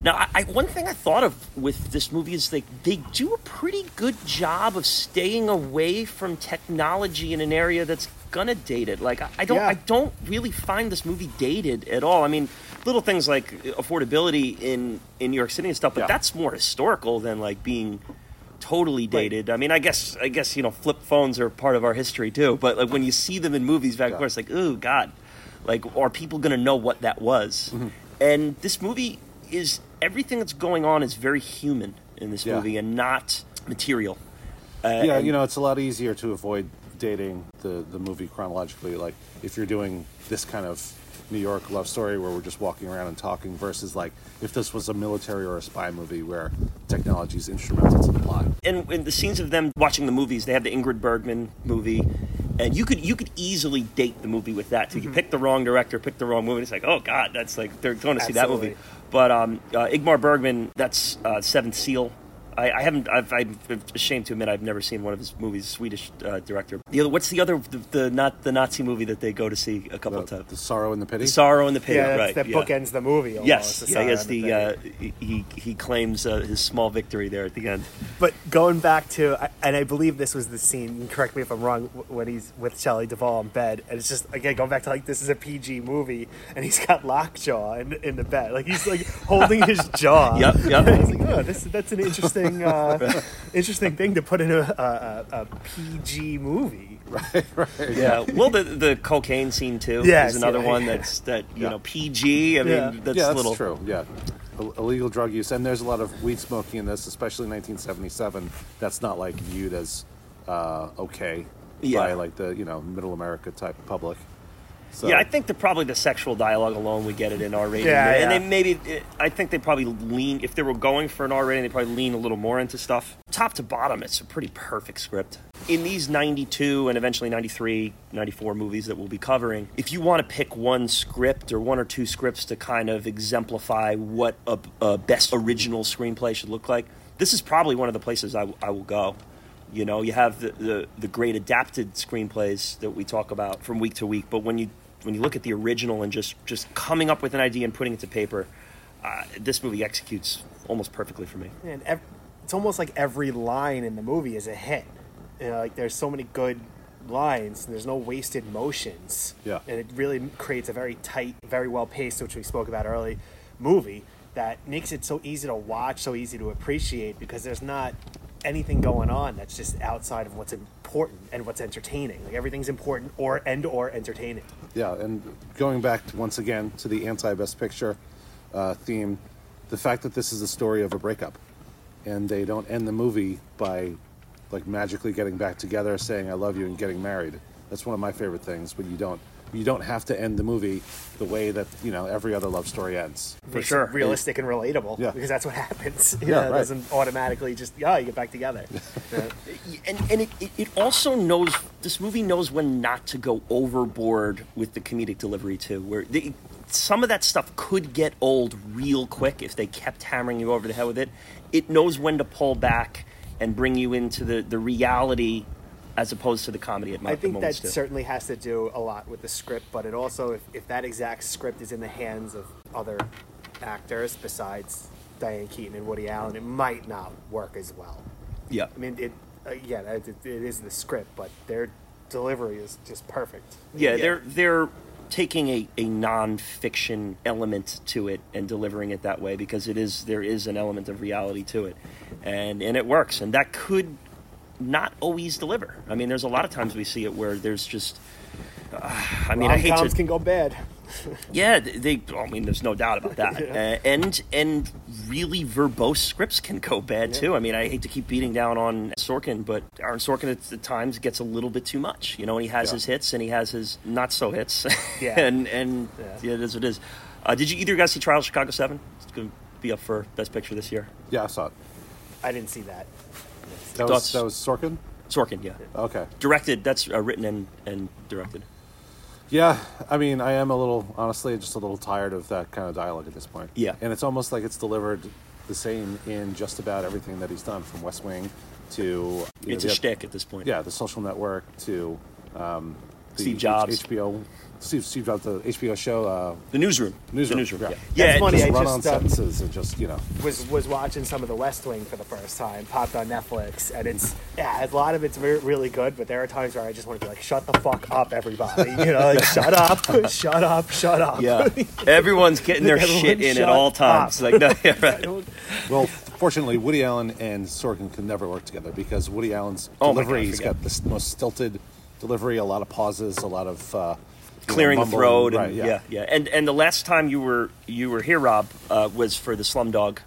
Now, I, I, one thing I thought of with this movie is like they do a pretty good job of staying away from technology in an area that's gonna date it. Like I, I don't, Yeah. I don't really find this movie dated at all. I mean, little things like affordability in in New York City and stuff, but Yeah. that's more historical than like being totally dated. I mean, I guess I guess you know, flip phones are part of our history too. But like when you see them in movies back, of Yeah. course, like oh god, like are people gonna know what that was? Mm-hmm. And this movie is everything that's going on is very human in this Yeah. movie and not material. Uh, yeah, and- you know, it's a lot easier to avoid dating the, the movie chronologically. Like, if you're doing this kind of New York love story where we're just walking around and talking, versus like if this was a military or a spy movie where technology is instrumental to the plot. and in the scenes of them watching the movies, they have the Ingrid Bergman movie, and you could you could easily date the movie with that. too. Mm-hmm. you pick the wrong director, pick the wrong movie. It's like, oh god, that's like they're going to see that movie. But um, uh, Ingmar Bergman, that's uh, Seventh Seal. I, I haven't. I've, I'm ashamed to admit I've never seen one of his movies. Swedish uh, director. The other, what's the other? The, the not the Nazi movie that they go to see a couple The, of times. the sorrow and the pity. The Sorrow and the Pity. yeah, that's, right. that yeah. bookends the movie. Almost, Yes, the yeah, Sorrow yes. and The uh, he he claims uh, his small victory there at the end. But going back to, and I believe this was the scene. Correct me if I'm wrong. When he's with Shelley Duvall in bed, and it's just again going back to like this is a PG movie, and he's got lockjaw in, in the bed, like he's like holding his jaw. Yep, yep. I was like, oh, this that's an interesting. Interesting, uh, interesting thing to put in a, a, a, a PG movie. Right? Yeah. Well, the the cocaine scene too Yes, is another yeah. one that's that you Yeah. know PG. I mean, Yeah. that's yeah, a that's little true. Yeah, illegal drug use, and there's a lot of weed smoking in this, especially 1977. That's not like viewed as uh, okay Yeah. by like the you know middle America type public. So, Yeah, I think that probably the sexual dialogue alone would get it in R rating. Yeah, and yeah. they maybe I think they probably lean if they were going for an R rating, they probably lean a little more into stuff. Top to bottom, it's a pretty perfect script. In these 92 and eventually 93, 94 movies that we'll be covering, if you want to pick one script or one or two scripts to kind of exemplify what a, a best original screenplay should look like, this is probably one of the places I, I will go. You know, you have the, the, the great adapted screenplays that we talk about from week to week, but when you when you look at the original and just just coming up with an idea and putting it to paper, uh, this movie executes almost perfectly for me. And ev- it's almost like every line in the movie is a hit. You know, like there's so many good lines. And there's no wasted motions. Yeah. And it really creates a very tight, very well paced, which we spoke about early, movie that makes it so easy to watch, so easy to appreciate because there's not anything going on that's just outside of what's important and what's entertaining. Like everything's important or and or entertaining. Yeah, and going back once again to the anti-best picture uh, theme, the fact that this is a story of a breakup, and they don't end the movie by like magically getting back together, saying "I love you" and getting married. That's one of my favorite things. When you don't, you don't have to end the movie the way that you know every other love story ends. For Makes it sure. realistic and relatable. Yeah. Because that's what happens. You Yeah, know, it doesn't automatically just oh you get back together. Yeah. and and it, it, it also knows this movie knows when not to go overboard with the comedic delivery too where the, some of that stuff could get old real quick if they kept hammering you over the head with it it knows when to pull back and bring you into the, the reality as opposed to the comedy at mo- I think that moments too. certainly has to do a lot with the script, but it also, if, if that exact script is in the hands of other actors besides Diane Keaton and Woody Allen, it might not work as well. yeah I mean, it uh, again, it, it is the script, but their delivery is just perfect. yeah, they're they're taking a, a non-fiction element to it and delivering it that way because it is there is an element of reality to it and and it works and that could not always deliver i mean there's a lot of times we see it where there's just uh, i mean i hate Rom-coms to can go bad. yeah they i mean there's no doubt about that uh, and and really verbose scripts can go bad too i mean i hate to keep beating down on sorkin but aaron sorkin at, at times gets a little bit too much you know and he has Yeah. his hits and he has his not so hits Yeah. and and Yeah. yeah. it is what it is uh, did you either guys see trial of chicago 7 it's going to be up for best picture this year Yeah, I saw it. I didn't see that. That was that was Sorkin. sorkin yeah Okay. directed that's uh, written and, and directed Yeah, I mean, I am a little, honestly, just a little tired of that kind of dialogue at this point. Yeah. And it's almost like it's delivered the same in just about everything that he's done, from West Wing to. you know, it's a shtick at this point Yeah, The Social Network to. Um, the Steve Jobs. HBO. Steve, Steve Jobs, the HBO show. Uh, the newsroom Newsroom, the newsroom yeah. yeah, That's yeah funny, just I run on just, um, sentences and just, you know. was was watching some of the West Wing for the first time, popped on Netflix, and it's yeah, a lot of it's re- really good, but there are times where I just want to be like, shut the fuck up, everybody, you know, like shut up, shut up, shut up. yeah everyone's getting their Everyone shit in at all times like no, yeah, right. Well, fortunately, Woody Allen and Sorkin can never work together because Woody Allen's Oh my delivery, God, he's forget got the most stilted delivery, a lot of pauses, a lot of. Uh, know, clearing the throat and Right, yeah. yeah and and the last time you were you were here rob uh, was for the slumdog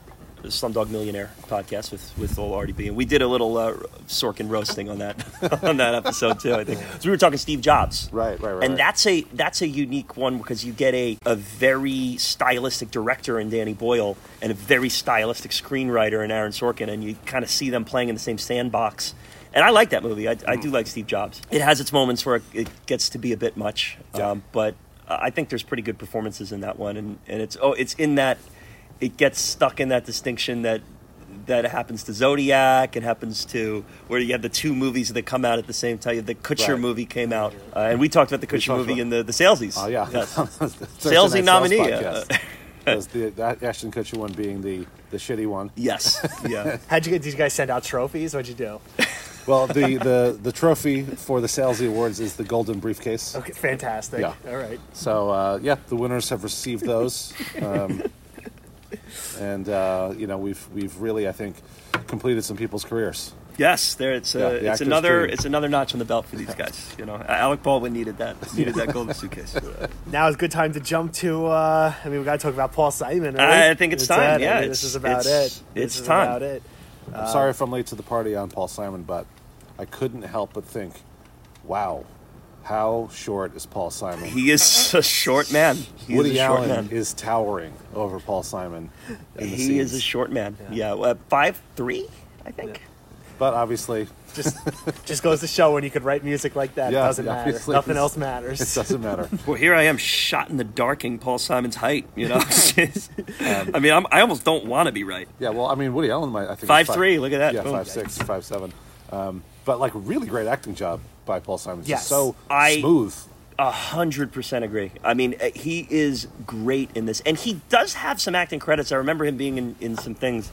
the slumdog millionaire podcast with with old RDB and we did a little uh, Sorkin roasting on that on that episode too I think. So we were talking Steve Jobs. Right, right, right, and right. that's a that's a unique one because you get a a very stylistic director in Danny Boyle and a very stylistic screenwriter in Aaron Sorkin and you kind of see them playing in the same sandbox and I like that movie. I, I do like Steve Jobs. It has its moments where it, it gets to be a bit much, Yeah. um, but I think there's pretty good performances in that one, and, and it's oh, it's in that it gets stuck in that distinction that that happens to Zodiac. It happens to where you have the two movies that come out at the same time. The Kutcher Right. movie came out, uh, and we talked about the Kutcher movie about- in the the Salesies. Oh yeah, Yes. Salesy nominee, Sales the that Ashton Kutcher one being the the shitty one. yes, yeah. How'd you get? Did you guys send out trophies? What'd you do? Well, the the the trophy for the Salesy Awards is the golden briefcase. Okay, fantastic. Yeah. All right. So uh, yeah, the winners have received those, um, and uh, you know we've we've really I think completed some people's careers. Yes, there it's Yeah, uh, the it's another dream. it's another notch on the belt for these guys. You know, Alec Baldwin needed that needed that golden suitcase. Now is a good time to jump to. Uh, I mean, we got to talk about Paul Simon. Right? I think it's Is that time, it? yeah, I mean, it's- this is about it's- it. This it's is time. About it. I'm sorry if I'm late to the party on Paul Simon, but I couldn't help but think, wow, how short is Paul Simon? He is a short man. He Woody is a short Allen man. is towering over Paul Simon. In the he is a short man. Yeah, uh, five three, I think. but obviously, Just, just goes to show when you could write music like that, Yeah, it doesn't matter. Nothing else matters. it doesn't matter. Well, here I am, shot in the darking Paul Simon's height. You know, Um, I mean, I'm, I almost don't want to be right. Yeah, well, I mean, Woody Allen might. I think is Five three, look at that. Yeah, Boom. five six, five seven. Um, but like, really great acting job by Paul Simon. Just Yes. so I- smooth. A hundred percent agree. I mean, uh, he is great in this, and he does have some acting credits. I remember him being in, in some things,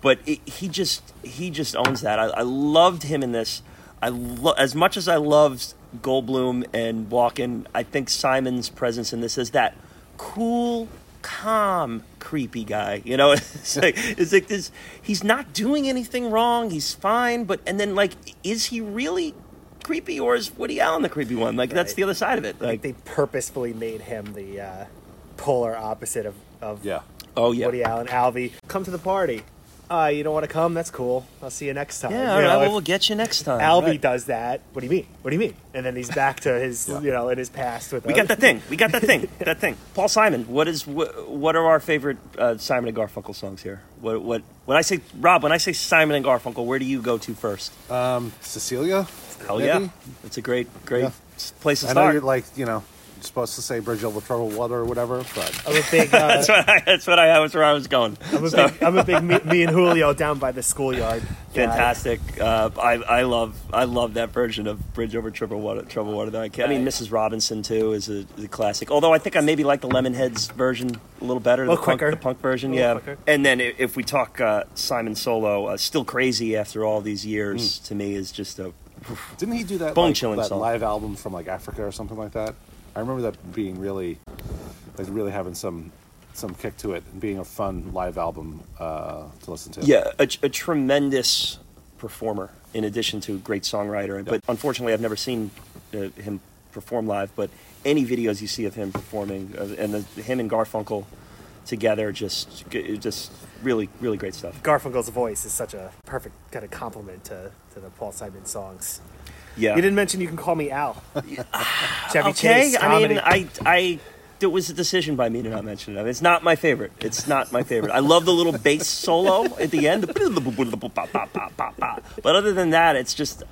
but it, he just he just owns that. I, I loved him in this. I lo- as much as I loved Goldblum and Walken. I think Simon's presence in this is that cool, calm, creepy guy. You know, it's like it's like this. He's not doing anything wrong. He's fine, but and then like, is he really? creepy or is Woody Allen the creepy one? Like that's the other side of it. I Like they purposefully made him the uh, polar opposite of, of Yeah. oh yeah. Woody Allen. Alvy, come to the party. Uh, you don't want to come? That's cool. I'll see you next time. Yeah, You all right, know, well, we'll get you next time. Alvy Right. does that. What do you mean? What do you mean? And then he's back to his, Yeah. you know, in his past with. We got that thing. We got that thing. that thing. Paul Simon. What is what, what are our favorite uh, Simon and Garfunkel songs here? What what when I say Rob, when I say Simon and Garfunkel, where do you go to first? Cecilia. Hell maybe? yeah, it's a great great Yeah. place to I know start. you're like, you know, you're supposed to say Bridge Over Troubled Water or whatever, but I'm a big. Uh, that's what I, that's what I that was where I was going. I'm a So- big. I'm a big. Me, me and Julio down by the schoolyard. guy. Fantastic. Uh, I, I love I love that version of Bridge Over Troubled Water. Troubled Water. That I, can. I mean, Mrs. Robinson too is a, is a classic. Although I think I maybe like the Lemonheads version a little better. little the punk, the punk version. A Yeah. quicker. And then if we talk uh, Simon Solo, uh, still crazy after all these years. To me, is just a didn't he do that, Bone like, chilling that song. live album from like Africa or something like that? I remember that being really, like really having some some kick to it and being a fun live album uh, to listen to. yeah a, a tremendous performer in addition to a great songwriter. But unfortunately, I've never seen uh, him perform live. But any videos you see of him performing uh, and the, him and Garfunkel together, just just really really great stuff. Garfunkel's voice is such a perfect kind of compliment to, to the Paul Simon songs. Yeah. You didn't mention you can call me Al. Chevy okay. Chase I mean, comedy. I I. It was a decision by me to not mention it. It's not my favorite. It's not my favorite. I love the little bass solo at the end. But other than that, it's just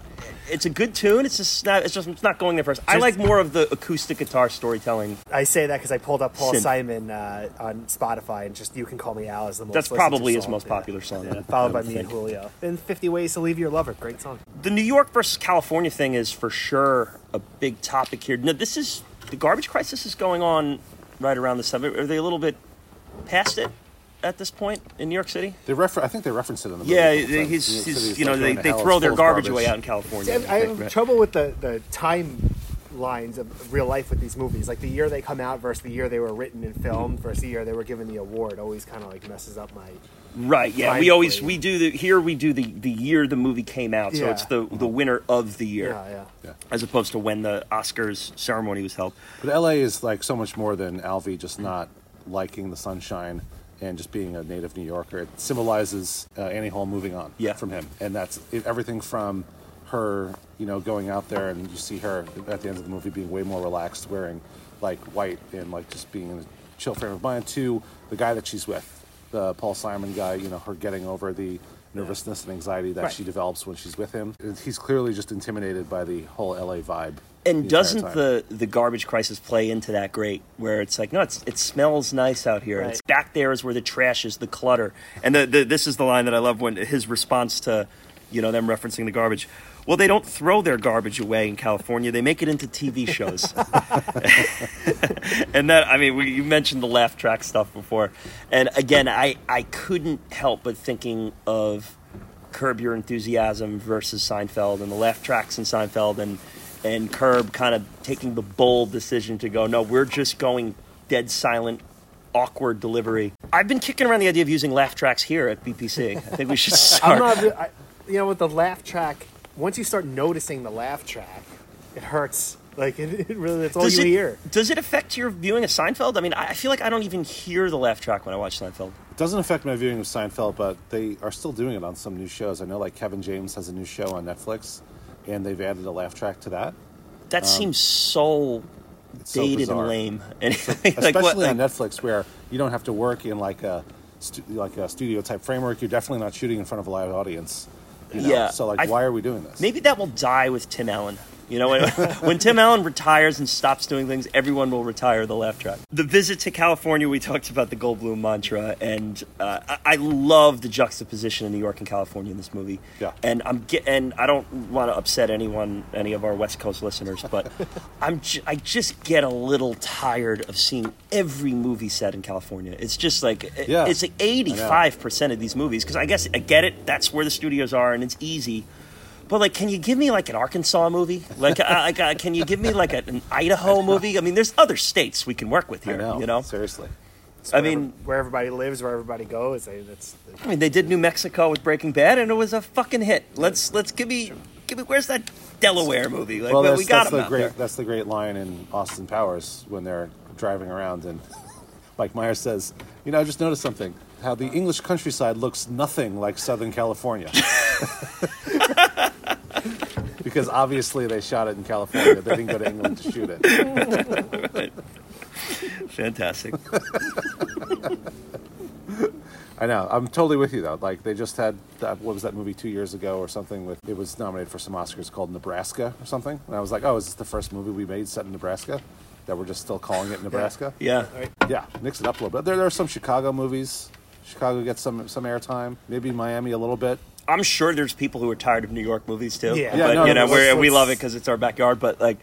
it's a good tune. It's just not. It's just it's not going there first. I like more of the acoustic guitar storytelling. I say that because I pulled up Paul Synth. Simon uh, on Spotify and just "You Can Call Me Al" is the most. That's probably his most Yeah. popular song. Yeah. Followed by me and. Julio. And "50 Ways to Leave Your Lover," great song. The New York versus California thing is for sure a big topic here. No, this is the garbage crisis is going on right around the summer. Are they a little bit past it at this point in New York City? They refer- I think they referenced it in the movie. Yeah, a he's, he's you know they, they throw their full of garbage away out in California. See, I, I have Right. trouble with the, the time lines of real life with these movies. Like the year they come out versus the year they were written and filmed versus the year they were given the award always kind of like messes up my. Right. Yeah. We always we do the here we do the the year the movie came out, so Yeah. it's the the winner of the year, Yeah, yeah. Yeah. as opposed to when the Oscars ceremony was held. But LA is like so much more than Alvy just not liking the sunshine and just being a native New Yorker. It symbolizes uh, Annie Hall moving on Yeah. from him, and that's it, everything from her, you know, going out there and you see her at the end of the movie being way more relaxed, wearing like white and like just being in a chill frame of mind. To the guy that she's with, the Paul Simon guy, you know, her getting over the nervousness and anxiety that Right. she develops when she's with him. He's clearly just intimidated by the whole LA vibe. And the doesn't the the garbage crisis play into that great? Where it's like, no, it's, it smells nice out here. Right. It's back there is where the trash is, the clutter. And the, the, this is the line that I love when his response to, you know, them referencing the garbage. Well, they don't throw their garbage away in California; they make it into TV shows. and that, I mean, we, you mentioned the laugh track stuff before, and again, I I couldn't help but thinking of Curb Your Enthusiasm versus Seinfeld and the laugh tracks in Seinfeld and and Curb kind of taking the bold decision to go, no, we're just going dead silent awkward delivery. I've been kicking around the idea of using laugh tracks here at BPC. I think we should I'm start. not. I, you know, with the laugh track, once you start noticing the laugh track, it hurts. Like it, it really, that's all does you it, hear. does it affect your viewing of Seinfeld? I mean, I I feel like I don't even hear the laugh track when I watch Seinfeld. It doesn't affect my viewing of Seinfeld, but they are still doing it on some new shows. I know, like Kevin James has a new show on Netflix, and they've added a laugh track to that. That um, seems so It's so dated and lame. And especially like what? on Netflix, where you don't have to work in like a stu- like a studio type framework. You're definitely not shooting in front of a live audience. You know? Yeah, So like, I- why are we doing this? Maybe that will die with Tim Allen. You know, when, when Tim Allen retires and stops doing things, everyone will retire the laugh track. The visit to California, we talked about the Goldblum mantra, and uh, I, I love the juxtaposition of New York and California in this movie. Yeah. And I'm get, and I don't want to upset anyone, any of our West Coast listeners, but I'm j- I just get a little tired of seeing every movie set in California. It's just like Yeah. it's like 85 percent of these movies because I guess I get it. That's where the studios are, and it's easy. But like, can you give me like an Arkansas movie? Like, uh, like uh, can you give me like a, an Idaho movie? I mean, there's other states we can work with I here. know. You know, seriously. I Wherever- mean, where everybody lives, where everybody goes. They, that's I mean, they did New Mexico with Breaking Bad, and it was a fucking hit. Let's let's give me give me where's that Delaware movie? Like, Well, well, that's, we got that's the out great there. that's the great line in Austin Powers when they're driving around and Mike Myers says, "You know, I just noticed something. How the English countryside looks nothing like Southern California." because obviously they shot it in California. They didn't go to England to shoot it. Fantastic. I know. I'm totally with you though. Like they just had that. What was that movie two years ago or something? With it was nominated for some Oscars called Nebraska or something. And I was like, oh, is this the first movie we made set in Nebraska? That we're just still calling it Nebraska? Yeah. Yeah, mix it up a little bit. There, there are some Chicago movies. Chicago gets some some airtime. Maybe Miami a little bit. I'm sure there's people who are tired of New York movies too. Yeah. Yeah, but no, you know, we're, we love it because it's our backyard. But like,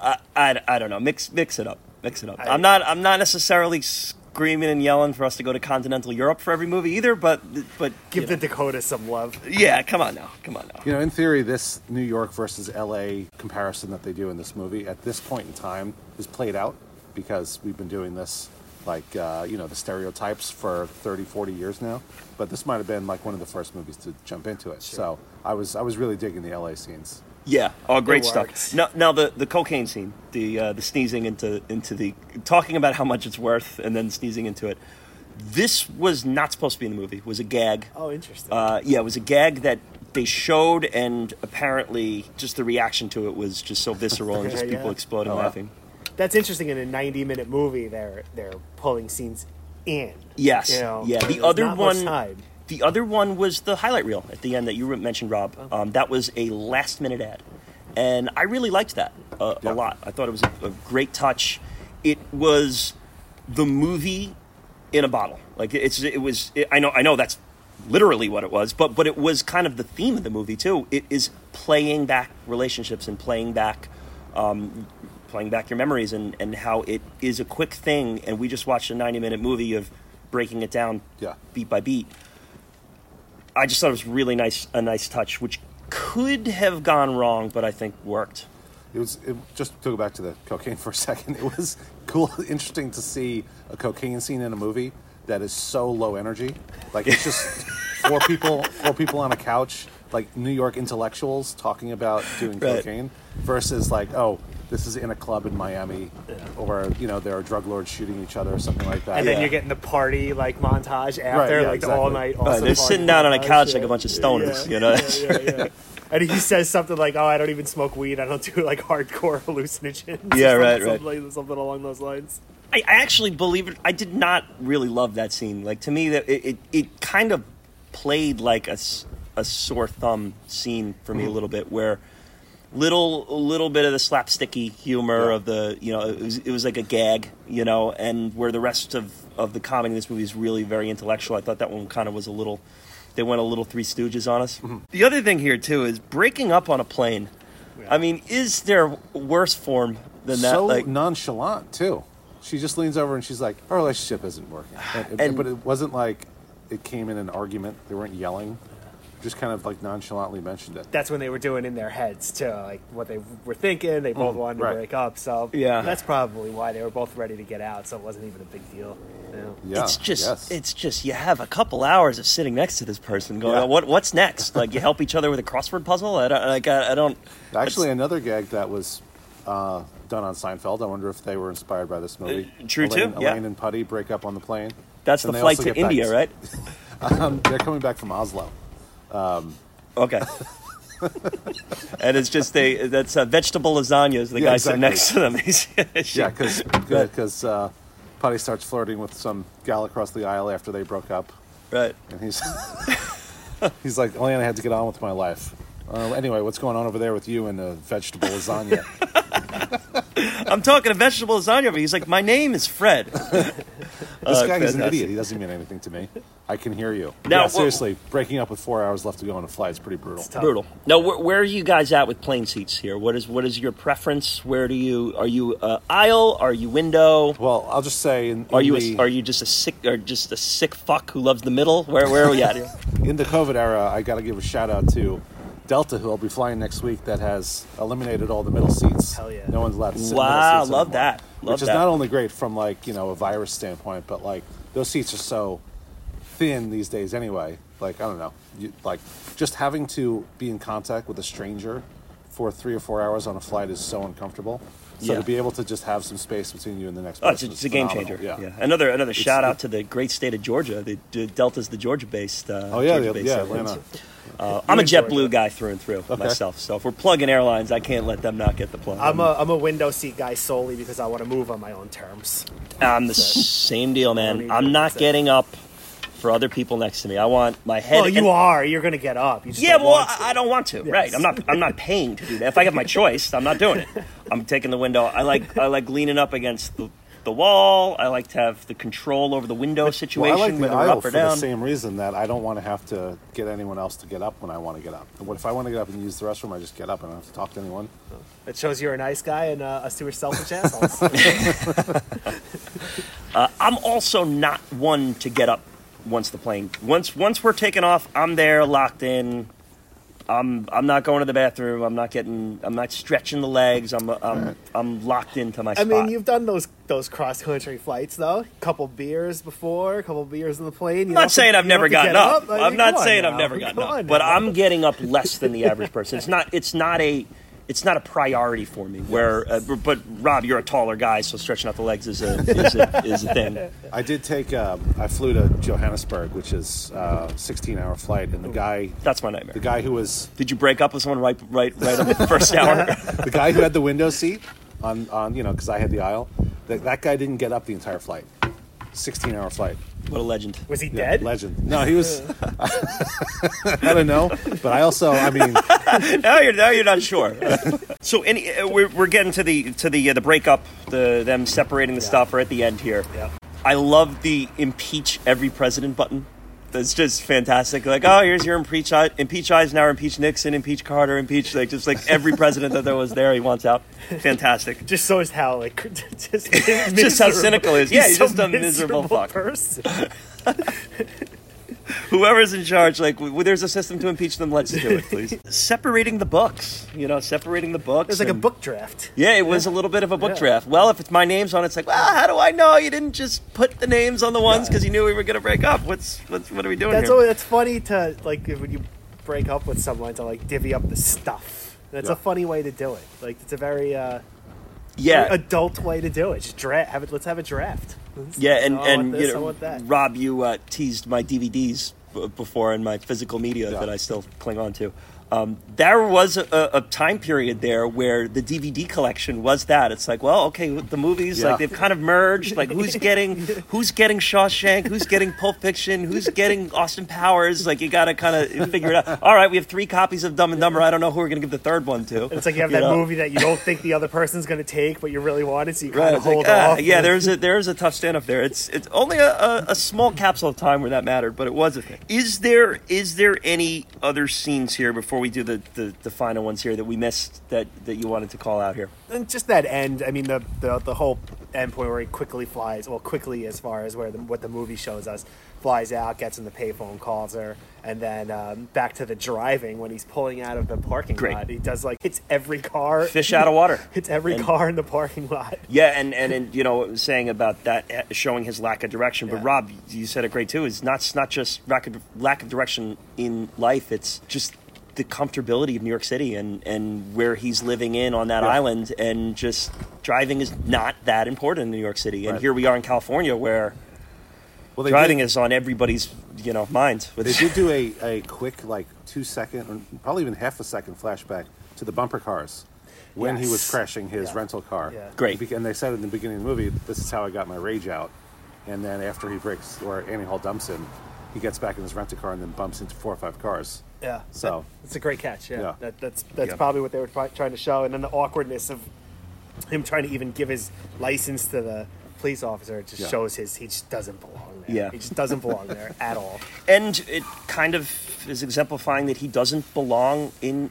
I, I, I don't know. Mix mix it up. Mix it up. I- I'm not I'm not necessarily screaming and yelling for us to go to continental Europe for every movie either. But but give the know. Dakota some love. yeah. Come on now. Come on now. You know, in theory, this New York versus LA comparison that they do in this movie at this point in time is played out because we've been doing this like uh, you know the stereotypes for 30 40 years now but this might have been like one of the first movies to jump into it so i was i was really digging the la scenes Yeah. Oh, great stuff. Now, now the, the cocaine scene, the uh, the sneezing into into the talking about how much it's worth, and then sneezing into it. This was not supposed to be in the movie. It was a gag. Oh, interesting. Uh, yeah, it was a gag that they showed, and apparently, just the reaction to it was just so visceral and just Yeah. people exploding Oh, wow. laughing. That's interesting. In a 90 minute movie, they're they're pulling scenes in. Yes, You know, yeah. The other one, the other one was the highlight reel at the end that you mentioned, Rob. Um, that was a last minute ad, and I really liked that uh, Yeah. a lot. I thought it was a, a great touch. It was the movie in a bottle. Like it's it was. It, I know I know that's literally what it was, but but it was kind of the theme of the movie too. It is playing back relationships and playing back. Um, playing back your memories and, and how it is a quick thing and we just watched a 90 minute movie of breaking it down Yeah. beat by beat i just thought it was really nice a nice touch which could have gone wrong but i think worked it was it, just to go back to the cocaine for a second it was cool interesting to see a cocaine scene in a movie that is so low energy like it's just four people four people on a couch like new york intellectuals talking about doing Right. cocaine versus like oh this is in a club in miami or you know there are drug lords shooting each other or something like that And then Yeah. you're getting the party like montage after, yeah, like the all exactly. night. Right, awesome they're party sitting down on a montage, couch yeah. like a bunch of stoners, Yeah, you know? Yeah, yeah, yeah. and he says something like, "Oh, I don't even smoke weed. I don't do like hardcore hallucinogens." or Yeah, right, something, right. Something, like- something along those lines. I, I actually believe it. I did not really love that scene. Like to me, that it, it, it kind of played like a, s- a sore thumb scene for me a mm-hmm. little bit, where little a little bit of the slapsticky humor Yeah. of the you know it was, it was like a gag, you know, and where the rest of of the comedy in this movie is really very intellectual. I thought that one kind of was a little. They went a little Three Stooges on us. Mm-hmm. The other thing here too is breaking up on a plane. I mean, is there worse form than that? so like, nonchalant too. She just leans over and she's like, "Our relationship isn't working." And- And- but it wasn't like it came in an argument. They weren't yelling. Just kind of like nonchalantly mentioned it. That's when they were doing in their heads too, like what they were thinking. They both wanted to Mm, break up, so Yeah. that's probably why they were both ready to get out. So it wasn't even a big deal. you know? Yeah, it's just yes. it's just you have a couple hours of sitting next to this person going Yeah. what what's next like you help each other with a crossword puzzle i don't like i, I don't actually another gag that was uh, done on Seinfeld. I wonder if they were inspired by this movie. Uh, true, Elaine, too, yeah. Elaine and Puddy break up on the plane. that's And the flight to get back india right Um, they're coming back from Oslo. Okay. And it's just they that's uh, vegetable lasagnas the Yeah, guy sitting next to them. Yeah, because uh, Puddy starts flirting with some gal across the aisle after they broke up, right. And he's he's like, "Elaine, I had to get on with my life." Uh, anyway, what's going on over there with you and the vegetable lasagna? i'm talking a vegetable lasagna but he's like my name is fred This Uh, guy is an idiot. He doesn't mean anything to me. I can hear you. Now, yeah, seriously, breaking up with four hours left to go on a flight is pretty brutal. brutal now where, where are you guys at with plane seats here what is what is your preference where do you are you uh, aisle are you window Well, I'll just say, in, Are you the, a, are you just a sick or just a sick fuck who loves the middle? Where where are we at here? in the COVID era, I got to give a shout out to Delta, who I'll be flying next week, that has eliminated all the middle seats. Hell yeah. No one's allowed to sit in Wow, middle seats love anymore, that. Love which is not only great from like you know a virus standpoint, but like those seats are so thin these days anyway. Like I don't know, you, like just having to be in contact with a stranger for three or four hours on a flight is so uncomfortable. So Yeah. to be able to just have some space between you and the next Oh, it's, person it's a game changer. Yeah. Another another shout out to the great state of Georgia. The, the Delta's the Georgia based. Uh, Oh yeah, the, Georgia-based yeah, airlines. Atlanta. Uh, I'm a in JetBlue guy through and through Okay. myself. So if we're plugging airlines, I can't let them not get the plug. I'm a I'm a window seat guy solely because I want to move on my own terms. I'm the same deal, man. I'm not getting up for other people next to me. I want my head. Well, you and- are. You're going to get up. You just Yeah, don't well. I I don't want to. Right? I'm not. I'm not paying to do that. If I have my choice, I'm not doing it. I'm taking the window. I like. I like leaning up against the, the wall. I like to have the control over the window situation, Well, I like the whether aisle up or for the down. same reason that I don't want to have to get anyone else to get up when I want to get up. And what if I want to get up and use the restroom? I just get up and I don't have to talk to anyone. It shows you're a nice guy and uh, us two are selfish assholes. I'm also not one to get up once the plane once once we're taking off. I'm there, locked in. I'm I'm not going to the bathroom. I'm not getting. I'm not stretching the legs. I'm I'm I'm locked into my I spot. mean, you've done those those cross country flights though. Couple beers before, a couple beers on the plane. You I'm not saying I've never gotten up. I mean, I'm not come on saying I've never gotten up, but. I'm getting up less than the average person. It's not. It's not a. It's not a priority for me. Where, uh, but Rob, you're a taller guy, so stretching out the legs is a is a, is a thing. I did take. Um, I flew to Johannesburg, which is a 16-hour flight, and the guy, That's my nightmare. the guy who was Did you break up with someone right right right on the first hour? the guy who had the window seat on on you know because I had the aisle. That that guy didn't get up the entire flight. 16-hour flight. what a legend. Was he Yeah, dead? Legend. No, he was. I don't know, but I also. I mean, now you're now you're not sure. so any uh, we're, we're getting to the to the uh, the breakup, the them separating the stuff. We're at the end here. Yeah. I love the impeach every president button. That's just fantastic. Like, oh, here's your impeach impeach Eisenhower, impeach Nixon, impeach Carter, impeach like just like every president that there was there, he wants out. Fantastic. Just shows how like just Just how cynical he is. Yeah, he's so just a miserable fuck. person. Whoever's in charge, like, w- there's a system to impeach them. Let's do it, please. separating the books, you know, separating the books. It was like a book draft. Yeah, it was a little bit of a book Yeah. draft. Well, if it's my name's on, it, it's like, well, how do I know you didn't just put the names on the ones because you knew we were going to break up? What's, what's what are we doing That's here? always, that's funny to like when you break up with someone to like divvy up the stuff. That's Yeah. a funny way to do it. Like it's a very uh, yeah, adult way to do it. Just draft. Have it. Let's have a draft. Let's- yeah, and I want and this, you know, that. Rob, you uh, teased my DVDs b- before and my physical media Yeah. that I still cling on to. Um, there was a, a time period there where the DVD collection was that. It's like, well, okay, the movies Yeah. like they've kind of merged. Like, who's getting who's getting Shawshank? Who's getting Pulp Fiction? Who's getting Austin Powers? Like, you got to kind of figure it out. All right, we have three copies of Dumb and Dumber. I don't know who we're gonna give the third one to. It's like you have that know? movie that you don't think the other person's going to take, but you really want it, so you Right, kind of it's like, hold ah, off. yeah, there's a there's a tough stand up there. It's it's only a, a, a small capsule of time where that mattered, but it was a thing. Is there is there any other scenes here before we do the, the, the final ones here that we missed that, that you wanted to call out here? and just that end. I mean, the the, the whole end point where he quickly flies, well, quickly as far as where the, what the movie shows us, flies out, gets in the payphone, calls her, and then um, back to the driving when he's pulling out of the parking Great. lot. He does like hits every car, Fish out of water. hits every And- car in the parking lot. Yeah, and, and, and you know, saying about that uh, showing his lack of direction. But Yeah. Rob, you said it great too. Is not it's not just lack of, lack of direction in life. It's just the comfortability of New York City and, and where he's living in on that Yeah. island, and just driving is not that important in New York City. And Right. here we are in California, where Well, driving did, is on everybody's you know mind. They did do a, a quick, like two second, or probably even half a second flashback to the bumper cars when he was crashing his Yeah. rental car. Yeah. Great. And they said in the beginning of the movie, "This is how I got my rage out." And then after he breaks, or Annie Hall dumps him, he gets back in his rental car and then bumps into four or five cars. Yeah. So- it's a great catch. Yeah, Yeah. That, that's that's Yeah. probably what they were trying to show, and then the awkwardness of him trying to even give his license to the police officer it just Yeah. shows his he just doesn't belong there. Yeah. he just doesn't belong there at all. and it kind of is exemplifying that he doesn't belong in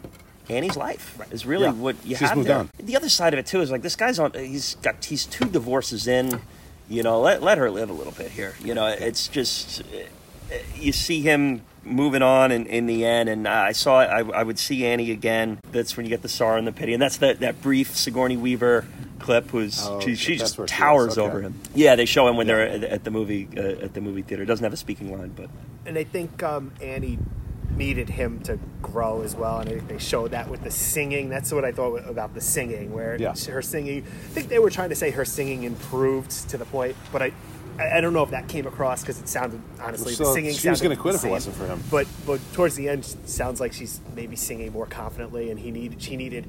Annie's life. Is really Yeah. what you She's have moved there. on. The other side of it too is like this guy's on. He's got he's two divorces in. You know, let let her live a little bit here. You know, it's just uh, you see him moving on in, in the end and i saw I, I would see annie again that's when you get the sorrow and the pity and that's that, that brief sigourney weaver clip who's Oh, she, she just where she towers okay. over him yeah they show him when they're at, at the movie uh, at the movie theater it doesn't have a speaking line but And I think um, Annie needed him to grow as well, and I think they showed that with the singing. That's what I thought about the singing, where Yeah. her singing. I think they were trying to say her singing improved to the point, but I. I I don't know if that came across because it sounded honestly So the singing. she was gonna quit the if it wasn't for him. But but towards the end, sounds like she's maybe singing more confidently, and he needed she needed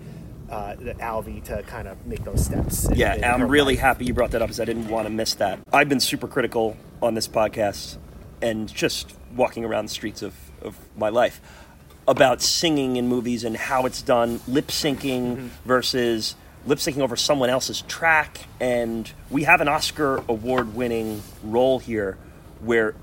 uh, the Alvy to kind of make those steps. in- Yeah, in and I'm really life. happy you brought that up because I didn't want to miss that. I've been super critical on this podcast and just walking around the streets of, of my life about singing in movies and how it's done, lip syncing versus lip syncing over someone else's track. And we have an Oscar award winning role here where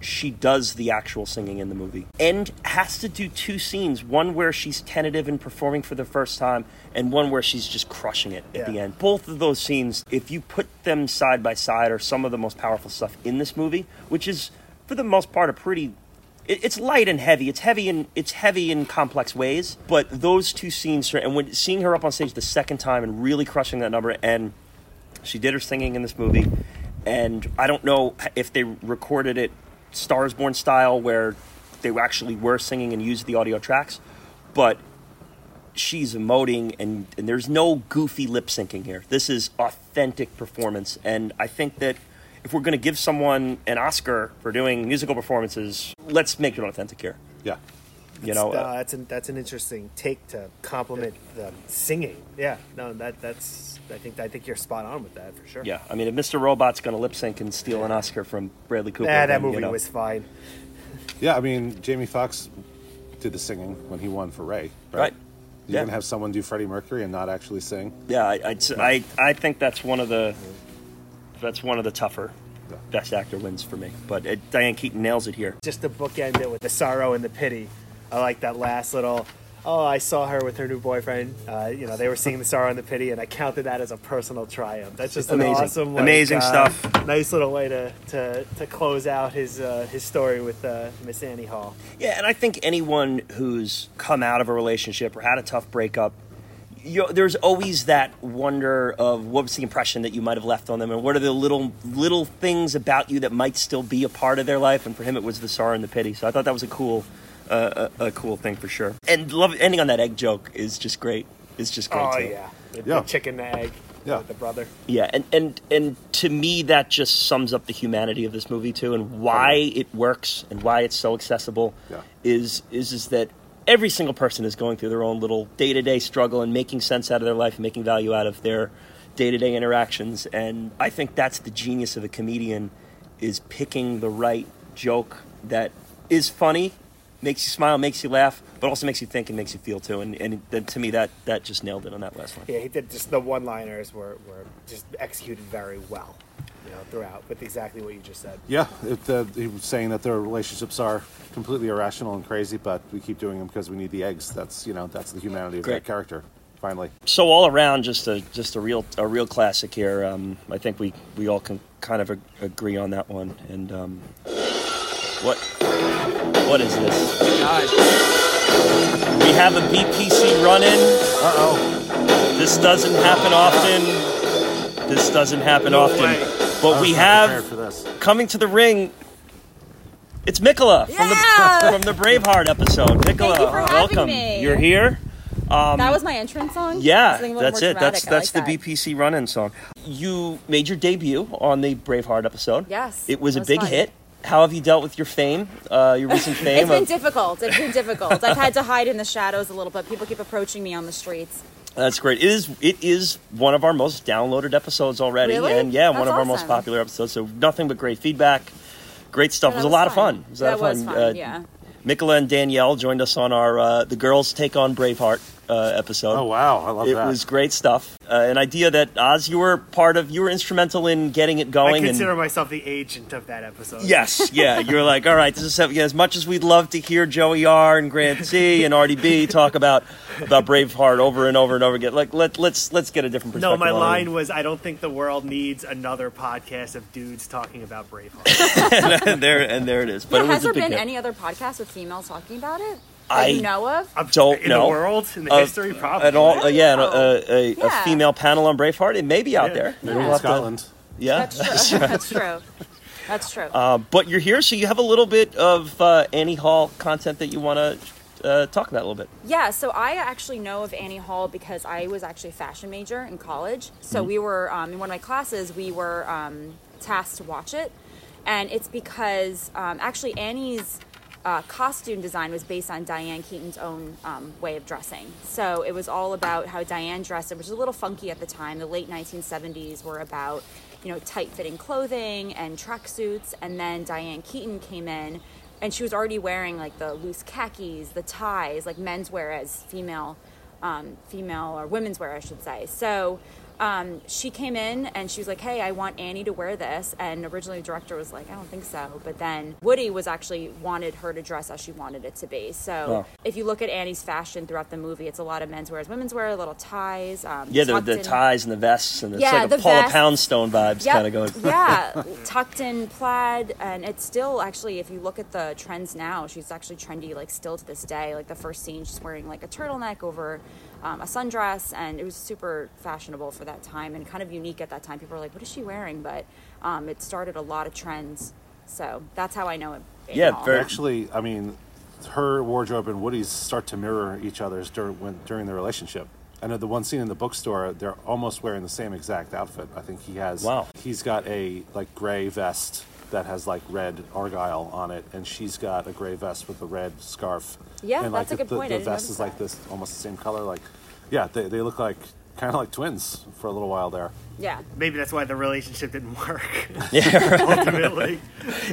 she does the actual singing in the movie and has to do two scenes one where she's tentative and performing for the first time and one where she's just crushing it at Yeah. the end both of those scenes if you put them side by side are some of the most powerful stuff in this movie which is for the most part a pretty it- it's light and heavy it's heavy in it's heavy in complex ways but those two scenes and when seeing her up on stage the second time and really crushing that number and she did her singing in this movie, and I don't know if they recorded it Stars Born style, where they actually were singing and used the audio tracks, but she's emoting, and, and there's no goofy lip syncing here. This is authentic performance, and I think that if we're going to give someone an Oscar for doing musical performances, let's make it authentic here. Yeah. You know, No, uh, that's an that's an interesting take to compliment the singing. Yeah, no, that that's I think I think you're spot on with that for sure. yeah. I mean, if Mr. Robot's going to lip sync and steal an Oscar from Bradley Cooper, Nah, that then, you movie know. was fine. Yeah, I mean, Jamie Foxx did the singing when he won for Ray. Right. Right. You're Yeah. gonna have someone do Freddie Mercury and not actually sing. Yeah, I, I'd, s- I, I think that's one of the that's one of the tougher Yeah. best actor wins for me. But it, Diane Keaton nails it here. Just to bookend it with the sorrow and the pity. I like that last little. Oh, I saw her with her new boyfriend. Uh, you know, they were seeing the sorrow and the pity, and I counted that as a personal triumph. That's just Amazing. an awesome, like, Amazing uh, stuff. Nice little way to to, to close out his uh, his story with uh, Miss Annie Hall. Yeah, and I think anyone who's come out of a relationship or had a tough breakup, you there's always that wonder of what was the impression that you might have left on them, and what are the little little things about you that might still be a part of their life. And for him, it was the sorrow and the pity. So I thought that was a cool, uh, a, a cool thing for sure. And love ending on that egg joke is just great. It's just great. Oh too. yeah, the, Yeah. the chicken, the egg, Yeah. the brother. Yeah, and, and and to me that just sums up the humanity of this movie too, and why it works and why it's so accessible. Yeah. Is is is that every single person is going through their own little day to day struggle and making sense out of their life and making value out of their day to day interactions, and I think that's the genius of a comedian is picking the right joke that is funny, makes you smile, makes you laugh, but also makes you think and makes you feel too. And and then to me that that just nailed it on that last one. Yeah, he did. Just the one-liners were, were just executed very well, know, throughout with exactly what you just said. Yeah, it, uh, he was saying that their relationships are completely irrational and crazy, but we keep doing them because we need the eggs. That's you know that's the humanity of Great. that character. finally. So all around, just a just a real a real classic here. Um, I think we we all can kind of ag- agree on that one. And um, what what is this? We have a BPC run-in. Uh oh. This doesn't happen often. This doesn't happen No often. way. But we have coming to the ring. It's Nicola from Yeah! the from the Braveheart episode. Nicola, you for having welcome. me. You're here. that was my entrance song. Yeah, Something a little that's more it. That's dramatic. I that's like the that. BPC run-in song. You made your debut on the Braveheart episode. Yes, it was it a was big fun. hit. How have you dealt with your fame, uh, your recent fame? It's been of- difficult. It's been difficult. I've had to hide in the shadows a little bit. People keep approaching me on the streets. That's great. It is. It is one of our most downloaded episodes already, Really? and yeah, one That's of our most popular episodes. So nothing but great feedback. Great stuff. Yeah, it was that a lot of fun. It was a lot that of was fun. fun. Uh, yeah. Nicola and Danielle joined us on our uh, the girls take on Braveheart uh, episode. Oh wow, I love It that. It was great stuff. Uh, an idea that Oz, you were part of. You were instrumental in getting it I going. and consider myself the agent of that episode. Yes, yeah. You're like, all right, this is yeah, as much as we'd love to hear Joey R and Grant C and RDB talk about about Braveheart over and over and over again. Like let let's let's get a different perspective. No, my on it. line was, I don't think the world needs another podcast of dudes talking about Braveheart. and there and there it is. But Yeah, it was has there been hit. any other podcast with females talking about it I- you know of? I'm- Don't in know. the world, in the Uh, history, probably. At all, uh, yeah, and a, a, a, a Yeah. female panel on Braveheart. It may be out Yeah. there. Maybe Yeah. in Scotland. Yeah, That's true. That's true. That's true. Uh, but you're here, so you have a little bit of uh, Annie Hall content that you want to uh, talk about a little bit. Yeah, so I actually know of Annie Hall because I was actually a fashion major in college. So Mm-hmm. we were um, in one of my classes. We were um, tasked to watch it, and it's because um, actually Annie's uh, costume design was based on Diane Keaton's own um, way of dressing. So it was all about how Diane dressed, which was a little funky at the time. The late 1970s were about you know tight-fitting clothing and tracksuits, and then Diane Keaton came in and she was already wearing like the loose khakis, the ties, like menswear as female, um, female or women's wear, I should say. So um, she came in and she was like, "Hey, I want Annie to wear this." And originally, the director was like, "I don't think so." But then Woody was actually wanted her to dress as she wanted it to be. So Oh. if you look at Annie's fashion throughout the movie, it's a lot of menswear as women's wear, little ties. Um, Yeah, the, the in- ties and the vests, and it's Yeah, like a the Paula vests. Poundstone vibes Yep. kind of going. yeah, tucked in plaid, and it's still actually. If you look at the trends now, she's actually trendy, like still to this day. Like the first scene, she's wearing like a turtleneck over um, a sundress, and it was super fashionable for that time and kind of unique at that time. People were like, "What is she wearing?" But um, it started a lot of trends. So that's how I know it. Yeah, very- Actually, I mean, her wardrobe and Woody's start to mirror each other's during when, during the relationship. I know the one scene in the bookstore, they're almost wearing the same exact outfit. I think he has. Wow. He's got a like gray vest that has like red argyle on it, and she's got a gray vest with a red scarf. Yeah, and, that's like, a good the, point. The I didn't vest notice is like this, almost the same color. Like, yeah, they, they look like kind of like twins for a little while there. yeah. Maybe that's why the relationship didn't work. Yeah, ultimately.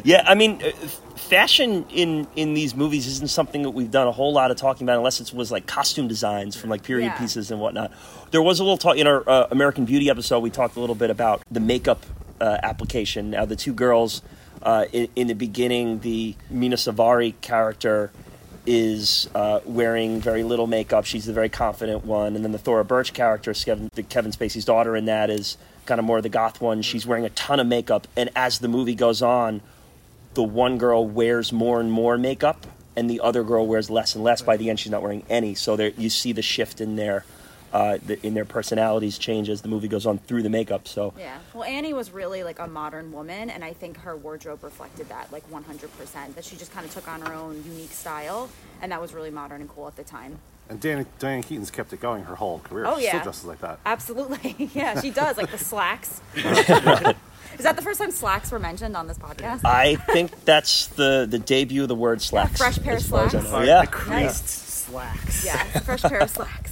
yeah. I mean, uh, fashion in in these movies isn't something that we've done a whole lot of talking about, unless it was like costume designs from like period Yeah. pieces and whatnot. There was a little talk in our uh, American Beauty episode. We talked a little bit about the makeup uh, application. Now, the two girls uh, in, in the beginning, the Mena Suvari character is uh, wearing very little makeup. She's the very confident one, and then the Thora Birch character, Kevin, the Kevin Spacey's daughter, in that is kind of more the goth one. She's wearing a ton of makeup, and as the movie goes on, the one girl wears more and more makeup, and the other girl wears less and less. By the end, she's not wearing any. So there, you see the shift in their uh, the, in their personalities change as the movie goes on through the makeup. So Yeah. Well, Annie was really like a modern woman, and I think her wardrobe reflected that like 100%. That she just kind of took on her own unique style, and that was really modern and cool at the time. And Dan, Diane Keaton's kept it going her whole career. Oh, She still dresses like that. Absolutely. yeah, she does. Like the slacks. Is that the first time slacks were mentioned on this podcast? I think that's the the debut of the word slacks. fresh pair of far as I slacks. know. Yeah, the creased slacks. yeah, fresh pair of slacks.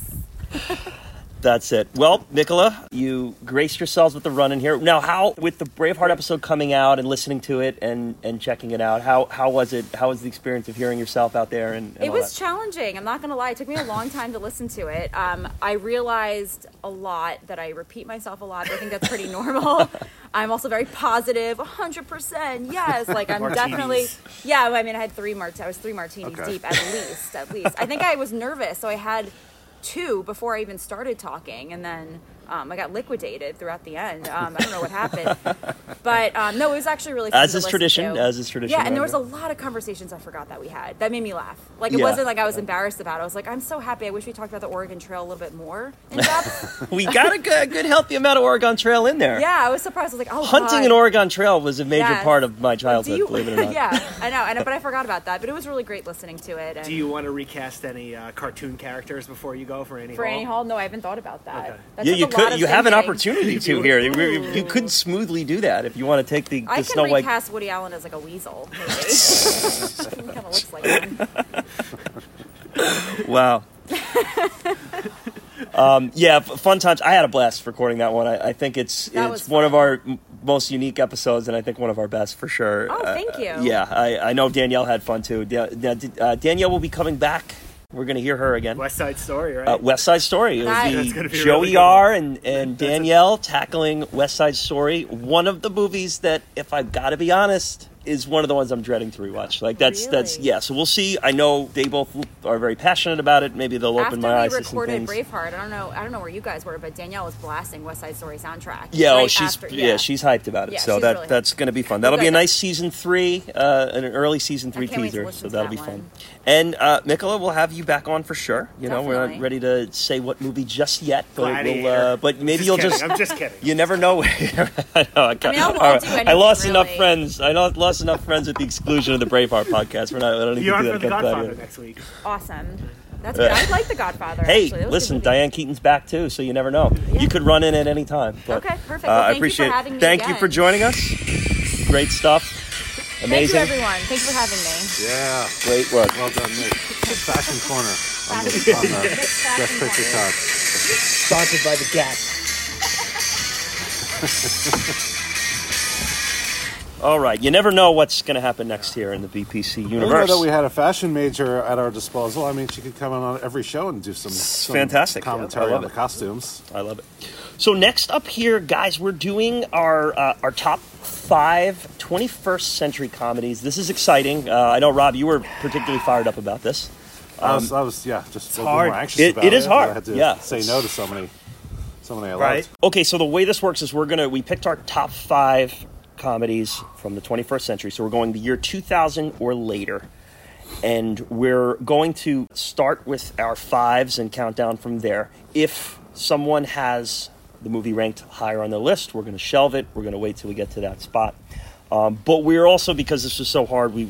That's it. Well, Nicola, you graced yourselves with the run in here. Now, how with the Braveheart episode coming out and listening to it and and checking it out, how how was it? How was the experience of hearing yourself out there? And, and It was that? challenging. I'm not going to lie. It took me a long time to listen to it. Um, I realized a lot that I repeat myself a lot. I think that's pretty normal. I'm also very positive. 100%. Yes. Like I'm Martinis. definitely. Yeah. I mean, I had three mart. I was three martinis Okay. deep at least. At least. I think I was nervous, so I had two before I even started talking, and then um, I got liquidated throughout the end. Um, I don't know what happened, but um, no, it was actually really fun As to is tradition, to. as is tradition, Yeah, and there was a lot of conversations I forgot that we had that made me laugh. Like it Yeah. wasn't like I was embarrassed about. it. I was like, I'm so happy. I wish we talked about the Oregon Trail a little bit more in. We got a good, good healthy amount of Oregon Trail in there. yeah, I was surprised. I was like, oh, Hunting God. an Oregon Trail was a major Yes. part of my childhood, you- believe it or not. yeah, I know, I know, but I forgot about that. But it was really great listening to it. And Do you want to recast any uh, cartoon characters before you go for Annie for Hall? Annie Hall? No, I haven't thought about that. Okay. That Yeah, you a lot could. You have an opportunity to here. You, you could smoothly do that if you want to take the, I can Snow White. recast Woody Allen as like a weasel. Maybe. he kind of looks like him. Wow. um, yeah, fun times. I had a blast recording that one. I, I think it's That it's was one of our most unique episodes, and I think one of our best for sure. Oh, Uh, thank you. yeah, I, I know Danielle had fun too. Da- da- uh, Danielle will be coming back. We're going to hear her again. West Side Story, right? Uh, West Side Story. It'll be, be Joey really. R and, and Danielle tackling West Side Story. One of the movies that, if I've got to be honest, is one of the ones I'm dreading to rewatch. Like that's that's yeah. So we'll see. I know they both are very passionate about it. Maybe they'll open my eyes we to some recorded things. Braveheart, I don't know, I don't know where you guys were, but Danielle was blasting West Side Story soundtrack. Yeah, oh, she's after- yeah. she's hyped about it. Yeah, so that really that's going to be fun. That'll be a nice season three, uh, an early season three can't wait to teaser. So that'll that be fun. And uh, Nicola, we'll have you back on for sure. You know, we're not ready to say what movie just yet, but we'll, uh, but maybe Just you'll kidding. just I'm just kidding. You never know. I, know, I, can't- mean, I'll- I'll all right. do I anything, lost enough friends. I know- lost enough friends with the exclusion of the Braveheart podcast. We're not. I don't need You to are do for that. The Got Godfather Gladiator. next week. awesome. That's good. I like The Godfather. Hey, actually. That was a good listen, movie. Diane Keaton's back too, so you never know. Yeah. You could run in at any time. But, Okay, perfect. uh, Well, I thank you for appreciate it. having me Thank you for joining us. Great stuff. Thank Amazing. you, everyone. Thanks for having me. Yeah. Great work. Well done, Nick. Fashion Corner on the, Fashion on the Corner. Best Fashion Picture Corner. card. Sponsored by the Gap. All right. You never know what's going to happen next here in the BPC I didn't know universe. that we had a fashion major at our disposal. I mean, she could come on every show and do some, some fantastic. Commentary love on the costumes. I love it. So next up here, guys, we're doing our uh, our top five 21st century comedies. This is exciting. Uh, I know, Rob, you were particularly fired up about this. I was, I was, yeah, just a little hard. more anxious It- about it it. is hard, I had to yeah. say no to so many, so many I Right. Okay, so the way this works is we're gonna we picked our top five comedies from the 21st century. So we're going the year 2000 or later, and we're going to start with our fives and count down from there. If someone has the movie ranked higher on the list, we're going to shelve it. We're going to wait till we get to that spot. Um, but we're also because this was so hard, we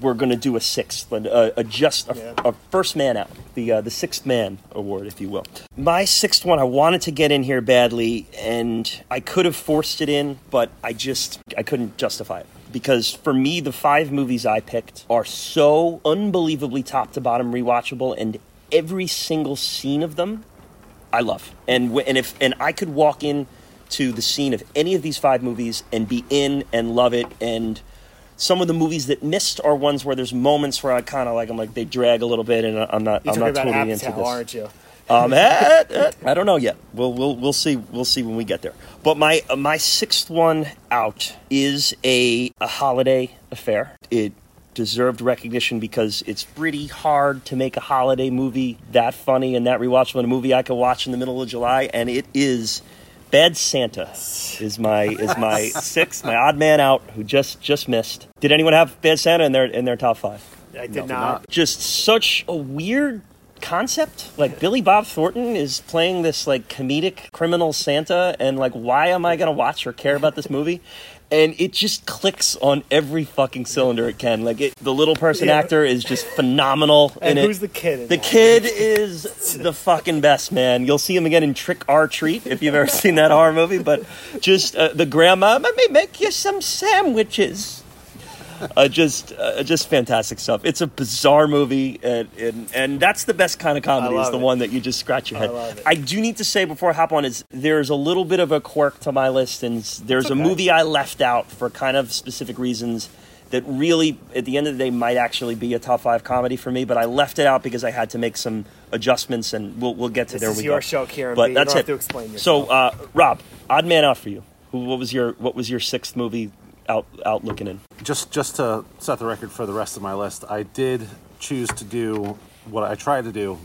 we're going to do a sixth, a, a just a, Yeah. a first man out, the uh, the sixth man award, if you will. My sixth one, I wanted to get in here badly, and I could have forced it in, but I just I couldn't justify it because for me, the five movies I picked are so unbelievably top to bottom rewatchable, and every single scene of them I love. And w- and if and I could walk in to the scene of any of these five movies and be in and love it and some of the movies that missed are ones where there's moments where I kind of like I'm like they drag a little bit and I'm not You're I'm not totally into this. aren't you? Um, eh, eh, I don't know yet. We'll we'll we'll see we'll see when we get there. But my uh, my sixth one out is a a holiday affair. It deserved recognition because it's pretty hard to make a holiday movie that funny and that rewatchable. A movie I could watch in the middle of July, and it is Bad Santa. Is my is my sixth my odd man out who just just missed. Did anyone have Bad Santa in their in their top five? I did No, not. just such a weird concept. Like Billy Bob Thornton is playing this like comedic criminal Santa, and like, why am I gonna watch or care about this movie? And it just clicks on every fucking cylinder it can. Like it, the little person Yeah. actor is just phenomenal And who's it. the kid? in The that? kid is the fucking best, man. You'll see him again in Trick or Treat if you've ever seen that horror movie. But just uh, the grandma, let me make you some sandwiches. Uh, just, uh, just fantastic stuff. It's a bizarre movie, and, and and that's the best kind of comedy. I Is the it. one that you just scratch your I head. it. I do need to say before I hop on is there's a little bit of a quirk to my list, and there's a movie I left out for kind of specific reasons that really, at the end of the day, might actually be a top five comedy for me. But I left it out because I had to make some adjustments, and we'll we'll get to This there. is we your go. show, Kieran But B. That's it. have to explain So, uh, Rob, odd man out for you. Who, what was your what was your sixth movie out out looking in? Just just to set the record for the rest of my list, I did choose to do what I tried to do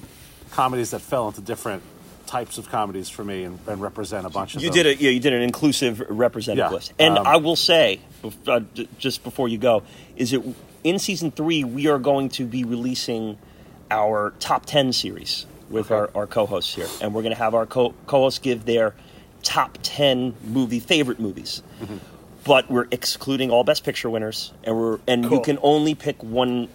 comedies that fell into different types of comedies for me and, and represent a bunch of You them. did it. Yeah, you did an inclusive representative Yeah, list. And um, I will say, uh, just before you go, is it in season three we are going to be releasing our top ten series with Okay. our, our co-hosts here, and we're going to have our co- co-hosts give their top ten movie favorite movies. Mm-hmm. But we're excluding all Best Picture winners, and we're and you can only pick one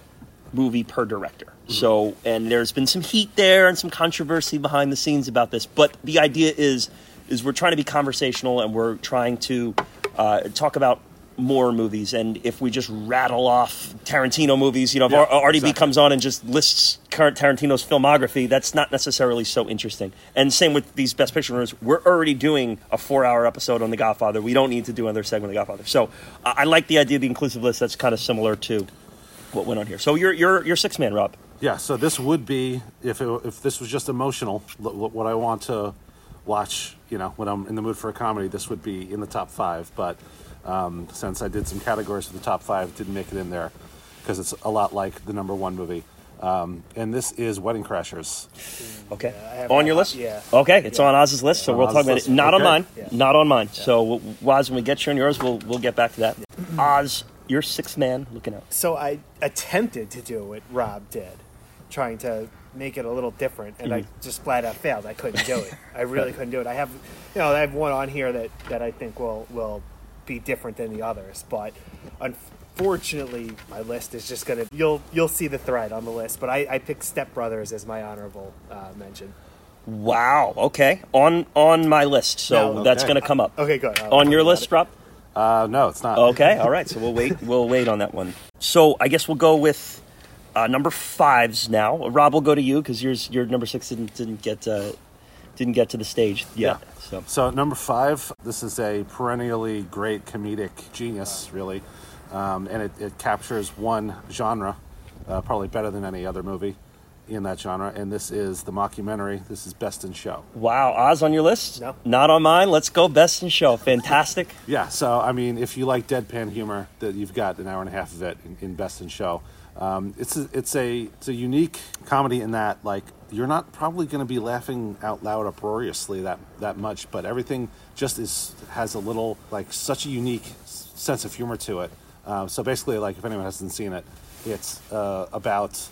movie per director. So, and there's been some heat there and some controversy behind the scenes about this. But the idea is, is we're trying to be conversational and we're trying to uh, talk about more movies. And if we just rattle off Tarantino movies, you know, if Yeah, R- RDB exactly. comes on and just lists current Tarantino's filmography, that's not necessarily so interesting. And same with these Best Picture winners. We're already doing a four-hour episode on The Godfather. We don't need to do another segment of The Godfather. So uh, I like the idea of the inclusive list. That's kind of similar to what went on here. So you're you're you're six man, Rob. Yeah, so this would be if it, if this was just emotional, what I want to watch, you know, when I'm in the mood for a comedy, this would be in the top five. But um, since I did some categories for the top five, didn't make it in there because it's a lot like the number one movie. Um, and this is Wedding Crashers. Okay. I have on your list? Yeah. Okay, it's on Oz's list, so On we'll Oz's talk about list. it. Not on mine. Yeah. Not on mine. So Woz, when we get you on yours, we'll we'll get back to that. Oz, your sixth man looking out. So I attempted to do what Rob did, trying to make it a little different, and I just flat out failed. I couldn't do it. I really couldn't do it. I have, you know, I have one on here that, that I think will will be different than the others, but unfortunately, my list is just gonna. You'll you'll see the thread on the list, but I, I picked Step Brothers as my honorable uh, mention. Wow. Okay. On on my list, so No. that's going to come up. Okay, good. I'll On your list, it. Rob. Uh, no, it's not. Okay. All right. So we'll wait. We'll wait on that one. So I guess we'll go with uh, number fives now. Rob, we'll go to you because yours your number six didn't didn't get uh, didn't get to the stage yet. Yeah. So So number five, this is a perennially great comedic genius, really, um, and it, it captures one genre, uh, probably better than any other movie in that genre. And this is the mockumentary. This is Best in Show. wow, Oz on your list? No. Not on mine. Let's go best in show. Fantastic. Yeah. So I mean, if you like deadpan humor, that you've got an hour and a half of it in, in Best in Show. Um, it's a, it's a it's a unique comedy in that like you're not probably going to be laughing out loud uproariously that that much, but everything just is has a little like such a unique sense of humor to it. Um, so basically, like if anyone hasn't seen it, it's uh, about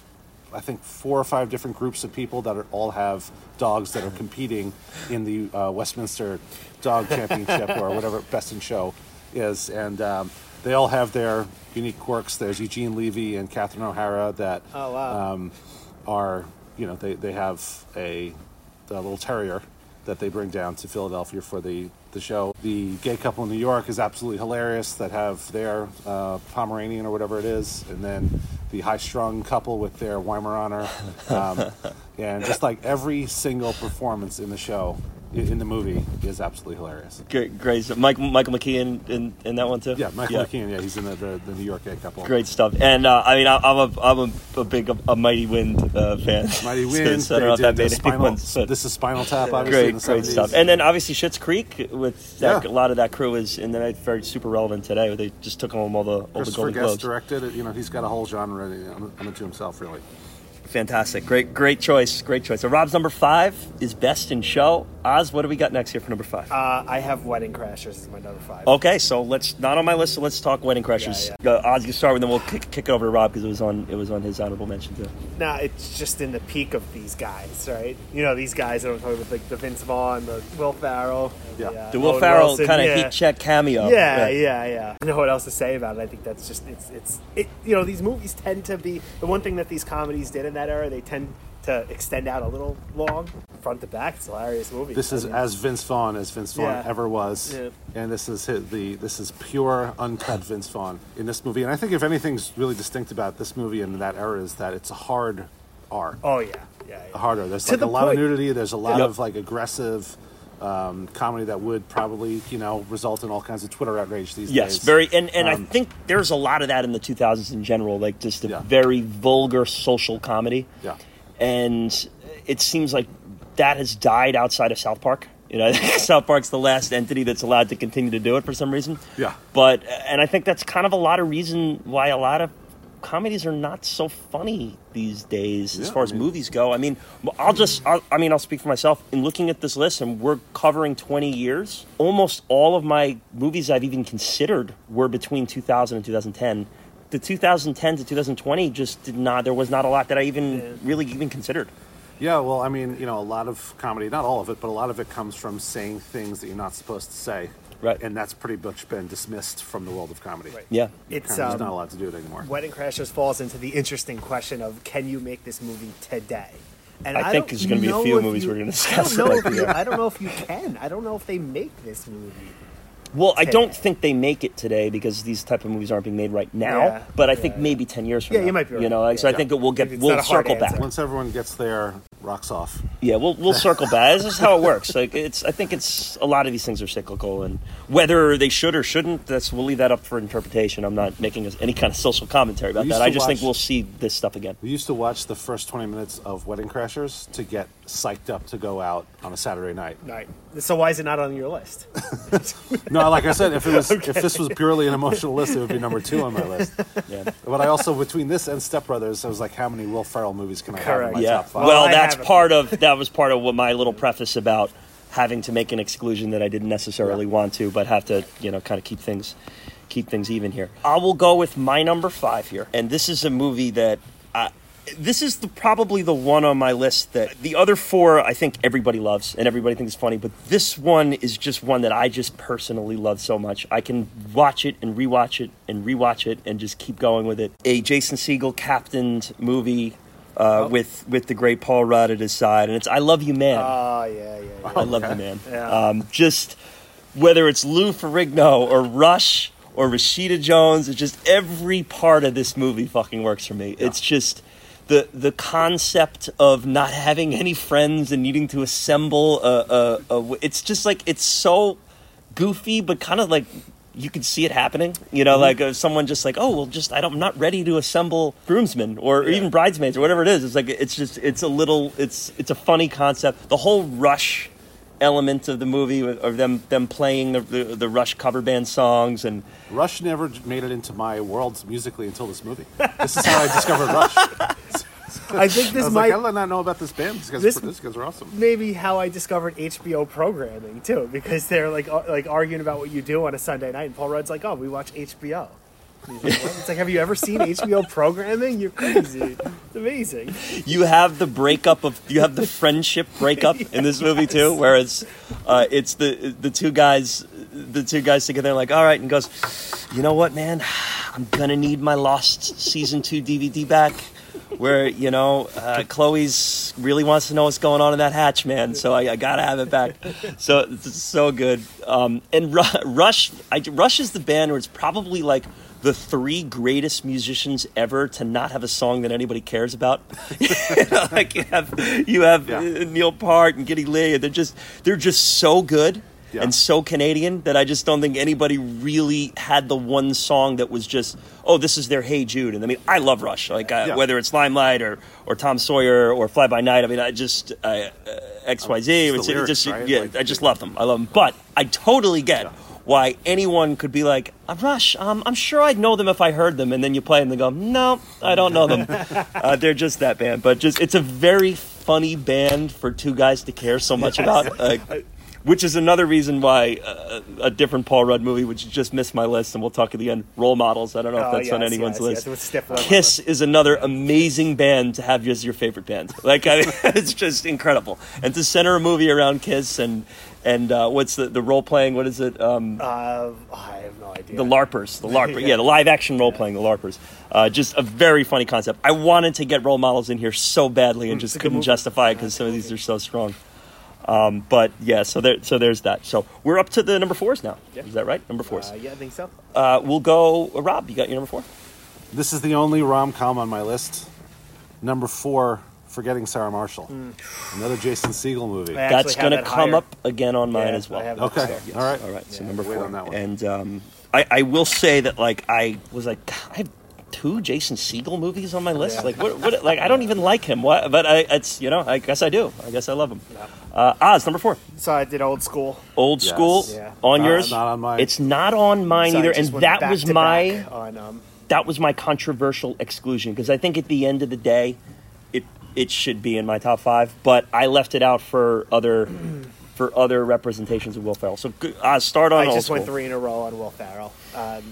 I think four or five different groups of people that are, all have dogs that are competing in the uh, Westminster Dog Championship or whatever Best in Show is, and um, they all have their unique quirks. There's Eugene Levy and Catherine O'Hara that Oh wow. um, are you know they, they have a, a little terrier that they bring down to Philadelphia for the, the show. The gay couple in New York is absolutely hilarious that have their uh, Pomeranian or whatever it is, and then the high strung couple with their Weimaraner, um, and just like every single performance in the show i- in the movie is absolutely hilarious. Great, great. stuff. Mike, Michael McKean in, in that one too. Yeah, Michael McKean. Yeah, he's in the, the, the New York gay couple. Great stuff. And uh, I mean, I, I'm a I'm a, a big a, Mighty Wind uh, fan. Mighty Wind. so I don't know if that made spinal, but this is Spinal Tap, obviously. in great, the great 70s. stuff. And then obviously Schitt's Creek with that, Yeah. a lot of that crew is and then it's very super relevant today. They just took home all the all the Golden Guest Globes. directed it. You know, he's got a whole genre un- unto himself, really. Fantastic. Great, great choice. Great choice. So Rob's number five is best in show. Oz, what do we got next here for number five? Uh, I have Wedding Crashers as my number five. Okay, so let's not on my list. So let's talk Wedding Crashers. Yeah, Uh, Oz, you start with, then we'll kick, kick it over to Rob because it was on it was on his honorable mention too. Now it's just in the peak of these guys, right? You know, these guys that I'm talking about, like the Vince Vaughn, the Will Ferrell, Yeah. uh, The Will Owen Ferrell kind of yeah. heat check cameo. Yeah, yeah, yeah. I don't know what else to say about it. I think that's just it's it's it. You know, these movies tend to be the one thing that these comedies did in that era. They tend to extend out a little long, front to back. It's a hilarious movie. This is I mean, as Vince Vaughn as Vince Vaughn Yeah. ever was, Yeah. and this is his, the this is pure uncut Vince Vaughn in this movie. And I think if anything's really distinct about this movie and that era is that it's a hard R, oh yeah, yeah. yeah. harder. There's To like the a lot point- of nudity. There's a lot Yep. of like aggressive um, comedy that would probably you know result in all kinds of Twitter outrage these Yes, days. Yes, very, and, and I Um, think there's a lot of that in the 2000s in general, like just a Yeah. very vulgar social comedy. Yeah. And it seems like that has died outside of South Park. You know, South Park's the last entity that's allowed to continue to do it for some reason. Yeah. But and I think that's kind of a lot of reason why a lot of comedies are not so funny these days as Yeah, far I as mean- movies go. I mean, I'll just, I'll, I mean, I'll speak for myself. In looking at this list, and we're covering 20 years, almost all of my movies I've even considered were between 2000 and 2010. The 2010 to 2020 just did not, there was not a lot that I even really even considered. Yeah, well, I mean, you know, a lot of comedy, not all of it, but a lot of it comes from saying things that you're not supposed to say. Right. And that's pretty much been dismissed from the world of comedy. Right. Yeah. It's um, not allowed to do it anymore. Wedding Crashers falls into the interesting question of can you make this movie today? And I think there's gonna be a few movies you- we're gonna I discuss don't, know if you. I don't know if you can. I don't know if they make this movie. Well, I don't think they make it today because these type of movies aren't being made right now. Yeah, but I yeah, think yeah. maybe ten years from Yeah, now. you might be right. You know, like, so I think that we'll get It's we'll not a hard circle back. Once everyone gets their rocks off. Yeah, we'll we'll circle back. This is how it works. Like it's, I think it's a lot of these things are cyclical, and whether they should or shouldn't, that's we'll leave that up for interpretation. I'm not making any kind of social commentary about that. I to just think we'll see this stuff again. We used to watch the first 20 minutes of Wedding Crashers to get psyched up to go out on a Saturday night. Right. So why is it not on your list? No, like I said, if it was if this was purely an emotional list, it would be number two on my list. Yeah. But I also between this and Step Brothers, I was like, how many Will Ferrell movies can I have in my yeah. top five? Well, I that's part of that was part of what my little preface about having to make an exclusion that I didn't necessarily Yeah. want to, but have to you know kind of keep things keep things even here. I will go with my number five here, and this is a movie that. This is the, probably the one on my list that the other four I think everybody loves and everybody thinks is funny, but this one is just one that I just personally love so much. I can watch it and rewatch it and rewatch it and just keep going with it. A Jason Segel captained movie uh, with with the great Paul Rudd at his side, and it's "I Love You, Man." Oh yeah, yeah, yeah. I love you, man. Yeah. Um, just whether it's Lou Ferrigno or Rush or Rashida Jones, it's just every part of this movie fucking works for me. It's just the the concept of not having any friends and needing to assemble a, a, a it's just like it's so goofy, but kind of like. You could see it happening, you know, like uh, someone just like, oh, well, just I don't, I'm not ready to assemble groomsmen or even bridesmaids or whatever it is. It's like it's just it's a little it's it's a funny concept. The whole rush element of the movie of them them playing the, the the Rush cover band songs and Rush never made it into my world musically until this movie. This is how I discovered Rush. I think I this was might like, how did I not know about this band? These guys, This- these guys are awesome. maybe how I discovered HBO programming too, because they're like ar- like arguing about what you do on a Sunday night, and Paul Rudd's like, "Oh, we watch HBO." Like, It's like, have you ever seen HBO programming? You're crazy. It's amazing. you have the breakup of you have the friendship breakup in this movie too, where it's uh, it's the the two guys the two guys together like all right and goes, you know what man, I'm gonna need my lost season two DVD back. Where you know uh, Chloe's really wants to know what's going on in that hatch, man. So I, I gotta have it back. So it's so good. Um, and Ru- Rush, I, Rush is the band where it's probably like the three greatest musicians ever to not have a song that anybody cares about. you know, like you have you have Yeah. Neil Peart and Geddy Lee, and they're just they're just so good. Yeah. And so Canadian that I just don't think anybody really had the one song that was just, oh, this is their Hey Jude. And I mean, I love Rush, like uh, Yeah. whether it's Limelight or, or Tom Sawyer or Fly By Night. I mean, I just uh, X Y Z. It's, just right? yeah, Like- I just love them. I love them. But I totally get Yeah. why anyone could be like, "Uh, Rush, um, I'm sure I'd know them if I heard them, and then you play them and they go, no, I don't know them. uh, they're just that band. But just it's a very funny band for two guys to care so much about. Uh, which is another reason why uh, a different Paul Rudd movie, which just missed my list, and we'll talk at the end. Role models. I don't know if Oh, that's on anyone's yes, list. yes, with Steph Levin. Kiss is another amazing band to have as your favorite band. Like I it's just incredible, and to center a movie around Kiss and and uh, what's the the role playing? What is it? Um, Uh, I have no idea. the LARPers, the LARPer, yeah. Yeah. the live action role playing, the LARPers. Uh, just a very funny concept. I wanted to get role models in here so badly and Mm, just couldn't justify it because some of these are so strong. Um, but yeah, so there, so there's that. So we're up to the number fours now. Yeah. Is that right? Number fours. Uh, yeah, I think so. Uh, we'll go. Uh, Rob, you got your number four. This is the only rom com on my list. Number four, Forgetting Sarah Marshall. Another Jason Segel movie. That's going to that come higher. up again on mine Yeah, as well. I Okay. that higher. All right. All right. So Yeah, number four. on that one. And um, I, I will say that like I was like I have two Jason Segel movies on my list. Yeah. Like what, what? Like I don't even like him. What? But I it's you know I guess I do. I guess I love him. Uh, Oz number four. So I did old school. Old Yes. school Yeah. on Not- yours. not on mine. It's not on mine So I either. just And went that back was to my back on um, that was my controversial exclusion because I think at the end of the day, it it should be in my top five, but I left it out for other for other representations of Will Ferrell. So g- uh, start on I old just school. went three in a row on Will Ferrell. Um,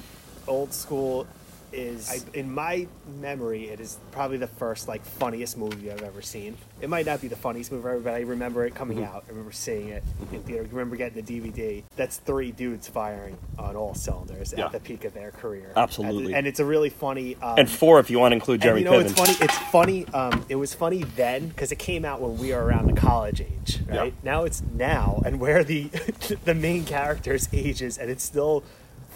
old school is, I, in my memory, it is probably the first like funniest movie I've ever seen. It might not be the funniest movie ever, but I remember it coming Mm-hmm. out. I remember seeing it in theater. I remember getting the DVD. That's three dudes firing on all cylinders Yeah. at the peak of their career. Absolutely. and it's a really funny. Um, and four if you want to include Jeremy you know, Piven. it's funny. It's funny. Um, it was funny then because it came out when we were around the college age, right? Yeah. Now it's now, and where the the main character's ages, and it's still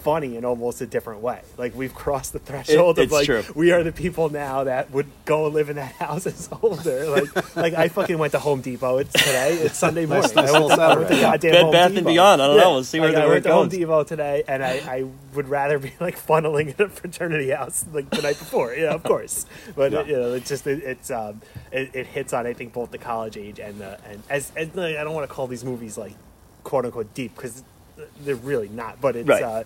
funny in almost a different way. Like we've crossed the threshold It- of like true. we are the people now that would go and live in that house as older. Like like I fucking went to Home Depot. It's today. It's Sunday morning. I went to- I went to goddamn Bed Home Bath and Depot. Beyond. I don't know. We'll see where like, the- I went to Home. Depot today, and I, I would rather be like funneling in a fraternity house like the night before. Yeah, of course. But Yeah. you know, it's just it, it's um, it, it hits on I think both the college age and the and as, as like, I don't want to call these movies like quote unquote deep because they're really not. But it's Right. uh,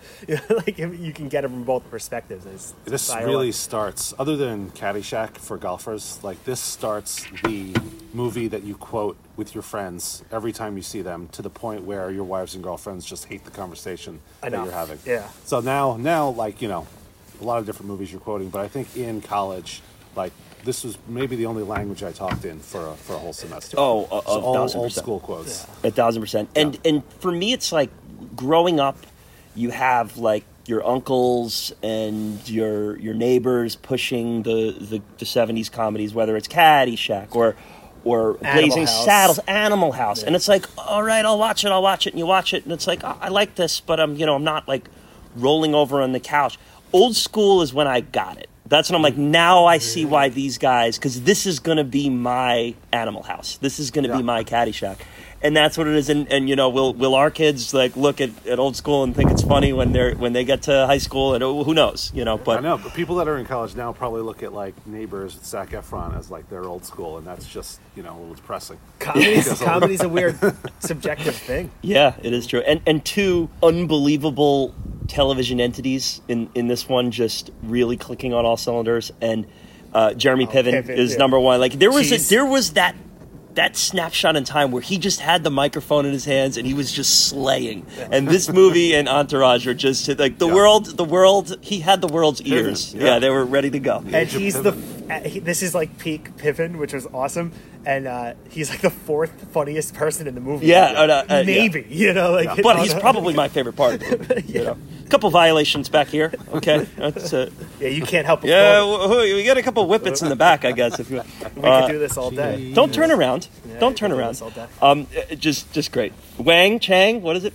like you can get it from both perspectives. It's, This really like- starts, other than Caddyshack for golfers, like this starts the movie that you quote with your friends every time you see them to the point where your wives and girlfriends just hate the conversation that you're having. Yeah. So now, now, like, you know, a lot of different movies you're quoting, but I think in college, like, this was maybe the only language I talked in for a, for a whole semester. Oh, a- so all thousand old percent. school quotes. A thousand percent. And and for me, it's like growing up. You have like your uncles and your your neighbors pushing the the, the 70s comedies, whether it's Caddyshack or or Animal Blazing House. Saddles, Animal House, and it's like, all right, I'll watch it, I'll watch it, and you watch it, and it's like, oh, I like this, but I'm you know I'm not like rolling over on the couch. Old school is when I got it. That's when I'm like, now I see why these guys, because this is going to be my Animal House. This is going to Yeah. be my Caddyshack. And that's what it is. And, and you know, will will our kids like look at, at old school and think it's funny when they're when they get to high school? And oh, who knows, you know? But I know, but people that are in college now probably look at like Neighbors with Zac Efron as like their old school, and that's just you know a little depressing. Comedy's, comedy's a weird subjective thing. Yeah, it is true. And and two unbelievable television entities in in this one just really clicking on all cylinders. And uh, Jeremy Piven, Piven, is yeah. number one. Like there was Jeez. a, there was that that snapshot in time where he just had the microphone in his hands and he was just slaying. And this movie and Entourage are just like the Yeah. world. The world. He had the world's ears. yeah. Yeah, they were ready to go. and he's the Piven. He, this is like peak Piven, which was awesome, and uh, he's like the fourth funniest person in the movie. Yeah, uh, uh, yeah. maybe you know, like Yeah. But he's probably my favorite part. Of the movie, you know. Couple violations back here. Okay, that's uh, yeah, you can't help. But Yeah, quote w- w- we got a couple whippets in the back, I guess. If you it. we could do this all day. don't turn around, Yeah, don't turn could do around. all day. Um, uh, just just great. Wang Chang, what is it?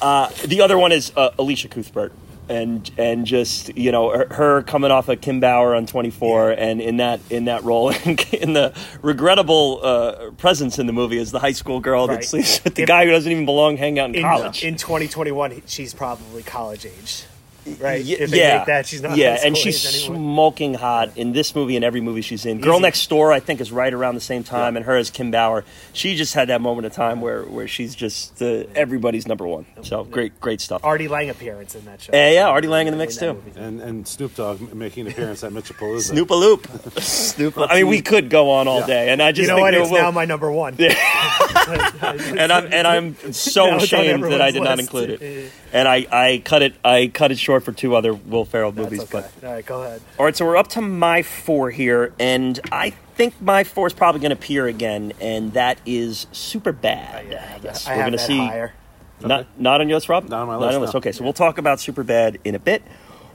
Uh, the other one is uh, Elisha Cuthbert, and and just you know her, her coming off of Kim Bauer on Twenty Four, and in that in that role, in the regrettable uh, presence in the movie is the high school girl that sleeps with the If- guy who doesn't even belong hanging out in, In, college. in 2021, she's probably college age, right? Ye- if they yeah, make that, she's not. Yeah, and she's age anymore. smoking hot in this movie and every movie she's in. Girl Easy. Next Door, I think, is right around the same time, and her as Kim Bauer. She just had that moment of time where where she's just uh, everybody's number one. So great, great stuff. Artie Lange appearance in that show. Yeah, yeah, Artie Lange in the mix that too. movie. And and Snoop Dogg making an appearance at Mitchapalooza. Snoop a loop, Snoop. I mean, we could go on all Yeah. day, and I just You know think what? there It's will- now my number one. and I'm and I'm so Now it's on ashamed that I everyone's did not include it. And I, I cut it I cut it short for two other Will Ferrell That's movies, okay. but all right, go ahead. All right, so we're up to my four here, and I think my four is probably going to appear again, and that is super bad. Oh, I have yes, I we're going to see. higher. Not not on yours, Rob. Not on my list, no. Okay, so we'll talk about super bad in a bit.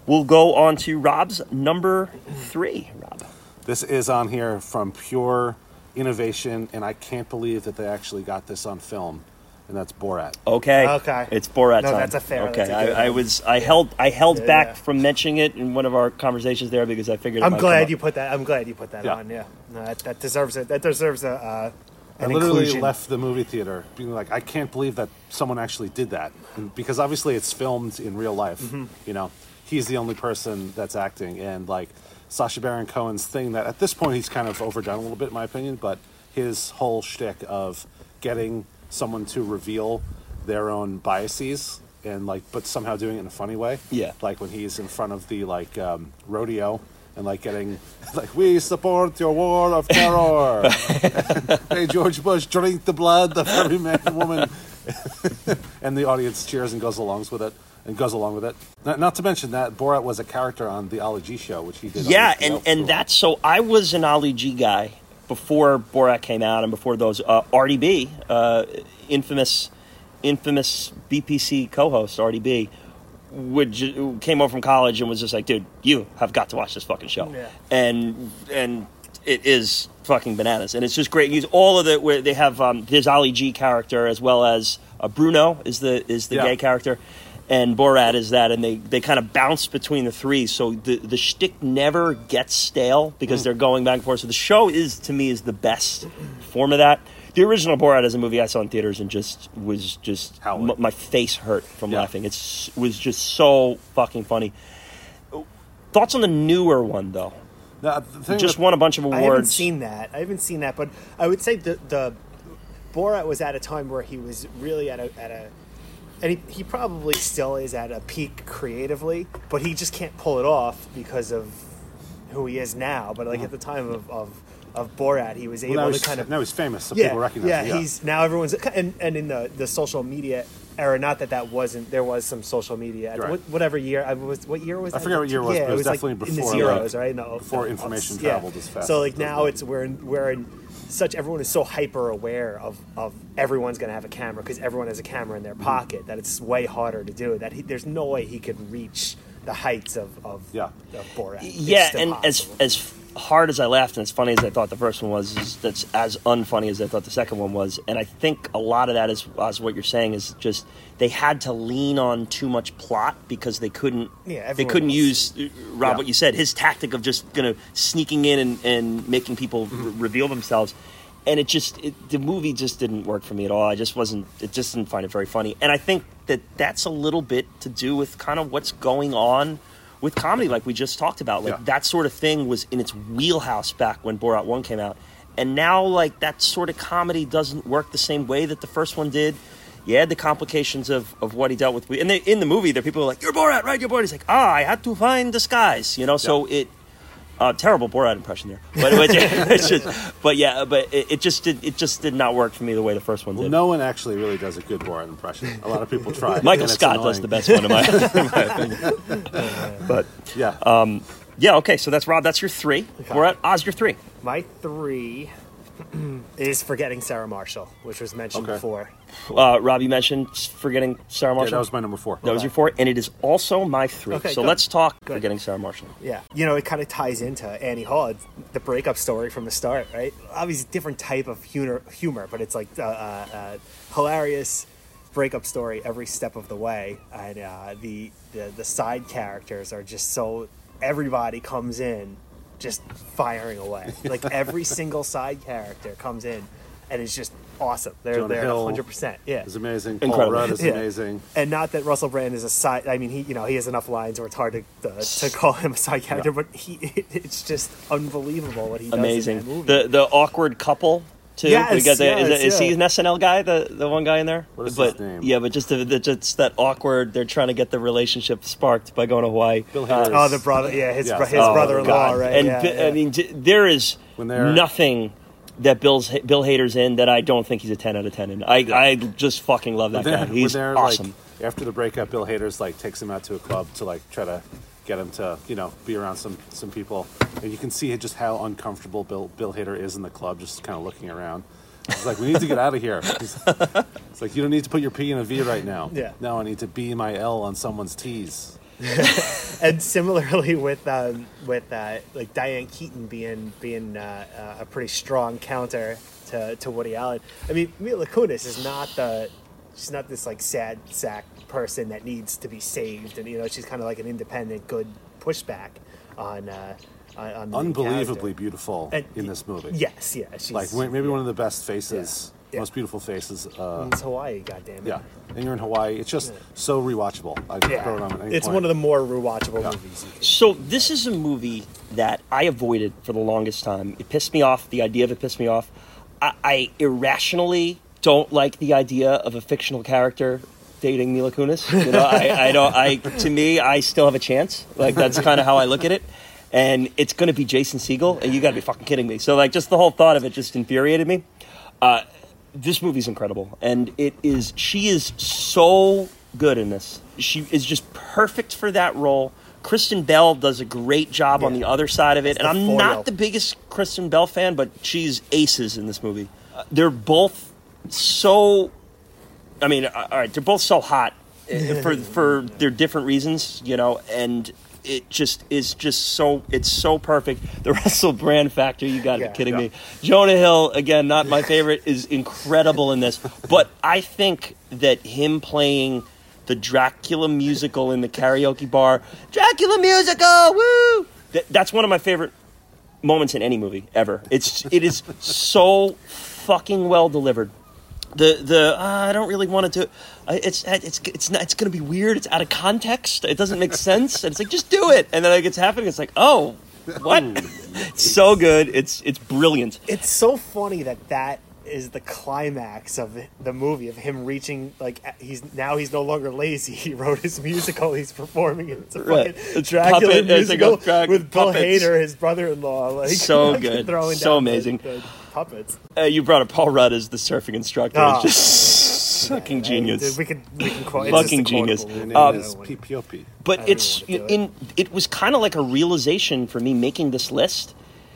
We'll go on to Rob's number three. Rob. This is on here from pure innovation, and I can't believe that they actually got this on film, and that's Borat. Okay. Okay. It's Borat No, time. that's a fair- Okay. that's a good I, I was I held I held Yeah, back yeah. from mentioning it in one of our conversations there because I figured. it I'm might come glad up. you put that. I'm glad you put that Yeah. on. Yeah, no, that, that deserves it. That deserves a uh, I literally inclusion. left the movie theater being like, I can't believe that someone actually did that. And because obviously it's filmed in real life. Mm-hmm. You know, he's the only person that's acting. And like Sacha Baron Cohen's thing that at this point he's kind of overdone a little bit, in my opinion, but his whole shtick of getting someone to reveal their own biases and like, but somehow doing it in a funny way. Yeah. Like when he's in front of the like um, rodeo and like getting like, we support your war of terror. hey, George Bush, drink the blood of every man and woman. and the audience cheers and goes along with it. And goes along with it. Not, not to mention that Borat was a character on the Ali G show, which he did. Yeah, and and that's so. I was an Ali G guy before Borat came out, and before those uh, RDB, uh, infamous, infamous BPC co-host RDB, would ju- came over from college and was just like, "Dude, you have got to watch this fucking show," Yeah. and and it is fucking bananas, and it's just great. Use all of the where they have um, his Ali G character as well as uh, Bruno is the is the Yeah. gay character. And Borat is that, and they, they kind of bounce between the three, so the the shtick never gets stale because Mm. they're going back and forth. So the show is to me is the best form of that. The original Borat is a movie I saw in theaters and just was just m- my face hurt from Yeah. laughing. It was just so fucking funny. Thoughts on the newer one though? Thing Just with- won a bunch of awards. I haven't seen that. I haven't seen that, but I would say the the Borat was at a time where he was really at a at a and he, he probably still is at a peak creatively, but he just can't pull it off because of who he is now. But like at the time of, of, of Borat, he was able Well, to kind of now he's famous, so yeah, people recognize yeah, him. Yeah, he's now everyone's and, and in the, the social media era. Not that that wasn't there was some social media. Right. What, whatever year I was, what year was I that? forget what year it was, Yeah, but it was like definitely in the uh, zeros, like, right? No, before no, information yeah. traveled as fast So like now now. it's we're in, we're in such everyone is so hyper aware of of everyone's going to have a camera because everyone has a camera in their pocket that it's way harder to do. That he, there's no way he could reach the heights of of, Yeah. of Borat. It's Yeah, still and as possible. as hard as I laughed and as funny as I thought the first one was, is that's as unfunny as I thought the second one was. And I think a lot of that is, as what you're saying is just they had to lean on too much plot because they couldn't. Yeah, they couldn't else- use uh, Rob. Yeah. What you said, his tactic of just gonna sneaking in and, and making people Mm-hmm. r- reveal themselves. And it just it, the movie just didn't work for me at all. I just wasn't. It just didn't find it very funny. And I think that that's a little bit to do with kind of what's going on with comedy, like we just talked about. Like Yeah. that sort of thing was in its wheelhouse back when Borat One came out, and now like that sort of comedy doesn't work the same way that the first one did. You had the complications of, of what he dealt with, and they, in the movie, there are people who are like, "You're Borat, right? You're Borat." He's like, "Ah, I had to find disguise," you know. So it, uh, terrible Borat impression there, but but, it's just, but yeah, but it, it just did it just did not work for me the way the first one Well, did. no one actually really does a good Borat impression. A lot of people try. Michael Scott does the best one in my, in my opinion. but Yeah. um, yeah, okay. So that's Rob. That's your three. Borat, Oz, your three. my three is forgetting Sarah Marshall, which was mentioned Okay. before. Uh, Rob, you mentioned forgetting Sarah yeah, Marshall. that was my number four. That was your four, and it is also my three. Okay, so good. let's talk Good. forgetting Sarah Marshall. Yeah, you know, it kind of ties into Annie Hall, the breakup story from the start, right? Obviously, different type of humor, humor, but it's like uh, uh, uh, hilarious breakup story every step of the way, and uh, the, the the side characters are just so everybody comes in just firing away, like every single side character comes in, and it's just awesome. They're Jonah they're Hill hundred percent, yeah. It's amazing. Paul Incredible. Rudd is Yeah. amazing. And not that Russell Brand is a side. I mean, he you know he has enough lines where it's hard to uh, to call him a side character, Yeah. but he it's just unbelievable what he does Amazing. in that movie. The the awkward couple too. Yes, We got the- is, yes, it- is he an SNL guy? The the one guy in there. What is but, his name? Yeah, but just the, the just that awkward. They're trying to get the relationship sparked by going to Hawaii. Bill Uh, Hader. oh, the brother, yeah, his Yes. his Oh, brother-in-law, God. right? And yeah, Bi- yeah. I mean, j- there is nothing that Bill's Bill Hader's in that I don't think he's a ten out of ten in. I I just fucking love that When guy. He's they're, awesome. Like, after the breakup, Bill Hader's like takes him out to a club to like try to get him to you know be around some some people, and you can see just how uncomfortable Bill Bill Hader is in the club, just kind of looking around. He's like, "We need to get out of here." He's, it's like you don't need to put your P in a V right now. Yeah. Now I need to B my L on someone's T's. and similarly with um, with uh, like Diane Keaton being being uh, uh, a pretty strong counter to, to Woody Allen. I mean, Mila Kunis is not the she's not this like sad sack person that needs to be saved, and you know she's kind of like an independent, good pushback on uh, on, on the main Unbelievably character. beautiful And- in this movie. Yes, yeah, she's Like maybe one of the best faces, Yeah. most beautiful faces. Uh, It's Hawaii, goddamn it. yeah, and you're in Hawaii. It's just so rewatchable. I Yeah. throw it on at any It's point. one of the more rewatchable Yeah. movies. So this is a movie that I avoided for the longest time. It pissed me off. The idea of it pissed me off. I, I irrationally don't like the idea of a fictional character dating Mila Kunis. You know, I, I don't. I to me, I still have a chance. Like that's kind of how I look at it. And it's going to be Jason Segel, and you got to be fucking kidding me. So like, just the whole thought of it just infuriated me. Uh, this movie's incredible, and it is. She is so good in this. She is just perfect for that role. Kristen Bell does a great job on the other side of it, and I'm foil. not the biggest Kristen Bell fan, but she's aces in this movie. Uh, they're both so. I mean, uh, all right, they're both so hot uh, for for their different reasons, you know, and it just is just so it's so perfect. The Russell Brand factor, you got to Yeah. be kidding Yeah. me. Jonah Hill, again, not my favorite, is incredible in this, but I think that him playing the Dracula musical in the karaoke bar, Dracula musical, woo! That, that's one of my favorite moments in any movie ever. It's it is so fucking well delivered. The the uh, I don't really want to do. Uh, it's it's it's not, it's going to be weird. It's out of context. It doesn't make sense. And it's like just do it. And then like it's happening. It's like oh, what? it's so good. It's it's brilliant. It's so funny that that is the climax of the- the movie of him reaching like he's now he's no longer lazy. He wrote his musical. He's performing it. It's a Right. fucking Dracula puppet- it's like a musical crack- with Bill puppets. Hader, his brother-in-law. Like So like, good. throwing So down the- amazing. the puppets. Uh, you brought up Paul Rudd as the surfing instructor. Oh. It's just fucking genius. We could we can quote. Fucking it's just a genius. quotable movie. Your name Um, I is don't P want- P O P. but it's wanna it. in it was kind of like a realization for me making this list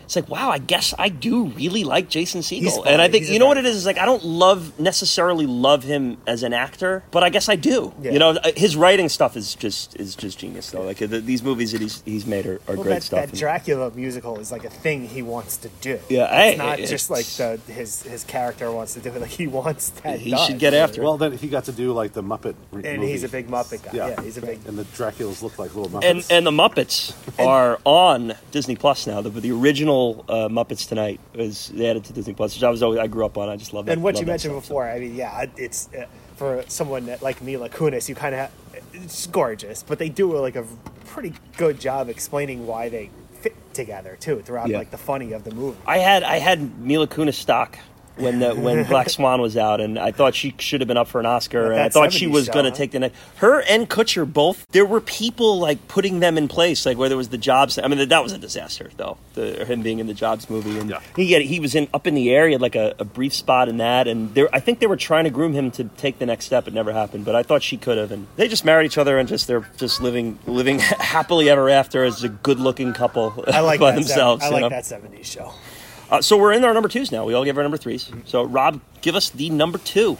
it's like wow i guess i do really like jason He's Segel. and i think He's you know what very- it is is like i don't love necessarily love him as an actor but i guess i do Yeah. you know uh, his writing stuff is just is just genius though like the, these movies that he's he's made are, are Well, great that, stuff that Dracula musical is like a thing he wants to do. Yeah, it's I- not it's- just like the his his character wants to do it. Like he wants that. He done. should get after it. Well, then he got to do like the Muppet. re- And movie. he's a big Muppet guy. Yeah, he's a big. And the Draculas look like little Muppets. and and the Muppets are on Disney Plus now. The, the original uh, Muppets Tonight was added to Disney Plus, which I was always I grew up on. I just love that. And what you mentioned stuff, so. before, I mean, yeah, it's uh, for someone that, like Mila Kunis, you kind of it's gorgeous, but they do like a pretty good job explaining why they fit together too throughout Yeah. like the funny of the movie. I had I had Mila Kunis stock when the, when Black Swan was out, and I thought she should have been up for an Oscar, Well, and I thought she was going to take the next. Her and Kutcher both. There were people like putting them in place, like whether it was the Jobs. I mean, that was a disaster though. The, him being in the Jobs movie, and Yeah. he had, he was in up in the air. He had like a, a brief spot in that, and there I think they were trying to groom him to take the next step. It never happened, but I thought she could have, and they just married each other and just they're just living living happily ever after as a good looking couple I like by that. themselves. I like know? that '70s show. Uh, so we're in our number twos now. We all give our number threes. So Rob, give us the number two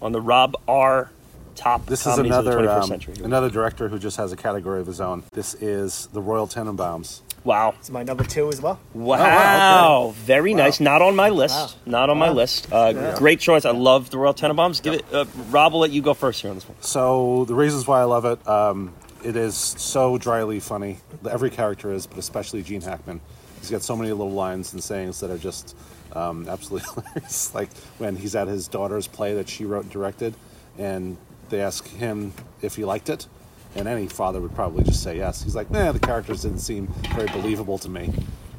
on the Rob R top This is comedies of the another 21st um, century. another director who just has a category of his own. This is the Royal Tenenbaums. Wow. It's my number two as well. Wow. wow, Very nice. Not on my list. Wow. Not on my list. Uh, Yeah. Great choice. I love the Royal Tenenbaums. Give it. Uh, Rob, will let you go first here on this one. So the reasons why I love it, um, it is so dryly funny. Every character is, but especially Gene Hackman. He's got so many little lines and sayings that are just um, absolutely hilarious. Like when he's at his daughter's play that she wrote and directed, and they ask him if he liked it, and any father would probably just say yes. He's like, "Nah, the characters didn't seem very believable to me."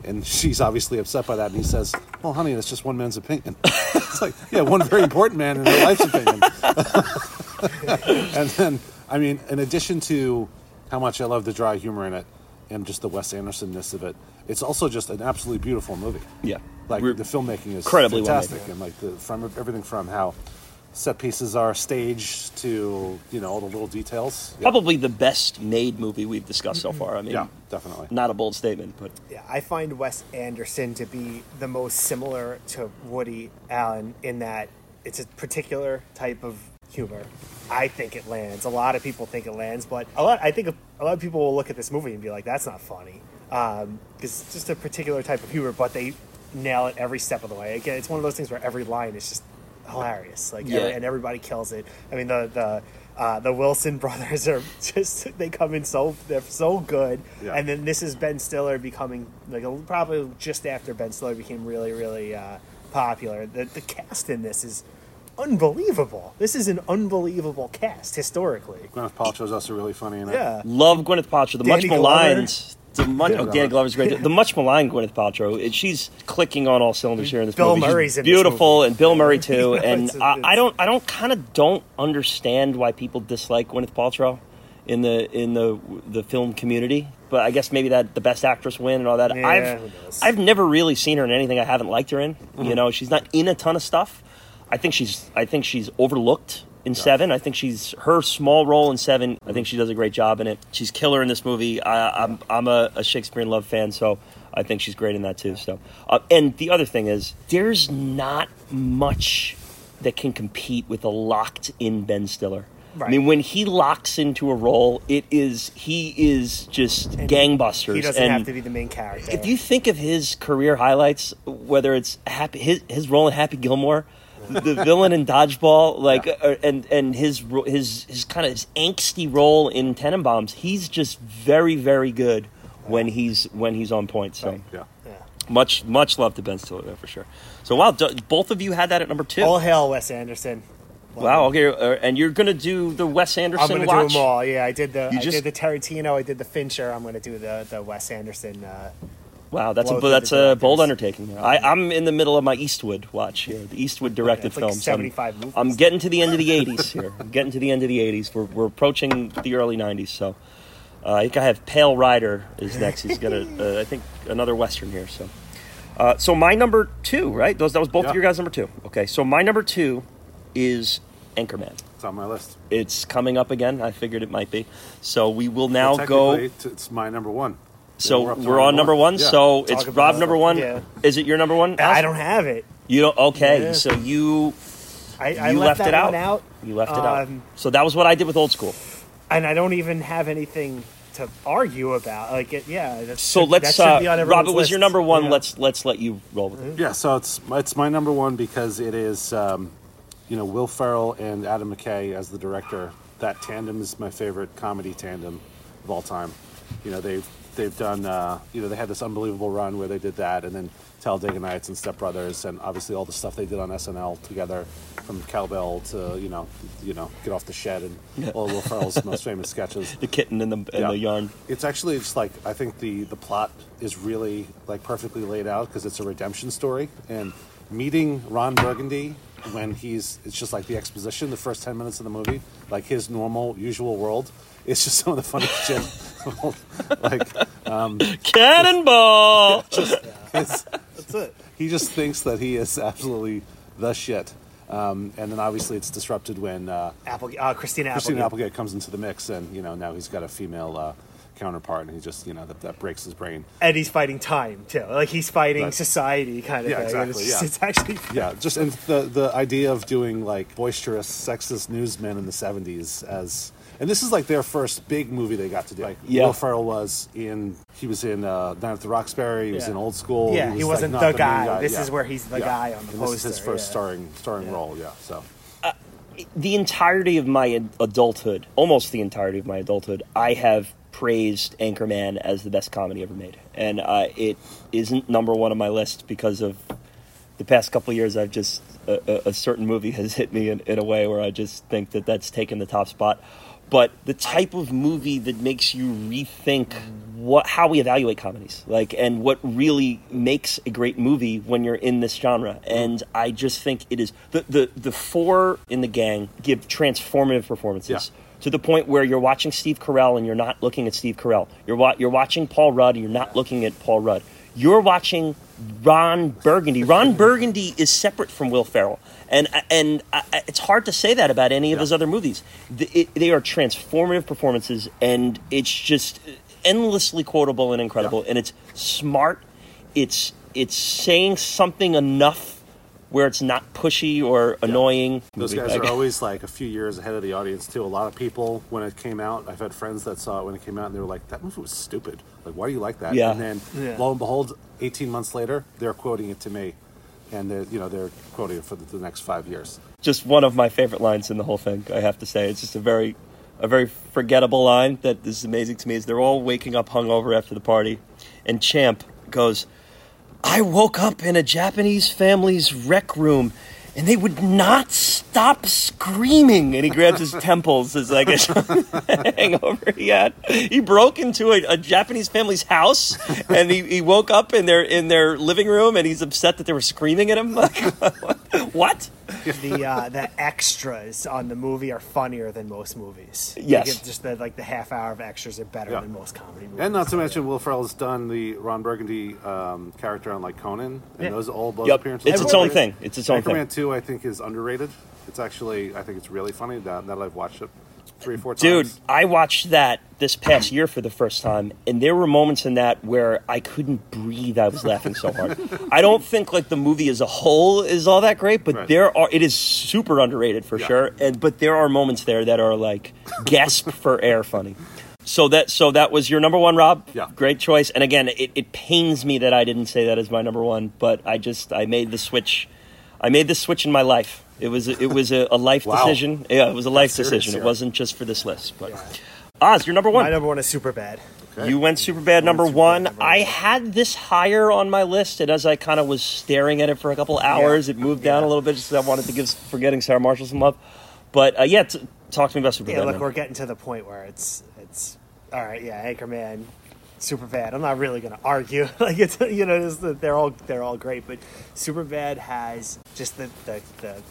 And she's obviously upset by that, and he says, "Well, honey, that's just one man's opinion." it's like, yeah, one very important man in her life's opinion. and then, I mean, in addition to how much I love the dry humor in it and just the Wes Andersonness of it, it's also just an absolutely beautiful movie. Yeah. Like We're- the filmmaking is incredibly well fantastic, and like the from everything from how set pieces are staged to you know all the little details. Yeah, Probably the best made movie we've discussed so far. I mean, yeah definitely. not a bold statement, but Yeah, I find Wes Anderson to be the most similar to Woody Allen in that it's a particular type of humor. I think it lands. A lot of people think it lands, but a lot. I think a lot of people will look at this movie and be like, "That's not funny," because it's just a particular type of humor. But they nail it every step of the way. Again, it's one of those things where every line is just hilarious. Like, Yeah. every- and everybody kills it. I mean, the the. Uh, the Wilson brothers are just, they come in so, they're so good. Yeah. And then this is Ben Stiller becoming, like, a, probably just after Ben Stiller became really, really uh, popular. The, the cast in this is unbelievable. This is an unbelievable cast historically. Gwyneth Paltrow's also really funny in it. Yeah. love Gwyneth Paltrow. The Danny much Glover. maligned the much, oh, Danny Glover's great. The much maligned Gwyneth Paltrow. She's clicking on all cylinders here in this Bill movie. She's Murray's in this beautiful, and Bill Murray too. And It's- I, I don't, I don't, kind of don't understand why people dislike Gwyneth Paltrow in the in the the film community. But I guess maybe that the best actress win and all that. Yeah, I've? I've never really seen her in anything I haven't liked her in. Mm-hmm. You know, she's not in a ton of stuff. I think she's I think she's overlooked in Seven. I think she's her small role in Seven. I think she does a great job in it. She's killer in this movie. I, I'm I'm a, a Shakespeare in Love fan, so I think she's great in that too. So, uh, and the other thing is, there's not much that can compete with a locked in Ben Stiller. I mean, when he locks into a role, it is he is just And gangbusters. He doesn't and have to be the main character. if you think of his career highlights, whether it's happy his, his role in Happy Gilmore, the villain in Dodgeball, like uh, and and his his his kind of his angsty role in Tenenbaums, he's just very very good when he's when he's on point. So Yeah. yeah. much much love to Ben Stiller there for sure. So wow, d- both of you had that at number two. All hail Wes Anderson. wow, okay, uh, and you're gonna do the Wes Anderson I'm gonna watch. do them all. Yeah, I did the You I just- did the Tarantino. I did the Fincher. I'm gonna do the the Wes Anderson. Uh, Wow, that's a that's a bold undertaking. There. I, I'm in the middle of my Eastwood watch here, the Eastwood directed it's like films. I'm- movies. I'm getting to the end of the 80s here. I'm getting to the end of the 80s. We're, we're approaching the early 90s. So uh, I think I have Pale Rider is next. He's got a, uh, I think another western here. So, uh, so my number two, right? Those that was both of Yeah. your guys' number two. Okay, so my number two is Anchorman. It's on my list. It's coming up again. I figured it might be. So we will now Well, go. t- It's my number one. So we're, up to on number one. Yeah. So Talk it's Rob number one. Yeah. Is it your number one? I don't have it. You don't. Okay, Yeah. so you I, I you left, left, that it out. one out. You left it out. Um, So that was what I did with Old School. and I don't even have anything to argue about. Like, it, yeah. That's, So that let's. should Uh, be on Rob, it was your number one. you know? Let's let's let you roll with it. Yeah, so it's it's my number one because it is, um, you know, Will Ferrell and Adam McKay as the director. That tandem is my favorite comedy tandem of all time. You know, they've they've done, uh, you know, they had this unbelievable run where they did that, and then Talladega Nights and Step Brothers, and obviously all the stuff they did on SNL together, from Cowbell to you know, you know, Get Off the Shed and all of Will Ferrell's most famous sketches. The kitten and the and Yeah. the yarn. It's actually just like I think the the plot is really like perfectly laid out because it's a redemption story and meeting Ron Burgundy when he's it's just like the exposition the first 10 minutes of the movie like his normal usual world it's just some of the funniest shit like Cannonball. it's, That's it. he just thinks that he is absolutely the shit um, and then obviously it's disrupted when uh, Apple, uh, Christina, Christina Applegate. Applegate comes into the mix and you know now he's got a female uh, counterpart and he just you know that, that breaks his brain And he's fighting time too. Like he's fighting Right. society kind of Yeah, thing. exactly, It's, just- yeah. it's actually Yeah, just and the the idea of doing like boisterous, sexist newsmen in the '70s as, and this is like their first big movie they got to do. Like Yeah. Will Ferrell was in, he was in uh, Night at the Roxbury. He was in Old School. Yeah, he was, wasn't like, the not main guy. This yeah. is where he's the Yeah. guy on the and This is his first yeah. starring starring Yeah. role. Yeah, so the entirety of my adulthood, almost the entirety of my adulthood, I have praised Anchorman as the best comedy ever made, and uh, it isn't number one on my list because of the past couple of years. I've just a, a, a certain movie has hit me in, in a way where I just think that that's taken the top spot. But the type of movie that makes you rethink what how we evaluate comedies, like, and what really makes a great movie when you're in this genre. And I just think it is the the the four in the gang give transformative performances Yeah. to the point where you're watching Steve Carell and you're not looking at Steve Carell. You're wa- you're watching Paul Rudd and you're not looking at Paul Rudd. You're watching Ron Burgundy. Ron Burgundy is separate from Will Ferrell, and and I, I- it's hard to say that about any of his other movies. The, it, they are transformative performances, and it's just endlessly quotable and incredible. Yeah. And it's smart. It's it's saying something enough where it's not pushy or annoying. those guys are always like a few years ahead of the audience too. A lot of people when it came out, I've had friends that saw it when it came out and they were like, "That movie was stupid. Like, why do you like that?" Yeah. And then Yeah. lo and behold, 18 months later, they're quoting it to me, and they're you know they're quoting it for the, the next five years. just one of my favorite lines in the whole thing. I have to say, it's just a very, a very forgettable line that is amazing to me. Is they're all waking up hungover after the party, and Champ goes, "I woke up in a Japanese family's rec room, and they would not stop screaming. And he grabs his temples as like a hangover he had. He broke into a, a Japanese family's house, and he, he woke up in their in their living room, and he's upset that they were screaming at him. Like, what? The uh, the extras on the movie are funnier than most movies. Yes. Like, just the, like the half hour of extras are better Yeah. than most comedy movies. And not to So, mention, Will Ferrell's done the Ron Burgundy um, character on like Conan, and Yeah. those all those Yep. appearances. It's its own great. thing. It's its own thing. Anchorman Two, I think, is underrated. It's actually, I think it's really funny now, now that I've watched it three or four Dude, times. I watched that this past year for the first time, and there were moments in that where I couldn't breathe. I was laughing so hard. I don't think like the movie as a whole is all that great, but Right. there are. It is super underrated for Yeah. sure, and but there are moments there that are like gasp for air funny. So that so that was your number one, Rob. Yeah. great choice. And again, it, it pains me that I didn't say that as my number one, but I just I made the switch. I made this switch in my life. It was it was a, a life Wow. decision. Yeah, it was a life serious decision. It here. wasn't just for this list, but. Oz, you're number one. My number one is Superbad. You went Superbad number Superbad one. number I one. had this higher on my list, and as I kind of was staring at it for a couple hours, it moved down a little bit just 'cause I wanted to give Forgetting Sarah Marshall some love. But uh, yeah, t- talk to me about super Yeah, bad. look, man. we're getting to the point where it's it's all right. Yeah, Anchorman, Superbad. I'm not really going to argue. like it's you know they're all they're all great, but Superbad has just the, the the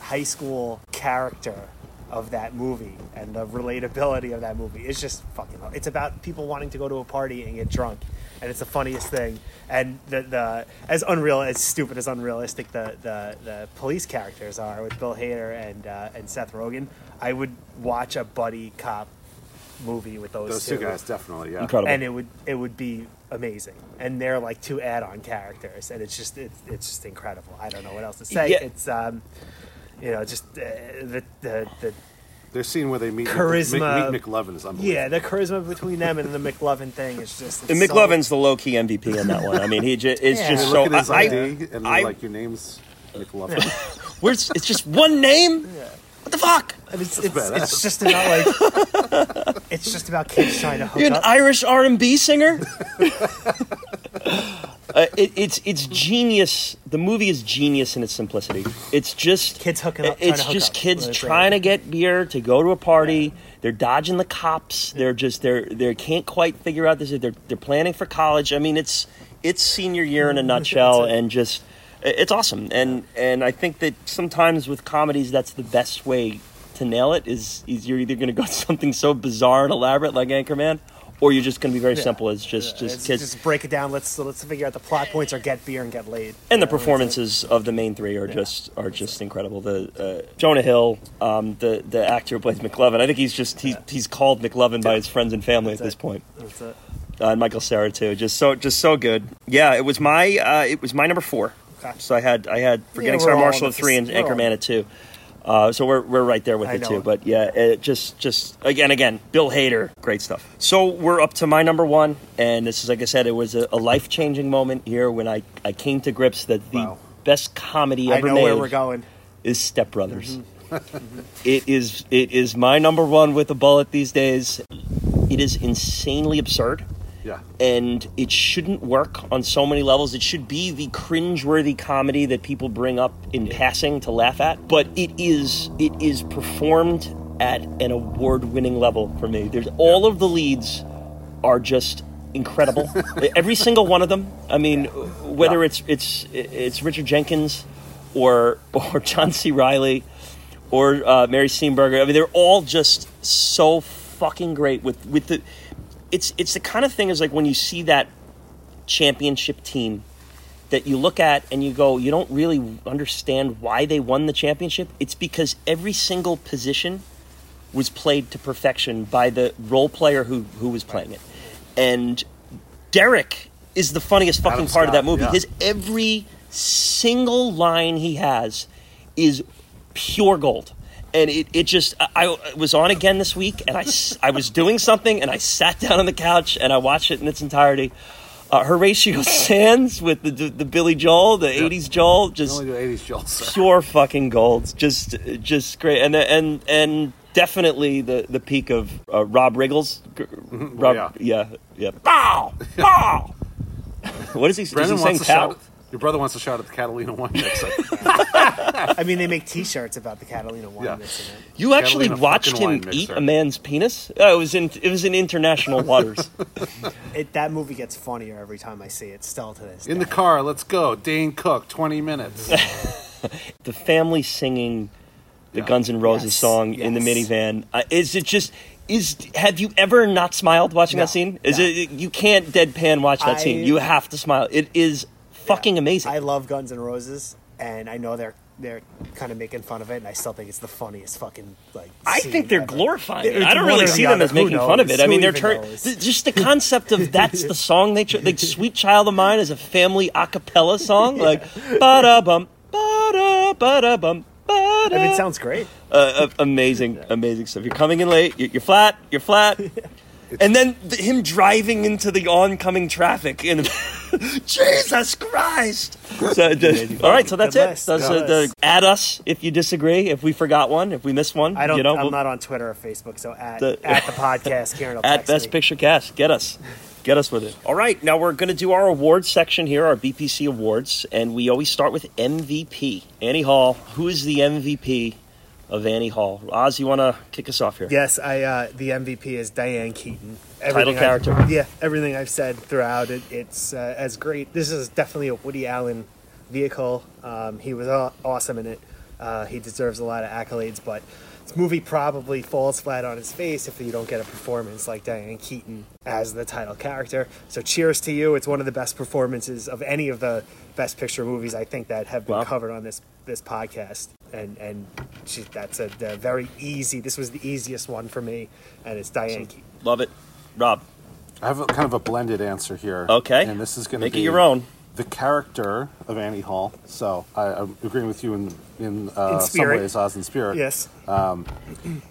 high school character of that movie and the relatability of that movie. It's just fucking. It's about people wanting to go to a party and get drunk. And it's the funniest thing, and the, the as unreal as stupid as unrealistic the, the, the police characters are with Bill Hader and uh, and Seth Rogen. I would watch a buddy cop movie with those, Those two guys, definitely, yeah. Incredible. and it would it would be amazing. And they're like two add-on characters, and it's just it's, it's just incredible. I don't know what else to say. Yeah. It's um, you know, just uh, the, the the Their scene where they meet Charisma. meet, meet McLovin is unbelievable. yeah the charisma between them and the McLovin thing is just. And it's so- McLovin's the low key MVP in that one. I mean, he ju- is Yeah. just so. look at his I, ID and I- like your name's McLovin. where's it's just one name. What the fuck? And it's, it's, it's just about like it's just about kids trying to hook You're an up. Irish R and B singer. uh, it, it's it's genius. The movie is genius in its simplicity. It's just Kids hooking up, trying It's to hook just up. kids That's trying right. to get beer to go to a party. They're dodging the cops. They're just they're they can't quite figure out this. They're they're planning for college. I mean, it's it's senior year in a nutshell, That's and just it's awesome. And and I think that sometimes with comedies, that's the best way to nail it. Is is you're either going to go to something so bizarre and elaborate like Anchorman, or you're just going to be very Yeah. simple as just Yeah, just it's- kids. just break it down. Let's let's figure out the plot points or get beer and get laid. and the know, it's performances of the main three are just are just incredible. The uh, Jonah Hill, um, the the actor who plays McLovin, I think he's just he's, he's called McLovin by his friends and family at That's this point. That's it. Uh, and Michael Cera too, just so just so good. Yeah, it was my uh, it was my number four. So I had I had forgetting Sarah Marshall on at three and Anchorman at two. Uh, so we're, we're right there with I it know. too. But yeah, it just just again again Bill Hader, great stuff. So we're up to my number one, and this is like I said, it was a, a life changing moment here when I I came to grips that the Wow. best comedy ever made where we're going. is Step Brothers. Mm-hmm. it is it is my number one with a bullet these days. It is insanely absurd yeah. and it shouldn't work on so many levels. It should be the cringeworthy comedy that people bring up in passing to laugh at, but it is it is performed at an award-winning level for me. There's all of the leads are just incredible. Every single one of them. I mean, whether Yeah. it's it's it's Richard Jenkins or or John C. Reilly or uh, Mary Steenburgen. I mean, they're all just so fucking great with with the. It's it's the kind of thing is like when you see that championship team that you look at and you go, you don't really understand why they won the championship. It's because every single position was played to perfection by the role player who who was playing it, and Derek is the funniest fucking part of that movie. yeah. His every single line he has is pure gold. And it, it just, I, I was on again this week and I, I was doing something and I sat down on the couch and I watched it in its entirety. Uh, Horatio Sanz with the, the, the Billy Joel, the 80s Joel, just only do 80s jolts. pure fucking gold. Just, just great. And, and, and definitely the, the peak of uh, Rob Riggles. Rob, Mm-hmm. yeah. yeah. Yeah. Bow! Bow! what is he, is he saying? wants to Pow? shout. Your brother wants a shot at the Catalina wine mixer. I mean, they make T-shirts about the Catalina wine Yeah. mixing it. You actually Catalina watched fucking him wine eat mixer. a man's penis? Oh, it was in it was in international waters. it. That movie gets funnier every time I see it. Still to this In the day. car, let's go. Dane Cook, 20 minutes. the family singing the Yeah. Guns N' Roses Yes, song in the yes. minivan. Uh, is it just is have you ever not smiled watching No, that scene? Is no. it you can't deadpan watch that I- scene. You have to smile. It is fucking amazing. I love Guns N' Roses, and I know they're they're kind of making fun of it, and I still think it's the funniest fucking like. I think they're ever. glorifying it. It's I don't really see them as Who making fun of knows? it. I mean, they're turn- th- just the concept of that's the song they tr- like "Sweet Child of Mine" is a family a cappella song, like ba da bum ba da ba da bum. I mean, it sounds great. uh, uh, amazing, amazing stuff. You're coming in late. You're, you're flat. You're flat. And then th- him driving into the oncoming traffic and Jesus Christ! So, all right, so that's Good it. That's, uh, the, add us if you disagree. If we forgot one, if we missed one, I don't. You know, I'm we'll- not on Twitter or Facebook, so at The- at the podcast, Karen will at Best me. Picture Cast. Get us. Get us with it. All right, now we're going to do our awards section here, our BPC awards, and we always start with MVP. Annie Hall. Who is the MVP of Annie Hall? Oz, you want to kick us off here? Yes, I. Uh, the MVP is Diane Keaton. Title I've- character. yeah, everything I've said throughout it, it's uh, as great. This is definitely a Woody Allen vehicle. Um, he was aw- awesome in it. Uh, he deserves a lot of accolades, but this movie probably falls flat on its face if you don't get a performance like Diane Keaton as the title character. So, cheers to you! It's one of the best performances of any of the Best Picture movies I think that have been Wow. covered on this this podcast. And and she, that's a, a very easy. This was the easiest one for me, and it's Diane Keaton. Love it. Rob. I have a, kind of a blended answer here. Okay. And this is going to Make be it your own. The character of Annie Hall. So I, I'm agreeing with you in in, uh, In some ways, Oz in spirit. Yes.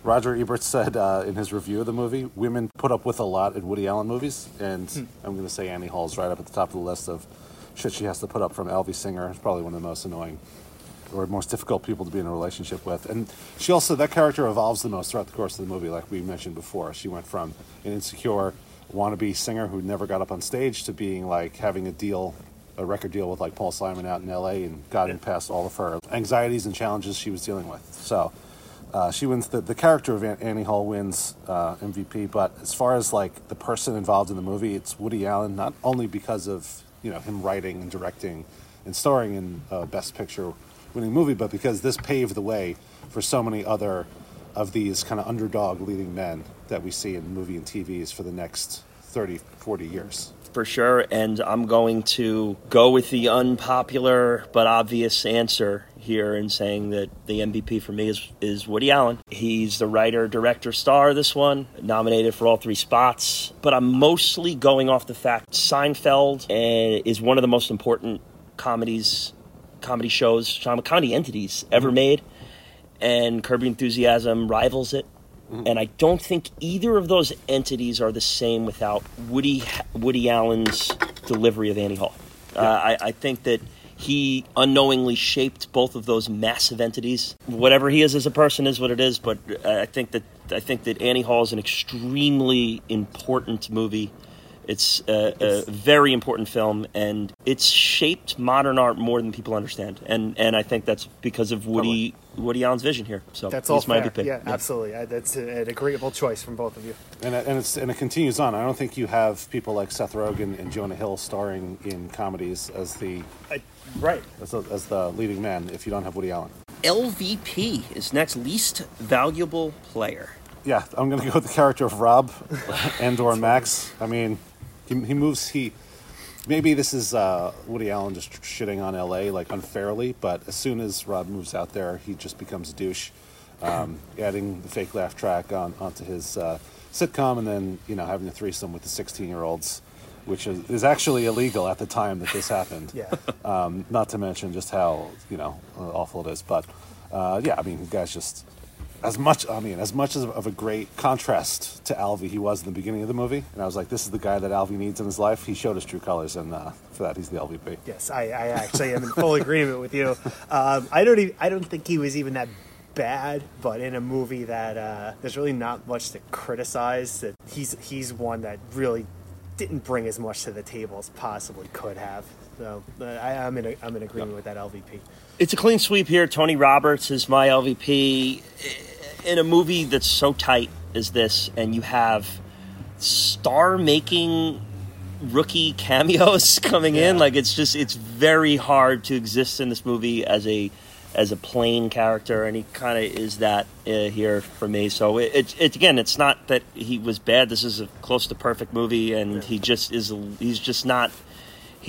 Roger Ebert said uh, in his review of the movie, women put up with a lot in Woody Allen movies, and Hmm. I'm going to say Annie Hall's right up at the top of the list of shit she has to put up from Alvy Singer. It's probably one of the most annoying or most difficult people to be in a relationship with. And she also, that character evolves the most throughout the course of the movie, like we mentioned before. She went from an insecure wannabe singer who never got up on stage to being like having a deal, a record deal with like Paul Simon out in LA and gotten past all of her anxieties and challenges she was dealing with. So uh, she wins the, the character of Annie Hall wins uh, MVP, but as far as like the person involved in the movie, it's Woody Allen. Not only because of you know him writing and directing and starring in uh, Best Picture winning movie, but because this paved the way for so many other of these kind of underdog leading men that we see in movie and TVs for the next 30, 40 years. for sure. And I'm going to go with the unpopular but obvious answer here in saying that the MVP for me is, is Woody Allen. He's the writer, director, star of this one, nominated for all three spots. But I'm mostly going off the fact Seinfeld eh, is one of the most important comedies, comedy shows, comedy entities ever made. And Curb Your Enthusiasm rivals it. And I don't think either of those entities are the same without Woody Woody Allen's delivery of Annie Hall. Uh, I, I think that he unknowingly shaped both of those massive entities. Whatever he is as a person is what it is, but I think that I think that Annie Hall is an extremely important movie. It's a, a very important film, and it's shaped modern art more than people understand. And and I think that's because of Woody Woody Allen's vision here. So That's all my fair. MVP. Yeah, absolutely. I, that's a- an agreeable choice from both of you. And it, and it's and it continues on. I don't think you have people like Seth Rogen and Jonah Hill starring in comedies as the I, right. as the, as the leading man if you don't have Woody Allen. LVP is next least valuable player. Yeah, I'm going to go with the character of Rob and or Max. I mean, he, he moves. He maybe this is uh, Woody Allen just shitting on L.A. like unfairly, but as soon as Rob moves out there, he just becomes a douche. Um, adding the fake laugh track on onto his uh, sitcom, and then you know having a threesome with the 16 year olds, which is, is actually illegal at the time that this happened. Yeah. Um, not to mention just how you know awful it is, but uh, yeah, I mean, the guy's just as much. I mean, as much as of a great contrast to Alvy he was in the beginning of the movie, and I was like, this is the guy that Alvy needs in his life. He showed his true colors, and uh, for that, he's the LVP. Yes, I, I actually am in full agreement with you. Um, I don't. Even, I don't think he was even that bad, but in a movie that uh, there's really not much to criticize. That he's he's one that really didn't bring as much to the table as possibly could have. So uh, I, I'm in a, I'm in agreement with that LVP. It's a clean sweep here. Tony Roberts is my LVP in a movie that's so tight as this, and you have star-making rookie cameos coming in. Like it's just it's very hard to exist in this movie as a as a plain character, and he kind of is that uh, here for me. So it, it, it again, it's not that he was bad. This is a close to perfect movie, and he just is. He's just not.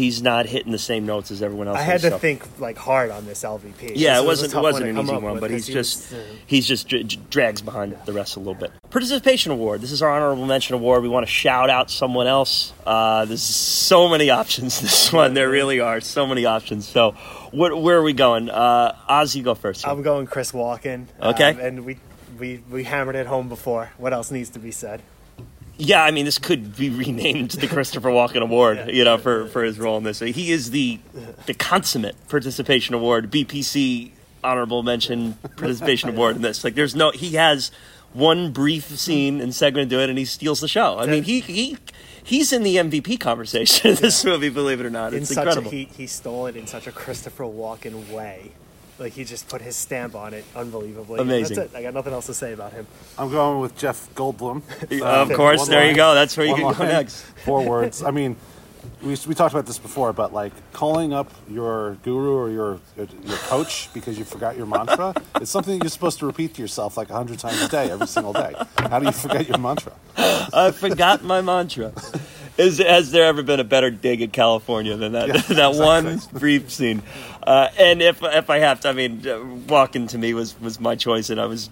He's not hitting the same notes as everyone else. I had to so. think like hard on this LVP. Yeah, This it wasn't it wasn't an easy one, but he's 'cause he just he's just dr- dr- drags behind the rest a little bit. Participation award. This is our honorable mention award. We want to shout out someone else. Uh, there's so many options. This one, there really are so many options. So, what, where are we going? Uh, Oz, you go first. I'm going Chris Walken. Okay. um, and we, we we hammered it home before. What else needs to be said? Yeah, I mean, this could be renamed the Christopher Walken Award, Yeah. you know, for, for his role in this. He is the the consummate participation award, BPC honorable mention participation award in this. Like, there's no, he has one brief scene and segment to it, and he steals the show. I mean, he he he's in the MVP conversation in this movie, believe it or not. in It's such incredible. a he, he stole it in such a Christopher Walken way. Like he just put his stamp on it unbelievably. Amazing. That's it. I got nothing else to say about him. I'm going with Jeff Goldblum. of Um, course, one there you go. That's where you one can go next. Four words. I mean, we, we talked about this before, but like calling up your guru or your your coach because you forgot your mantra is something you're supposed to repeat to yourself like a hundred times a day, every single day. How do you forget your mantra? I forgot my mantra. Is, has there ever been a better dig at California than that? Yeah, that one brief scene. Uh, and if if I have to, I mean, Walken to me was was my choice, and I was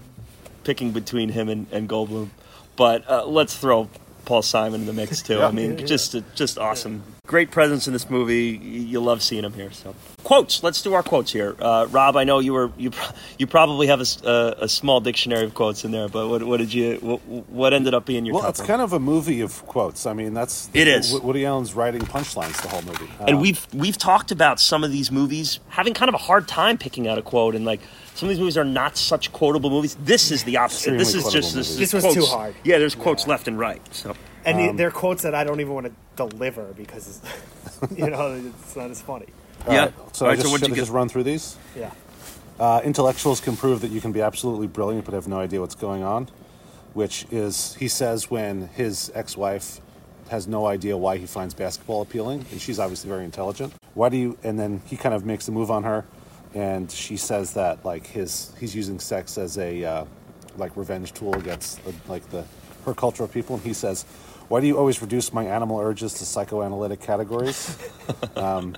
picking between him and, and Goldblum. But uh, let's throw Paul Simon in the mix too. I Yeah. mean, just just awesome. Great presence in this movie. You love seeing him here. So quotes. Let's do our quotes here. Uh, Rob, I know you were you you probably have a small dictionary of quotes in there, but what, what did you what, what ended up being your Well, it's one? kind of a movie of quotes. I mean, that's It is. Woody Allen's writing punchlines the whole movie. and Um, we've we've talked about some of these movies having kind of a hard time picking out a quote, and like some of these movies are not such quotable movies. This is the opposite. Extremely this is just this. This was quotes. too hard. Yeah, there's quotes left and right. So And Um, they're quotes that I don't even want to deliver because, it's, you know, it's not as funny. all yeah. right, So All I right, so just, what'd should you I get? just run through these. Yeah. Uh, intellectuals can prove that you can be absolutely brilliant but have no idea what's going on, which is, he says, when his ex wife has no idea why he finds basketball appealing, and she's obviously very intelligent. Why do you, and then he kind of makes a move on her, and she says that, like, his, he's using sex as a, uh, like, revenge tool against, uh, like, the, her culture of people, and he says, why do you always reduce my animal urges to psychoanalytic categories? um,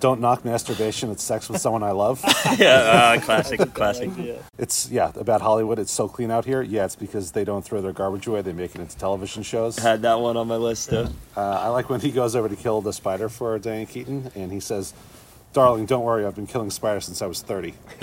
don't knock masturbation. It's sex with someone I love. yeah, uh, classic, classic. It's yeah about Hollywood. It's so clean out here. Yeah, it's because they don't throw their garbage away. They make it into television shows. Uh, Had that one on my list too. I like when he goes over to kill the spider for Diane Keaton, and he says, "Darling, don't worry. I've been killing spiders since I was 30."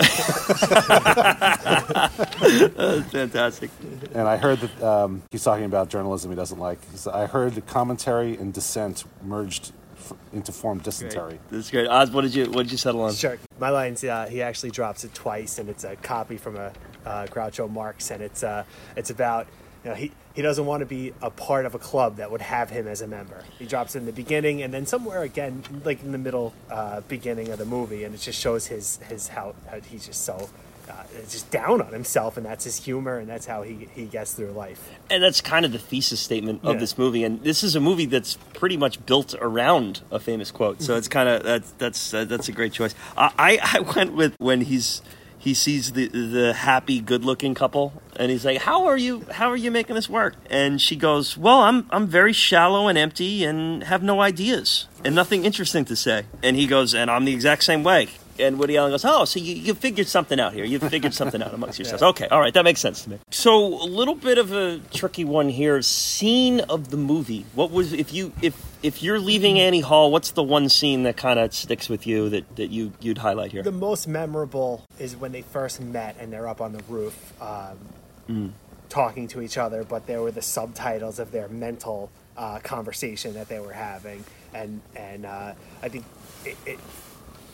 Fantastic. And I heard that um, he's talking about journalism he doesn't like. He's, I heard the commentary and dissent merged f- into form dysentery. That's great. Oz, what did you what did you settle on? Sure. My line's uh, he actually drops it twice, and it's a copy from a uh, Groucho Marx, and it's uh, it's about you know he he doesn't want to be a part of a club that would have him as a member. He drops in the beginning, and then somewhere again, like in the middle uh, beginning of the movie, and it just shows his his how, how he's just so. Uh, just down on himself, and that's his humor, and that's how he, he gets through life. And that's kind of the thesis statement of Yeah. this movie. And this is a movie that's pretty much built around a famous quote. So it's kind of that's that's uh, that's a great choice. I I I went with when he's he sees the the happy, good looking couple, and he's like, "How are you? How are you making this work?" And she goes, "Well, I'm I'm very shallow and empty, and have no ideas and nothing interesting to say." And he goes, "And I'm the exact same way." And Woody Allen goes, "Oh, so you, you figured something out here. You figured something out amongst yourselves. Okay, all right, that makes sense to me." So a little bit of a tricky one here. Scene of the movie. What was if you if if you're leaving Annie Hall? What's the one scene that kind of sticks with you that, that you you'd highlight here? The most memorable is when they first met and they're up on the roof um, talking to each other, but there were the subtitles of their mental uh, conversation that they were having, and and uh, I think it, it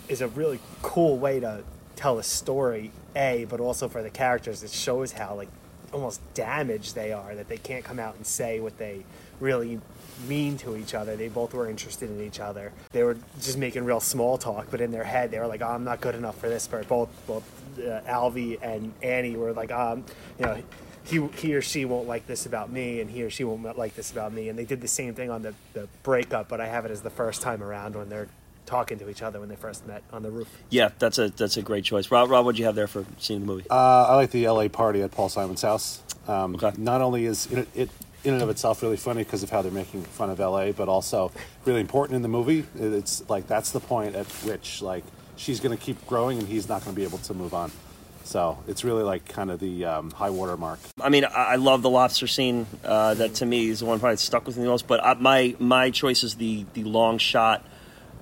is a really cool way to tell a story. A, but also for the characters, it shows how like almost damaged they are that they can't come out and say what they really mean to each other. They both were interested in each other. They were just making real small talk, but in their head they were like, oh, "I'm not good enough for this." But both both uh, Alvy and Annie were like, "Um, you know." He, he or she won't like this about me, and he or she won't like this about me. And they did the same thing on the, the breakup, but I have it as the first time around when they're talking to each other when they first met on the roof. Yeah, that's a that's a great choice. Rob, Rob, what'd you have there for seeing the movie? Uh, I like the LA party at Paul Simon's house. Um, Okay. Not only is it, it in and of itself really funny because of how they're making fun of LA, but also really important in the movie. It- It's like that's the point at which like she's going to keep growing and he's not going to be able to move on. So it's really like kind of the um, high water mark. I mean, I, I love the lobster scene. Uh, that to me is the one part that stuck with me the most. But I, my my choice is the the long shot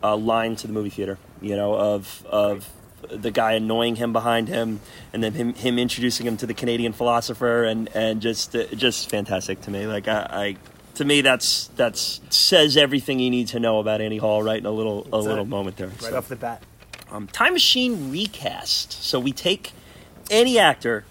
uh, line to the movie theater. You know, of of the guy annoying him behind him, and then him him introducing him to the Canadian philosopher, and and just uh, just fantastic to me. Like I. I to me, that's that's says everything you need to know about Annie Hall right in a little a That's little it. moment there. Right So- off the bat. um, Time Machine recast. So we take any actor,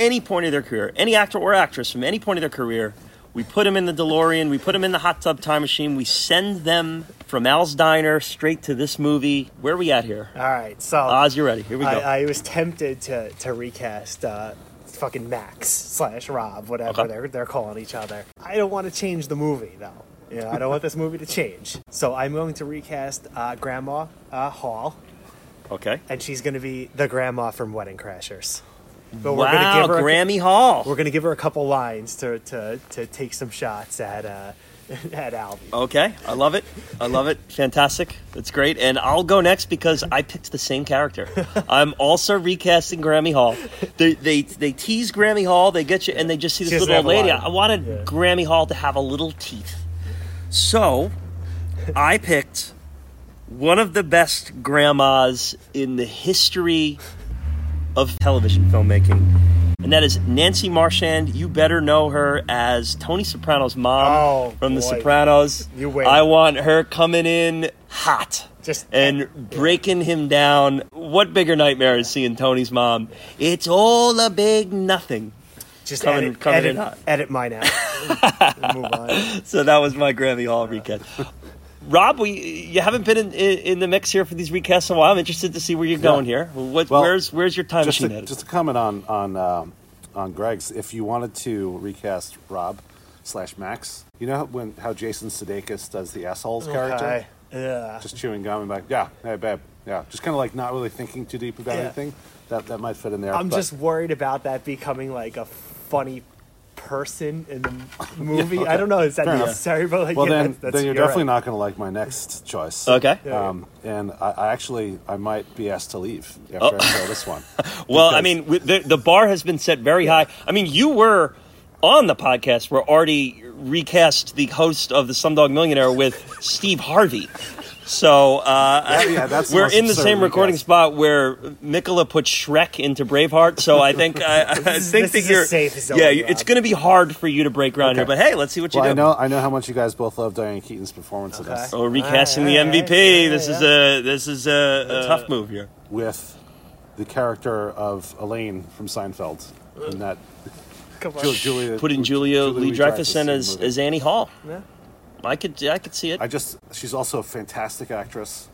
any point of their career, any actor or actress from any point of their career, we put them in the DeLorean, we put them in the hot tub time machine, we send them from Al's Diner straight to this movie. Where are we at here? All right, so Oz, you're ready? Here we go. I, I was tempted to to recast uh, fucking Max slash Rob, whatever Okay. they're they're calling each other. I don't want to change the movie though. You know, I don't want this movie to change. So I'm going to recast uh, Grandma uh, Hall, okay. and she's going to be the grandma from Wedding Crashers. But Wow, give her a- Grammy Hall. we're going to give her a couple lines to to, to take some shots at uh, at Alvy. Okay, I love it. I love it. Fantastic. That's great. And I'll go next because I picked the same character. I'm also recasting Grammy Hall. They, they they tease Grammy Hall. They get you, and they just see this little old lady. I wanted Yeah. Grammy Hall to have a little teeth. So I picked one of the best grandmas in the history of television filmmaking. And that is Nancy Marchand. You better know her as Tony Soprano's mom Oh, from The. Sopranos. You win. I want her coming in hot. Just- and breaking him down. What bigger nightmare is seeing Tony's mom? It's all a big nothing. Just coming- edit, coming edit, in hot. edit mine out. Move on. So that was my Grammy Hall recast. Rob, we you haven't been in, in, in the mix here for these recasts in a while. I'm interested to see where you're going here. What, Well, where's where's your time just machine to, just to comment on on um, on Greg's, if you wanted to recast Rob slash Max, you know when how Jason Sudeikis does the assholes character, Yeah. just chewing gum and like, yeah, hey babe, yeah, just kind of like not really thinking too deep about Yeah. anything. That that might fit in there. I'm but- just worried about that becoming like a funny person in the movie. I don't know. Is that Fair enough. necessary? But like, well yeah, then, that's, that's, then you're you're definitely right. not going to like my next choice. Okay. Um, and I, I actually I might be asked to leave after I show this one. Well, I mean, the, the bar has been set very high. I mean, you were on the podcast where Artie recast the host of the Slumdog Millionaire with Steve Harvey. So uh, Yeah, yeah, that's we're in the same recording recast. spot where Nicola put Shrek into Braveheart. So I think I, I think this that is you're safe zone, yeah, Rob. it's going to be hard for you to break ground here. But hey, let's see what you do. I know I know how much you guys both love Diane Keaton's performance in Okay. this. Oh, recasting All right, the all MVP. right. Yeah, this is a this is a, a tough move here. with the character of Elaine from Seinfeld in that Come on. Ju- Julia Putting Julia, Lee Dreyfus in as, as Annie Hall. Yeah. I could I could see it. I just she's also a fantastic actress,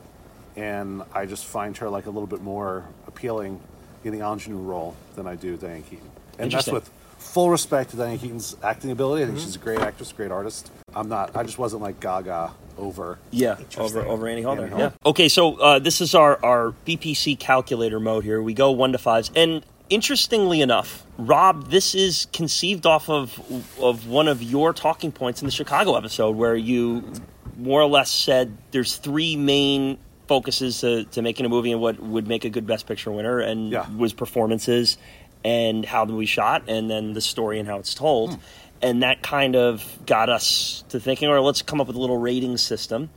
and I just find her like a little bit more appealing in the ingenue role than I do Diane Keaton. And that's with full respect to Diane Keaton's acting ability. I think Mm-hmm. she's a great actress, great artist. I'm not. I just wasn't like Gaga over. Yeah, Interesting. over over Annie Hall. Annie there. Hall. Yeah. Okay, so uh, this is our our BPC calculator mode here. We go one to fives, and interestingly enough, Rob, this is conceived off of of one of your talking points in the Chicago episode, where you more or less said there's three main focuses to, to making a movie and what would make a good Best Picture winner, and Yeah. was performances and how the movie shot, and then the story and how it's told. Hmm. And that kind of got us to thinking, all right, let's come up with a little rating system.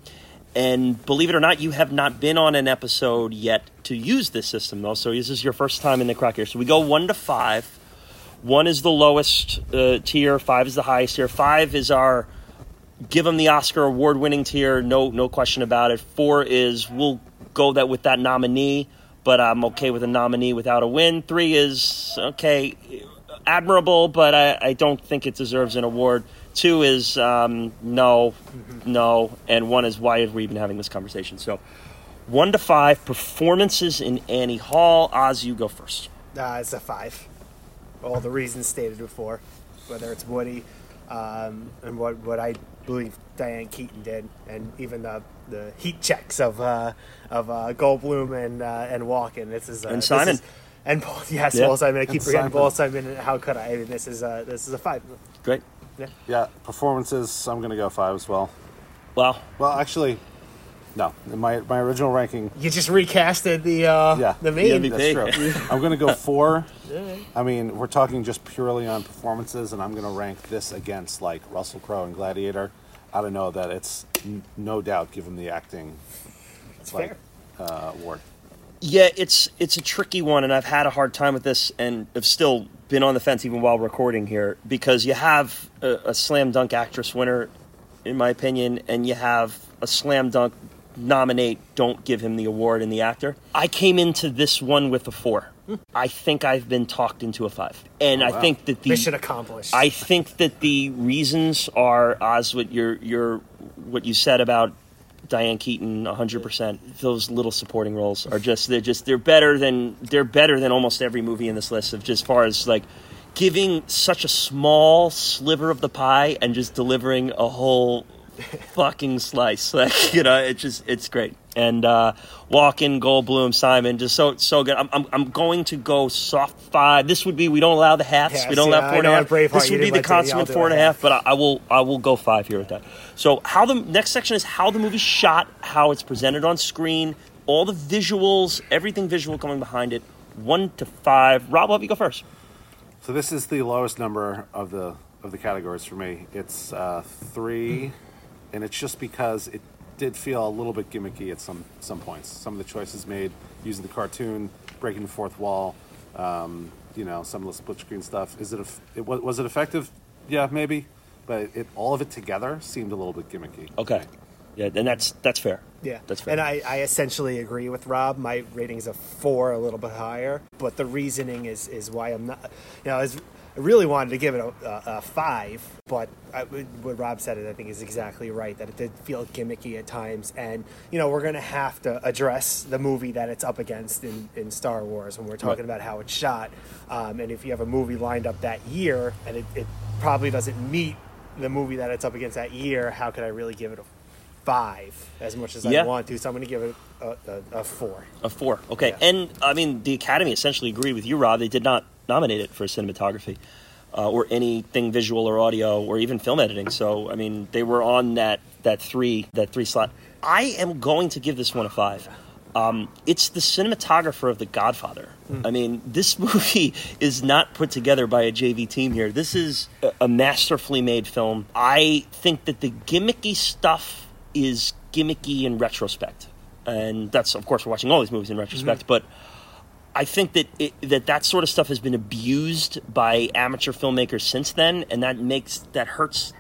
And believe it or not, you have not been on an episode yet to use this system, though. So this is your first time in the crack here. So we go one to five. One is the lowest uh, tier. Five is the highest tier. Five is our give them the Oscar award winning tier. No, no question about it. Four is we'll go that with that nominee, but I'm okay with a nominee without a win. Three is okay. admirable, but I, I don't think it deserves an award. Two is um, no, no, and one is why have we been having this conversation? So, one to five performances in Annie Hall. Oz, you go first. Uh, it's a five. All the reasons stated before, whether it's Woody, um, and what what I believe Diane Keaton did, and even the the heat checks of uh, of uh, Goldblum and uh, and Walken. This is uh, And this Simon. is- and Paul, yes, Yeah. Paul Simon. I keep And forgetting Simon. Paul Simon. How could I? I mean, this is a this is a five. Great. Yeah, performances. I'm gonna go five as well. Wow. Well, actually, no. In my my original ranking, You just recasted the uh, Yeah. the main. The that's true. I'm gonna go four. I mean, we're talking just purely on performances, and I'm gonna rank this against like Russell Crowe and Gladiator. I don't know that it's n- no doubt given the acting It's like fair. uh, award. Yeah, it's it's a tricky one, and I've had a hard time with this, and have still been on the fence even while recording here because you have a, a slam dunk actress winner, in my opinion, and you have a slam dunk nominate. Don't give him the award in the actor. I came into this one with a four. I think I've been talked into a five, and oh, I wow. think that the Mission accomplished. I think that the reasons are Oz what your your what you said about Diane Keaton 100%. Those little supporting roles are just they're just they're better than they're better than almost every movie in this list of just far as like giving such a small sliver of the pie and just delivering a whole fucking slice. Like, you know, it's just it's great. And uh Walken, Goldblum, Simon, just so so good. I'm, I'm I'm going to go soft five. This would be we don't allow the halves. Yes, we don't yeah, allow four and a half. four and a know half. at Braveheart This would be the let the- consummate do four and a a half. half. But I, I will I will go five here with that. So how the next section is how the movie's shot, how it's presented on screen, all the visuals, everything visual coming behind it. One to five. Rob, I'll have you go first. So this is the lowest number of the of the categories for me. It's uh, three, and it's just because it did feel a little bit gimmicky at some some points. Some of the choices made using the cartoon, breaking the fourth wall, um, you know, some of the split screen stuff. Is it, it was, was it effective? Yeah, maybe, but it all of it together seemed a little bit gimmicky. Okay. Yeah, and that's that's fair. Yeah, That's fair. And I, I essentially agree with Rob. My rating is a four, a little bit higher, but the reasoning is is why I'm not. You know, I, was, I really wanted to give it a, a, a five, but I, what Rob said, it I think, is exactly right. That it did feel gimmicky at times, and you know, we're gonna have to address the movie that it's up against in, in Star Wars when we're talking Right. about how it's shot. Um, and if you have a movie lined up that year and it, it probably doesn't meet the movie that it's up against that year, how could I really give it a five as much as Yeah. I want to. So I'm going to give it a, a, a four. A four. Okay. Yeah. And I mean, the Academy essentially agreed with you, Rob. They did not nominate it for cinematography uh, or anything visual or audio or even film editing. So I mean, they were on that that three that three slot. I am going to give this one a five. Um, it's the cinematographer of The Godfather. I mean, this movie is not put together by a JV team here. This is a, a masterfully made film. I think that the gimmicky stuff is gimmicky in retrospect, and that's of course we're watching all these movies in retrospect. But I think that it, that that sort of stuff has been abused by amateur filmmakers since then, and that makes that hurts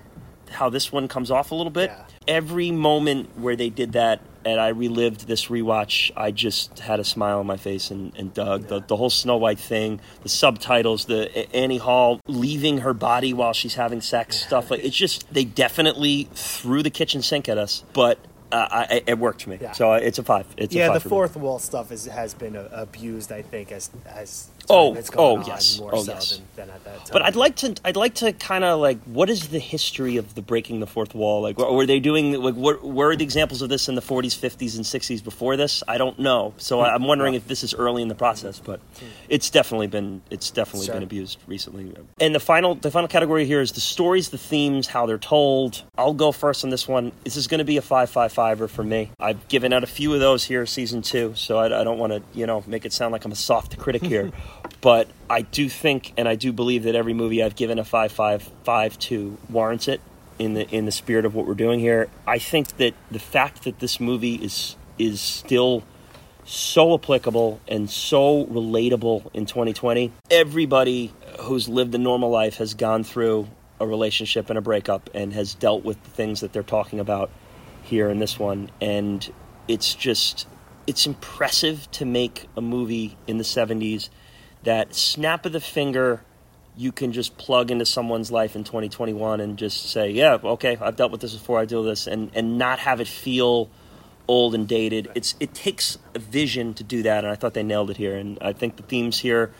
how this one comes off a little bit. Yeah. Every moment where they did that, and I relived this rewatch, I just had a smile on my face and, and dug the, the whole Snow White thing, the subtitles, the Annie Hall leaving her body while she's having sex, stuff like it's just they definitely threw the kitchen sink at us, but uh, I, it worked for me. Yeah. So uh, it's a five. It's a yeah, five the fourth wall stuff is, has been abused, I think, as as Oh, oh, yes. more Oh, so yes. than, than at that time. But I'd like to, I'd like to kind of like, what is the history of the breaking the fourth wall? Like, were they doing like, what were the examples of this in the 40s, 50s, and 60s before this? I don't know. So I'm wondering if this is early in the process, but hmm. it's definitely been, it's definitely Sure. been abused recently. And the final, the final category here is the stories, the themes, how they're told. I'll go first on this one. This is going to be a five, five, fiver for me. I've given out a few of those here, season two, so I, I don't want to, you know, make it sound like I'm a soft critic here. but I do think and I do believe that every movie I've given a five five five to warrants it in the in the spirit of what we're doing here. I think that the fact that this movie is is still so applicable and so relatable in 2020. Everybody who's lived a normal life has gone through a relationship and a breakup and has dealt with the things that they're talking about here in this one and it's just it's impressive to make a movie in the 70s that snap of the finger you can just plug into someone's life in 2021 and just say, yeah, okay, I've dealt with this before, I deal with this, and, and not have it feel old and dated. It's It takes a vision to do that, and I thought they nailed it here. And I think the themes here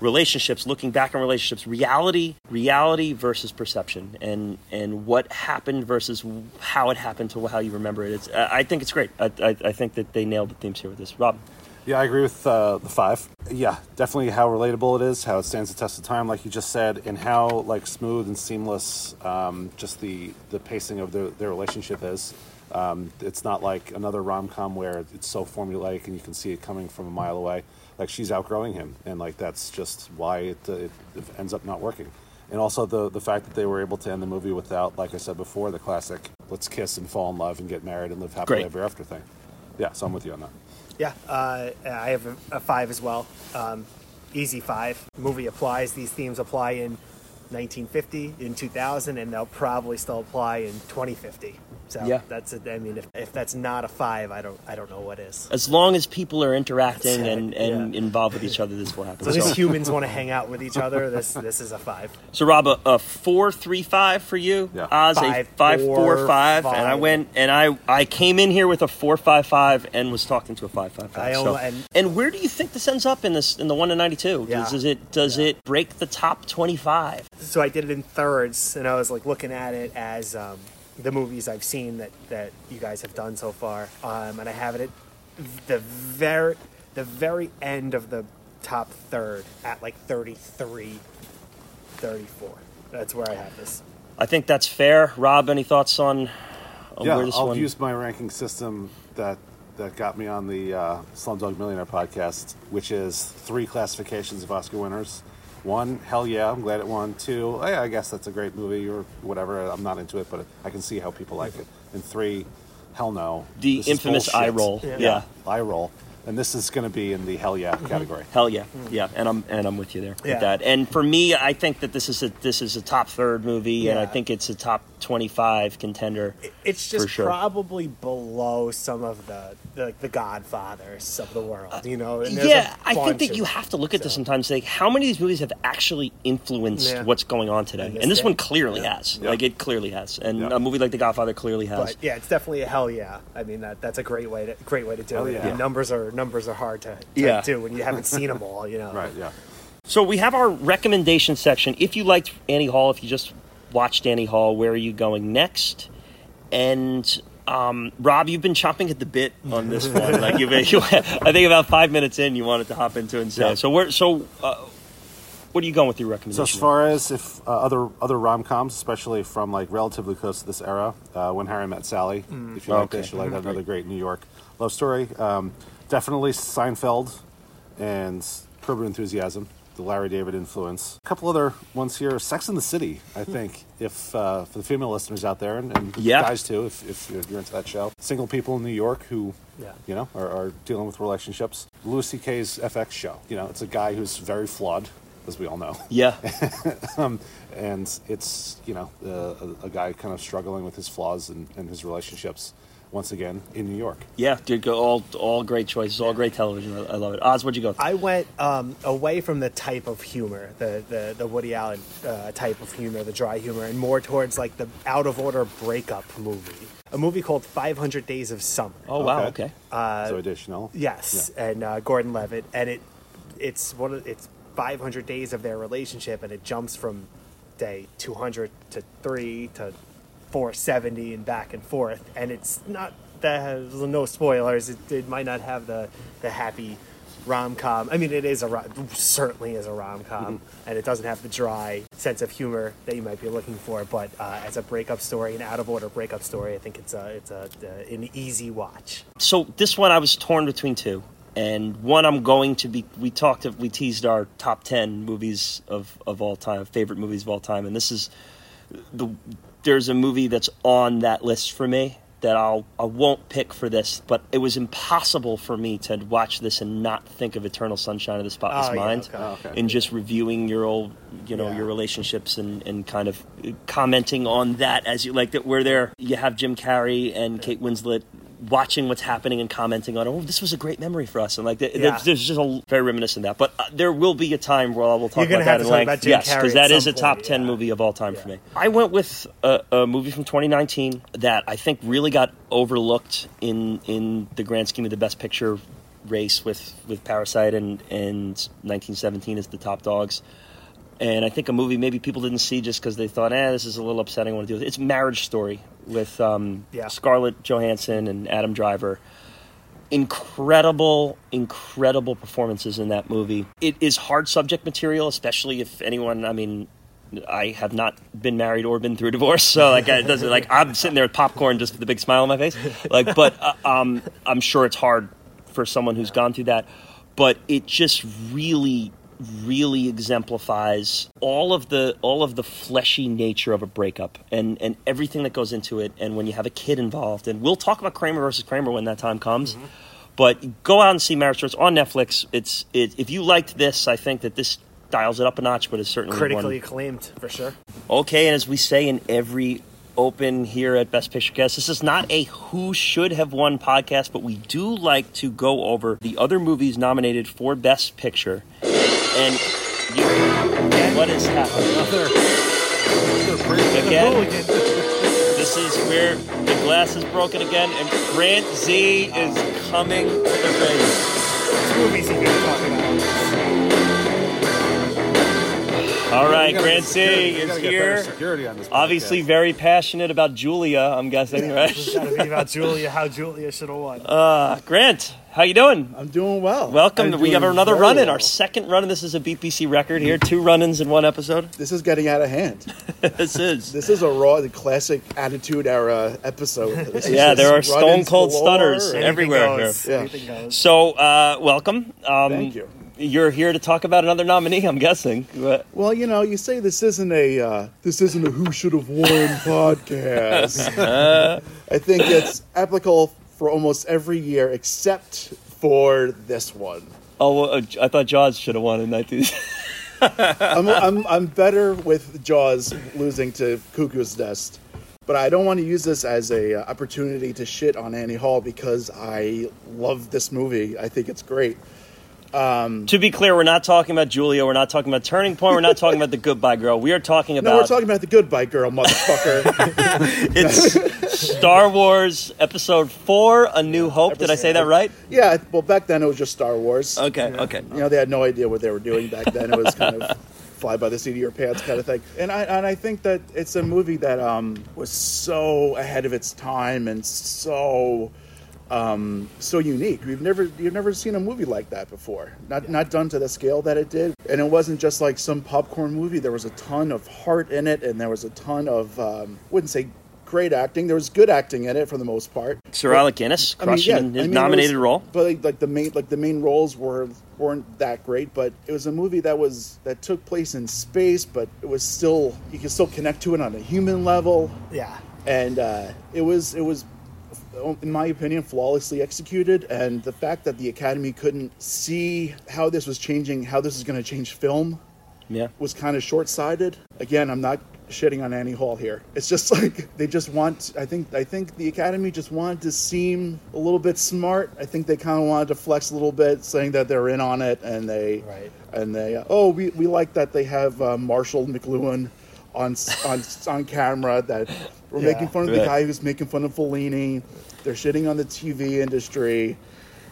relationships looking back on relationships reality reality versus perception and and what happened versus how it happened to how you remember it it's i think it's great i i, I think that they nailed the themes here with this rob Yeah, I agree with uh, the five. Yeah, definitely how relatable it is, how it stands the test of time, like you just said, and how like smooth and seamless um, just the the pacing of their, their relationship is. Um, it's not like another rom com where it's so formulaic and you can see it coming from a mile away. Like she's outgrowing him, and like that's just why it, uh, it ends up not working. And also the the fact that they were able to end the movie without, like I said before, the classic "let's kiss and fall in love and get married and live happily Great. ever after" thing. Yeah, so I'm with you on that. Yeah, uh, I have a, a five as well. Um, easy five. Movie applies. These themes apply in 1950, in 2000, and they'll probably still apply in 2050. So Yeah. that's it. I mean, if, if that's not a five, I don't I don't know what is. as long as people are interacting That's it, and, and yeah. involved with each other this will happen So so, these humans want to hang out with each other. This this is a five. so rob a, a four three five for you Yeah. oz a Five, five four, four five and i went and i i came in here with a four five five and was talking to a five five I so, and- and where do you think this ends up in this in the one to 92 Yeah. does, does it does it break the top 25 So I did it in thirds, and I was like looking at it as um, the movies I've seen that, that you guys have done so far, um, and I have it at the very the very end of the top third at like 33, 34. That's where I have this. I think that's fair. Rob, any thoughts on, on yeah, where this I'll one? use my ranking system that that got me on the uh, Slumdog Millionaire podcast, which is three classifications of Oscar winners. One, hell yeah, I'm glad it won. Two, oh, yeah, I guess that's a great movie or whatever. I'm not into it, but I can see how people like it. And three, hell no. The infamous eye bullshit. roll. Yeah. Yeah. eye roll. And this is going to be in the hell yeah mm-hmm. category. Hell yeah, yeah, and I'm and I'm with you there Yeah. with that. And for me, I think that this is a this is a top third movie, and I think it's a top twenty five contender. It's just sure. probably below some of the, the the Godfathers of the world, uh, you know. and Yeah, I think that you have to look at this sometimes. Say how many of these movies have actually influenced Yeah. what's going on today, And this one clearly Yeah. has. Yeah. Like it clearly has, and Yeah. a movie like The Godfather clearly has. But yeah, it's definitely a hell yeah. I mean that that's a great way to great way to do Hell it. yeah. And numbers are numbers are hard to, to Yeah. do when you haven't seen them all. You know. Right, yeah. So we have our recommendation section. If you liked Annie Hall, if you just watched Annie Hall, where are you going next? And um, Rob, you've been chopping at the bit on this one. Like you've been, you, I think about five minutes in, you wanted to hop into and say. Yeah. So we're so. Uh, what are you going with your recommendation? So as far as if uh, other other rom coms, especially from like relatively close to this era, uh, when Harry met Sally, if you like Okay. this, you like that another great New York love story. Um, definitely Seinfeld and Curb Your Enthusiasm, the Larry David influence. A couple other ones here, Sex in the City. I think if uh, for the female listeners out there and, and Yeah. guys too, if, if you're you're into that show, single people in New York who. Yeah. You know, are, are dealing with relationships. Louis C.K.'s FX show. You know, it's a guy who's very flawed, as we all know yeah, and it's you know uh, a, a guy kind of struggling with his flaws and, and his relationships once again in New York. yeah, dude, go all all great choices, all great television. I, I love it. Oz, what'd you go? With? I went um, away from the type of humor, the the, the Woody Allen uh, type of humor, the dry humor, and more towards like the out of order breakup movie. A movie called 500 Days of Summer. oh wow, okay. okay. Uh, so additional, Yes, and uh, Gordon Levitt, and it it's one of it's 500 days of their relationship, and it jumps from day 200 to three to 470 and back and forth, and it's not that no spoilers. It, it might not have the the happy rom com. I mean, it is a certainly is a rom com, and it doesn't have the dry sense of humor that you might be looking for. But uh, as a breakup story, an out of order breakup story, I think it's a it's a, uh, an easy watch. so this one I was torn between two, and one I'm going to be. We talked, we teased our top ten movies of of all time, favorite movies of all time, and this is the. There's a movie that's on that list for me that I'll I won't pick for this, but it was impossible for me to watch this and not think of Eternal Sunshine of the Spotless Oh, yeah, Mind, okay. Oh, okay. and just reviewing your old, you know, Yeah. your relationships and and kind of commenting on that as you like that. Where there, you have Jim Carrey and Kate Winslet watching what's happening and commenting on, oh, this was a great memory for us, and like th- Yeah. there's, there's just a very reminiscent of that. But uh, there will be a time where I will talk about that in length. yes, because that is a top point, ten yeah. movie of all time for me. I went with a, a movie from 2019 that I think really got overlooked in in the grand scheme of the Best Picture race with with Parasite and and 1917 as the top dogs. And I think a movie maybe people didn't see just because they thought, eh, this is a little upsetting. I want to do it. It's Marriage Story with um, Yeah. Scarlett Johansson and Adam Driver. Incredible, incredible performances in that movie. It is hard subject material, especially if anyone. I mean, I have not been married or been through a divorce, so like it doesn't like I'm sitting there with popcorn just with a big smile on my face. Like, but uh, um, I'm sure it's hard for someone who's gone through that. But it just really, really exemplifies all of the all of the fleshy nature of a breakup and and everything that goes into it. And when you have a kid involved, and we'll talk about Kramer versus Kramer when that time comes. Mm-hmm. But go out and see Marriage Story. It's on Netflix. It's it, if you liked this, I think that this dials it up a notch. But it's certainly one Critically acclaimed for sure. Okay, and as we say in every open here at Best Picture Cast, this is not a who should have won podcast, but we do like to go over the other movies nominated for Best Picture. And you, what is happening? Another, another Again, this is where the glass is broken again, and Grant Z is coming to the ring. Movies gonna talk about. All right, Grant Z is gotta get better here. Security on this Obviously, very passionate about Julia. I'm guessing, right? It's gotta be about Julia, how Julia should have won. Uh, Grant, how you doing? I'm doing well. Welcome. I'm we have another run in well. our second run in. This is a BPC record here. Two run-ins in one episode. This is getting out of hand. this is. This is a raw, the classic Attitude Era episode. This Yeah, just there are stone cold galore stunners everywhere goes. here. Yeah. Goes. So, uh, welcome. Um, Thank you. You're here to talk about another nominee, I'm guessing. But- Well, you know, you say this isn't a uh, this isn't a who should have won podcast. I think it's applicable for almost every year except for this one. Oh, well, uh, I thought Jaws should have won in 19. I'm, I'm, I'm better with Jaws losing to Cuckoo's Nest, but I don't want to use this as a uh, opportunity to shit on Annie Hall because I love this movie. I think it's great. To be clear, we're not talking about Julia. We're not talking about Turning Point. We're not talking about The Goodbye Girl. We are talking about No, we're talking about the Goodbye Girl, motherfucker. it's Star Wars Episode Four: A New Hope. Did I say that right? yeah, well, back then it was just Star Wars. Okay. Okay. You know, they had no idea what they were doing back then. It was kind of fly by the seat of your pants kind of thing. And I and I think that it's a movie that um, was so ahead of its time and so um, so unique. We've never you've never seen a movie like that before. Not not done to the scale that it did. And it wasn't just like some popcorn movie. There was a ton of heart in it, and there was a ton of um, wouldn't say great acting. There was good acting in it for the most part. Sir Alec Guinness I mean, crushing yeah, in his I mean, nominated was- role. But like, like the main like the main roles were weren't that great, but it was a movie that was that took place in space, but it was still you could still connect to it on a human level, Yeah. and uh, it was it was in my opinion flawlessly executed and the fact that the academy couldn't see how this was changing how this is going to change film Yeah. was kind of short-sighted. Again, I'm not shitting on Annie Hall here. It's just like they just want. I think I think the Academy just wanted to seem a little bit smart. I think they kind of wanted to flex a little bit, saying that they're in on it, and they Right. and they. Oh, we, we like that they have uh, Marshall McLuhan on on on camera. That we're Yeah. making fun of the Right. guy who's making fun of Fellini. They're shitting on the TV industry.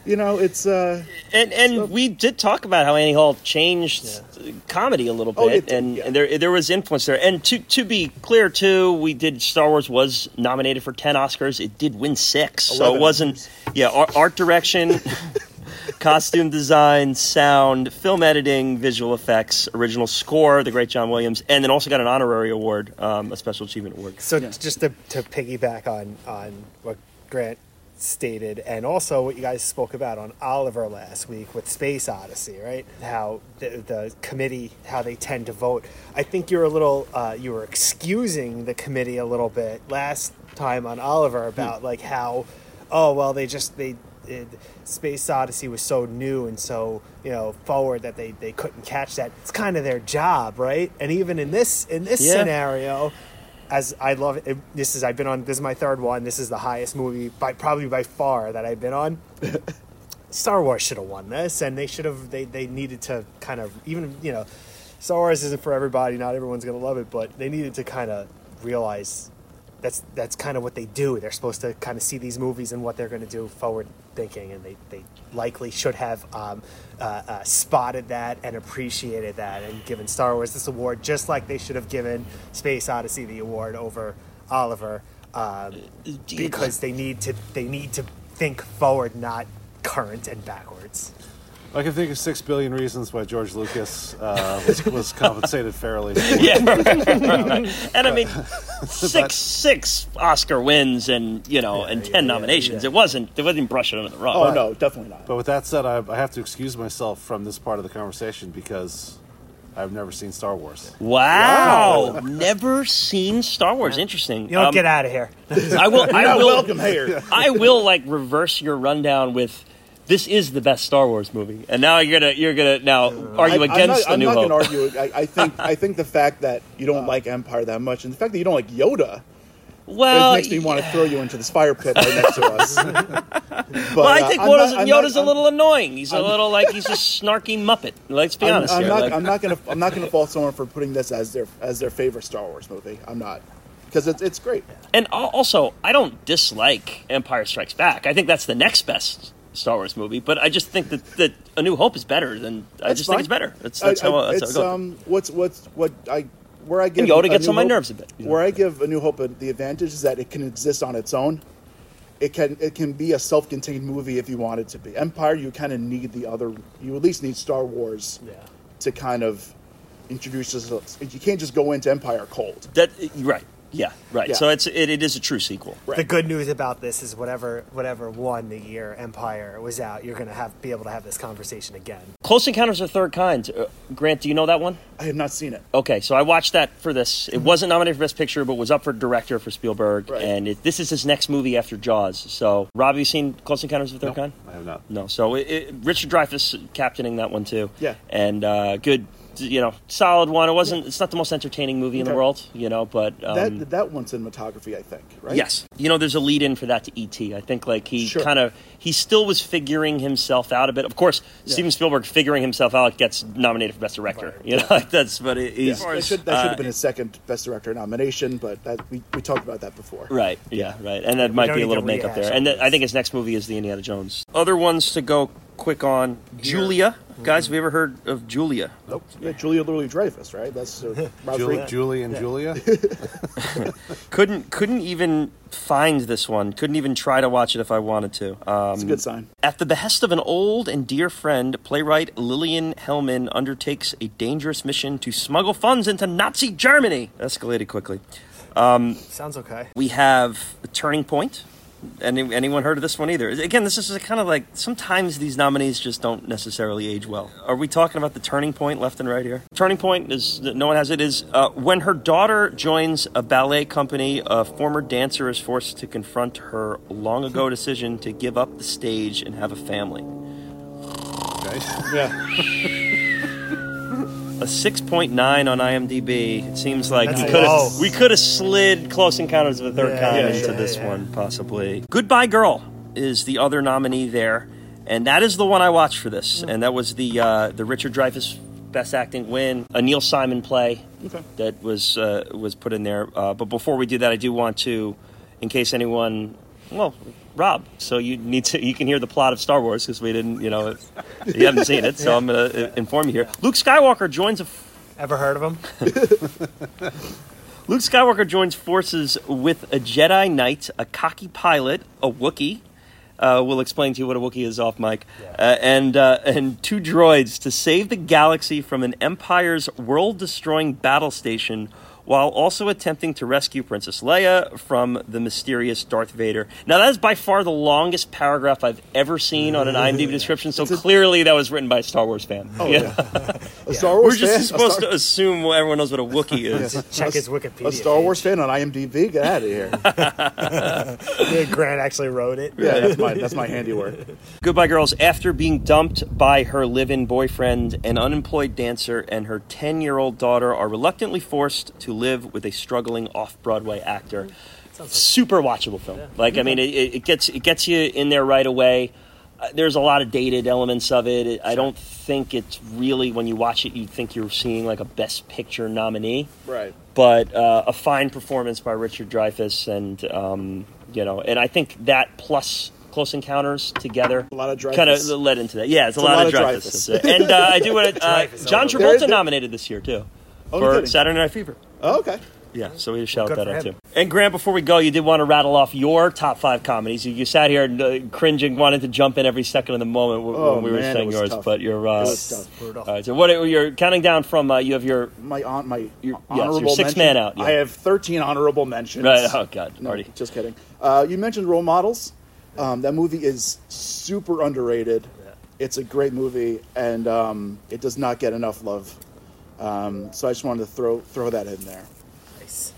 You know, it's uh, And and we did talk about how Annie Hall changed comedy a little Oh, bit, it did, and, yeah. and there there was influence there. And to to be clear too, we did Star Wars was nominated for ten Oscars. It did win six, so it wasn't. Yeah, art, art direction, costume design, sound, film editing, visual effects, original score, the great John Williams, and then also got an honorary award, um, a special achievement award. So just to, to piggyback on on what Grant stated, and also what you guys spoke about on Oliver last week with Space Odyssey, right? How the, the committee, how they tend to vote. I think you're a little, uh, you were excusing the committee a little bit last time on Oliver about like how, oh well, they just they. It, Space Odyssey was so new and so you know forward that they, they couldn't catch that. It's kind of their job, right? And even in this in this Yeah. scenario, as I love it, this is I've been on this is my third one. This is the highest movie by probably by far that I've been on. Star Wars should have won this, and they should have. They they needed to kind of even you know, Star Wars isn't for everybody. Not everyone's gonna love it, but they needed to kind of realize that's that's kind of what they do. They're supposed to kind of see these movies and what they're going to do forward thinking, and they, they likely should have um, uh, uh, spotted that and appreciated that and given Star Wars this award, just like they should have given Space Odyssey the award over Oliver, um, because they need to they need to think forward, not current and backwards. I can think of six billion reasons why George Lucas uh, was, was compensated fairly. Yeah, and I mean, six six Oscar wins and you know and ten nominations. It wasn't it wasn't brushing under the rug. Oh no, definitely not. But with that said, I, I have to excuse myself from this part of the conversation because I've never seen Star Wars. Wow. never seen Star Wars. Interesting. You don't Um, get out of here. I will. I will. welcome here. I will like reverse your rundown with. This is the best Star Wars movie, and now you're gonna you're gonna now argue I, against I'm A not, New I'm not Hope. going to argue. I, I think I think the fact that you don't like Empire that much, and the fact that you don't like Yoda, well, it makes me want to throw you into this fire pit right next to us. But, well, I uh, think I'm Yoda's, not- Yoda's not- a little annoying. He's a little like he's a snarky muppet. Let's be I'm, honest I'm here. not. like- I'm not going to. I'm not going to fault someone for putting this as their as their favorite Star Wars movie. I'm not because it's it's great. And also, I don't dislike Empire Strikes Back. I think that's the next best Star Wars movie. But I just think that, that A New Hope is better than. I That's just fine. think it's better. That's, I- how. I- that's how it's I go. um. What's what's what I where I give And Yoda A gets New on my Hope- nerves a bit, you know. Where I give A New Hope a, the advantage is that it can exist on its own. It can it can be a self-contained movie if you want it to be. Empire, you kind of need the other. You at least need Star Wars Yeah. to kind of introduce us. You can't just go into Empire cold. That right. Yeah. Right. Yeah. So it's it, it is a true sequel. Right. The good news about this is whatever whatever won the year Empire was out, you're gonna have be able to have this conversation again. Close Encounters of the Third Kind. Uh, Grant, do you know that one? I have not seen it. Okay, so I watched that for this. It wasn't nominated for Best Picture, but was up for Director for Spielberg, Right. and it, this is his next movie after Jaws. So, Rob, have you seen Close Encounters of the Third No, Kind? I have not. No. So it, it, Richard Dreyfuss captaining that one too. Yeah. And uh, good, you know, solid one. It wasn't. It's not the most entertaining movie in the world, you know, but um, that that one's cinematography, I think. Right. Yes. You know, there's a lead in for that to E.T. I think like he Sure. kind of he still was figuring himself out a bit. Of course, Steven Spielberg figuring himself out gets nominated for best director. You know, like that's but it, he's Yeah. That should, that should uh, have been his second Best Director nomination, but that we, we talked about that before. Right. Yeah. Right. And that might be a little makeup there. And all th- I think his next movie is the Indiana Jones. Other ones to go quick on. Julia, guys. Have you ever heard of Julia? Nope. Yeah, Julia Louis Dreyfus, right? That's uh, Rob Julie, Reed. Julie and Julia. Couldn't couldn't even find this one. Couldn't even try to watch it if I wanted to. Um, It's a good sign. At the behest of an old and dear friend, playwright Lillian Hellman undertakes a dangerous mission to smuggle funds into Nazi Germany. Escalated quickly. Sounds okay. We have a Turning Point. Any, anyone heard of this one either? Again, this is kind of like sometimes these nominees just don't necessarily age well. Are we talking about the Turning Point left and right here? Turning Point is no one has it. Is uh, when her daughter joins a ballet company, a former dancer is forced to confront her long ago decision to give up the stage and have a family. Okay. Yeah. A 6.9 on IMDb. It seems like That's we could have we could have slid Close Encounters of the Third Yeah, Kind yeah, into sure, this yeah. one possibly. Goodbye Girl is the other nominee there, and that is the one I watched for this, and that was the uh, the Richard Dreyfuss Best Acting win, a Neil Simon play Okay. that was uh, was put in there. Uh, but before we do that, I do want to, in case anyone, well, Rob, so you need to you can hear the plot of Star Wars because we didn't, you know, you haven't seen it, so I'm going to inform you here. Luke Skywalker joins a Ever heard of him? Luke Skywalker joins forces with a Jedi Knight, a cocky pilot, a Wookiee. Uh, we'll explain to you what a Wookiee is off mic, uh, and uh, and two droids to save the galaxy from an Empire's world-destroying battle station, while also attempting to rescue Princess Leia from the mysterious Darth Vader. Now that is by far the longest paragraph I've ever seen on an IMDb description. So clearly that was written by a Star Wars fan. Oh, Yeah. yeah. A Star Wars fan? We're Wars fan? just supposed Star- to assume everyone knows what a Wookiee is. Check a- his Wikipedia. A Star Wars page. fan on IMDb? Get out of here. Yeah, Grant actually wrote it. Yeah, that's my that's my handiwork. Goodbye Girls, after being dumped by her live in boyfriend, an unemployed dancer, and her 10 year old daughter are reluctantly forced to live with a struggling off-Broadway actor. Super watchable film. Like I mean, it, it gets it gets you in there right away. Uh, there's a lot of dated elements of it. It- I don't think it's really when you watch it, you think you're seeing like a Best Picture nominee Right. but uh, a fine performance by Richard Dreyfuss, and um, you know, and I think that plus Close Encounters together, A lot of kind of led into that. Yeah, it's, It's a lot, of Dreyfuss, and uh, I do want to. Uh, John oh, Travolta nominated this year too Oh, for. Saturday Night Fever. Oh, okay. Yeah, so we just shout Good that out him. too. And Grant, before we go, you did want to rattle off your top five comedies. You, you sat here uh, cringing, wanting to jump in every second of the moment w- Oh, when we were man, it saying yours. tough. But you're uh, It was tough. Brutal. all right. So what are- you're counting down from? Uh, you have your My aunt, my Your- yes, honorable your six mention- man out, yeah. I have 13 honorable mentions. right. Oh God, No, Marty. just kidding. Uh, you mentioned Role Models. Um, that movie is super underrated. It's a great movie, and um, it does not get enough love. Um, so I just wanted to throw throw that in there. Nice.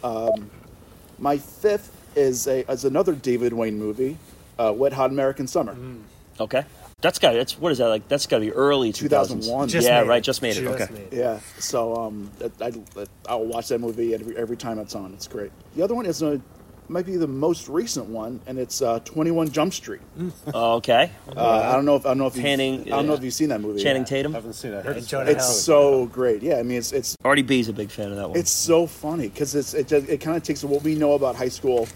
My fifth is a is another David Wain movie, uh, Wet Hot American Summer. Mm. Okay. That's got that's what is that like? That's got to be early 2001. Yeah, right. it. Just made it. Just okay. made it. Yeah, so um, I, I, I'll watch that movie every every time it's on. It's great. The other one is a might be the most recent one, and it's uh, Twenty One Jump Street. Oh, okay. Uh, I don't know if I don't know if Channing- you've, I don't know if you've seen that movie. Channing yet. Tatum. haven't seen it. I Heard heard it's Jonah It's Hill. so great. Yeah, I mean it's it's Artie B's a big fan of that one. it's so funny because it's it just, it kind of takes what we know about high school,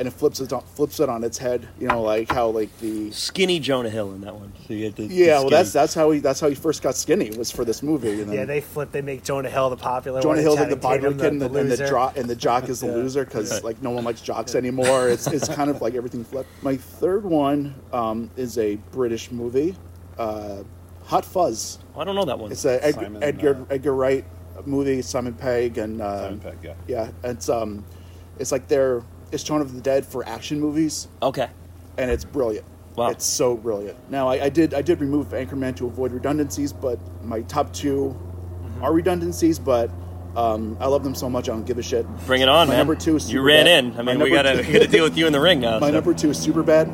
and it flips it on, flips it on its head. You know, like how like the skinny Jonah Hill in that one. So you get the, the yeah. Well, that's that's how he that's how he first got skinny was for this movie. And then Yeah, they flip. They make Jonah Hill the popular Jonah one. Hill's and like the Channing popular Tatum kid, and the, and the loser. jock and the jock is the Yeah. loser because like no one likes jocks anymore. It's it's kind of like everything flipped. My third one um, is a British movie, uh, Hot Fuzz. I don't know that one. It's a Ed, Simon, Edgar uh, Edgar Wright movie. Simon Pegg and uh, Simon Pegg, yeah. yeah. It's um, it's like their it's Shaun of the Dead for action movies, okay. and it's brilliant. Wow. It's so brilliant. Now I, I did I did remove Anchorman to avoid redundancies, but my top 2 Mm-hmm. are redundancies, but. Um, I love them so much. I don't give a shit. Bring it on, My man. number two is you Superbad. ran in. I My mean, we number gotta two- we gotta deal with you in the ring now. My so. number two is super bad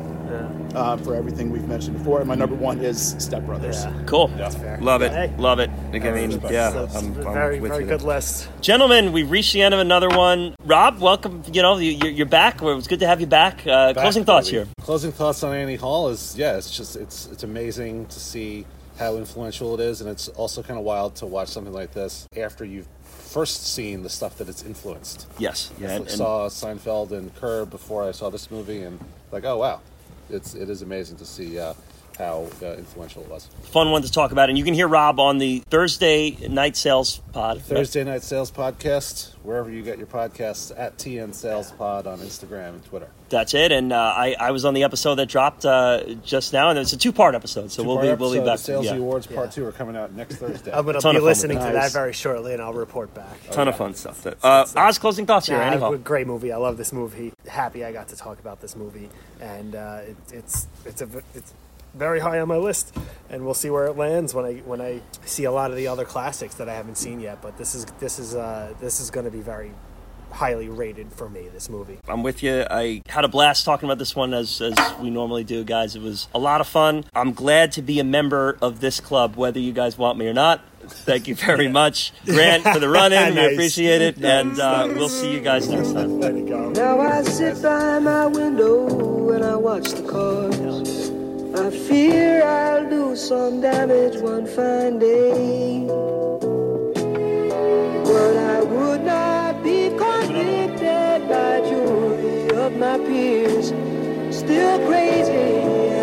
uh, for everything we've mentioned before, and my number one is Step Brothers. Yeah. Cool. fair. Love it. Hey. Love it. Like, I mean, yeah. So it's I'm, a I'm very with very you good there. list. Gentlemen, we've reached the end of another one. Rob, welcome. You know, you- you're, you're back. It was good to have you back. Uh, Back, closing thoughts baby. here. Closing thoughts on Annie Hall is yeah, it's just it's it's amazing to see how influential it is, and it's also kind of wild to watch something like this after you've first seen the stuff that it's influenced. Yes. Yeah. I And, and saw Seinfeld and Curb before I saw this movie, and like, oh wow, it's it is amazing to see uh, how uh, influential it was. fun one to talk about. And you can hear Rob on the Thursday night sales pod. Thursday Night Sales Podcast, wherever you get your podcasts, at TN Sales Pod on Instagram and Twitter. That's it. And uh, I, I was on the episode that dropped uh, just now, and it's a two part episode. So we'll be Two-part we'll be back. the Sales yeah. Awards Part Yeah. Two are coming out next Thursday. I'm going to be listening to it. that very shortly, and I'll report back. Ton of fun stuff. Uh, Oz, closing thoughts here. Nah, Anyhow. great movie. I love this movie. Happy I got to talk about this movie, and uh, it, it's it's a v- it's very high on my list, and we'll see where it lands when I when I see a lot of the other classics that I haven't seen yet. But this is this is uh, this is going to be very highly rated for me. This movie. I'm with you. I had a blast talking about this one as, as we normally do, guys. It was a lot of fun. I'm glad to be a member of this club, whether you guys want me or not. Thank you very much, Grant, for the run in. We Nice. appreciate it. And uh, we'll see you guys next time. There you go. Now I sit by my window and I watch the cars. I fear I'll do some damage one fine day. But I would not be convicted by jury of my peers. Still crazy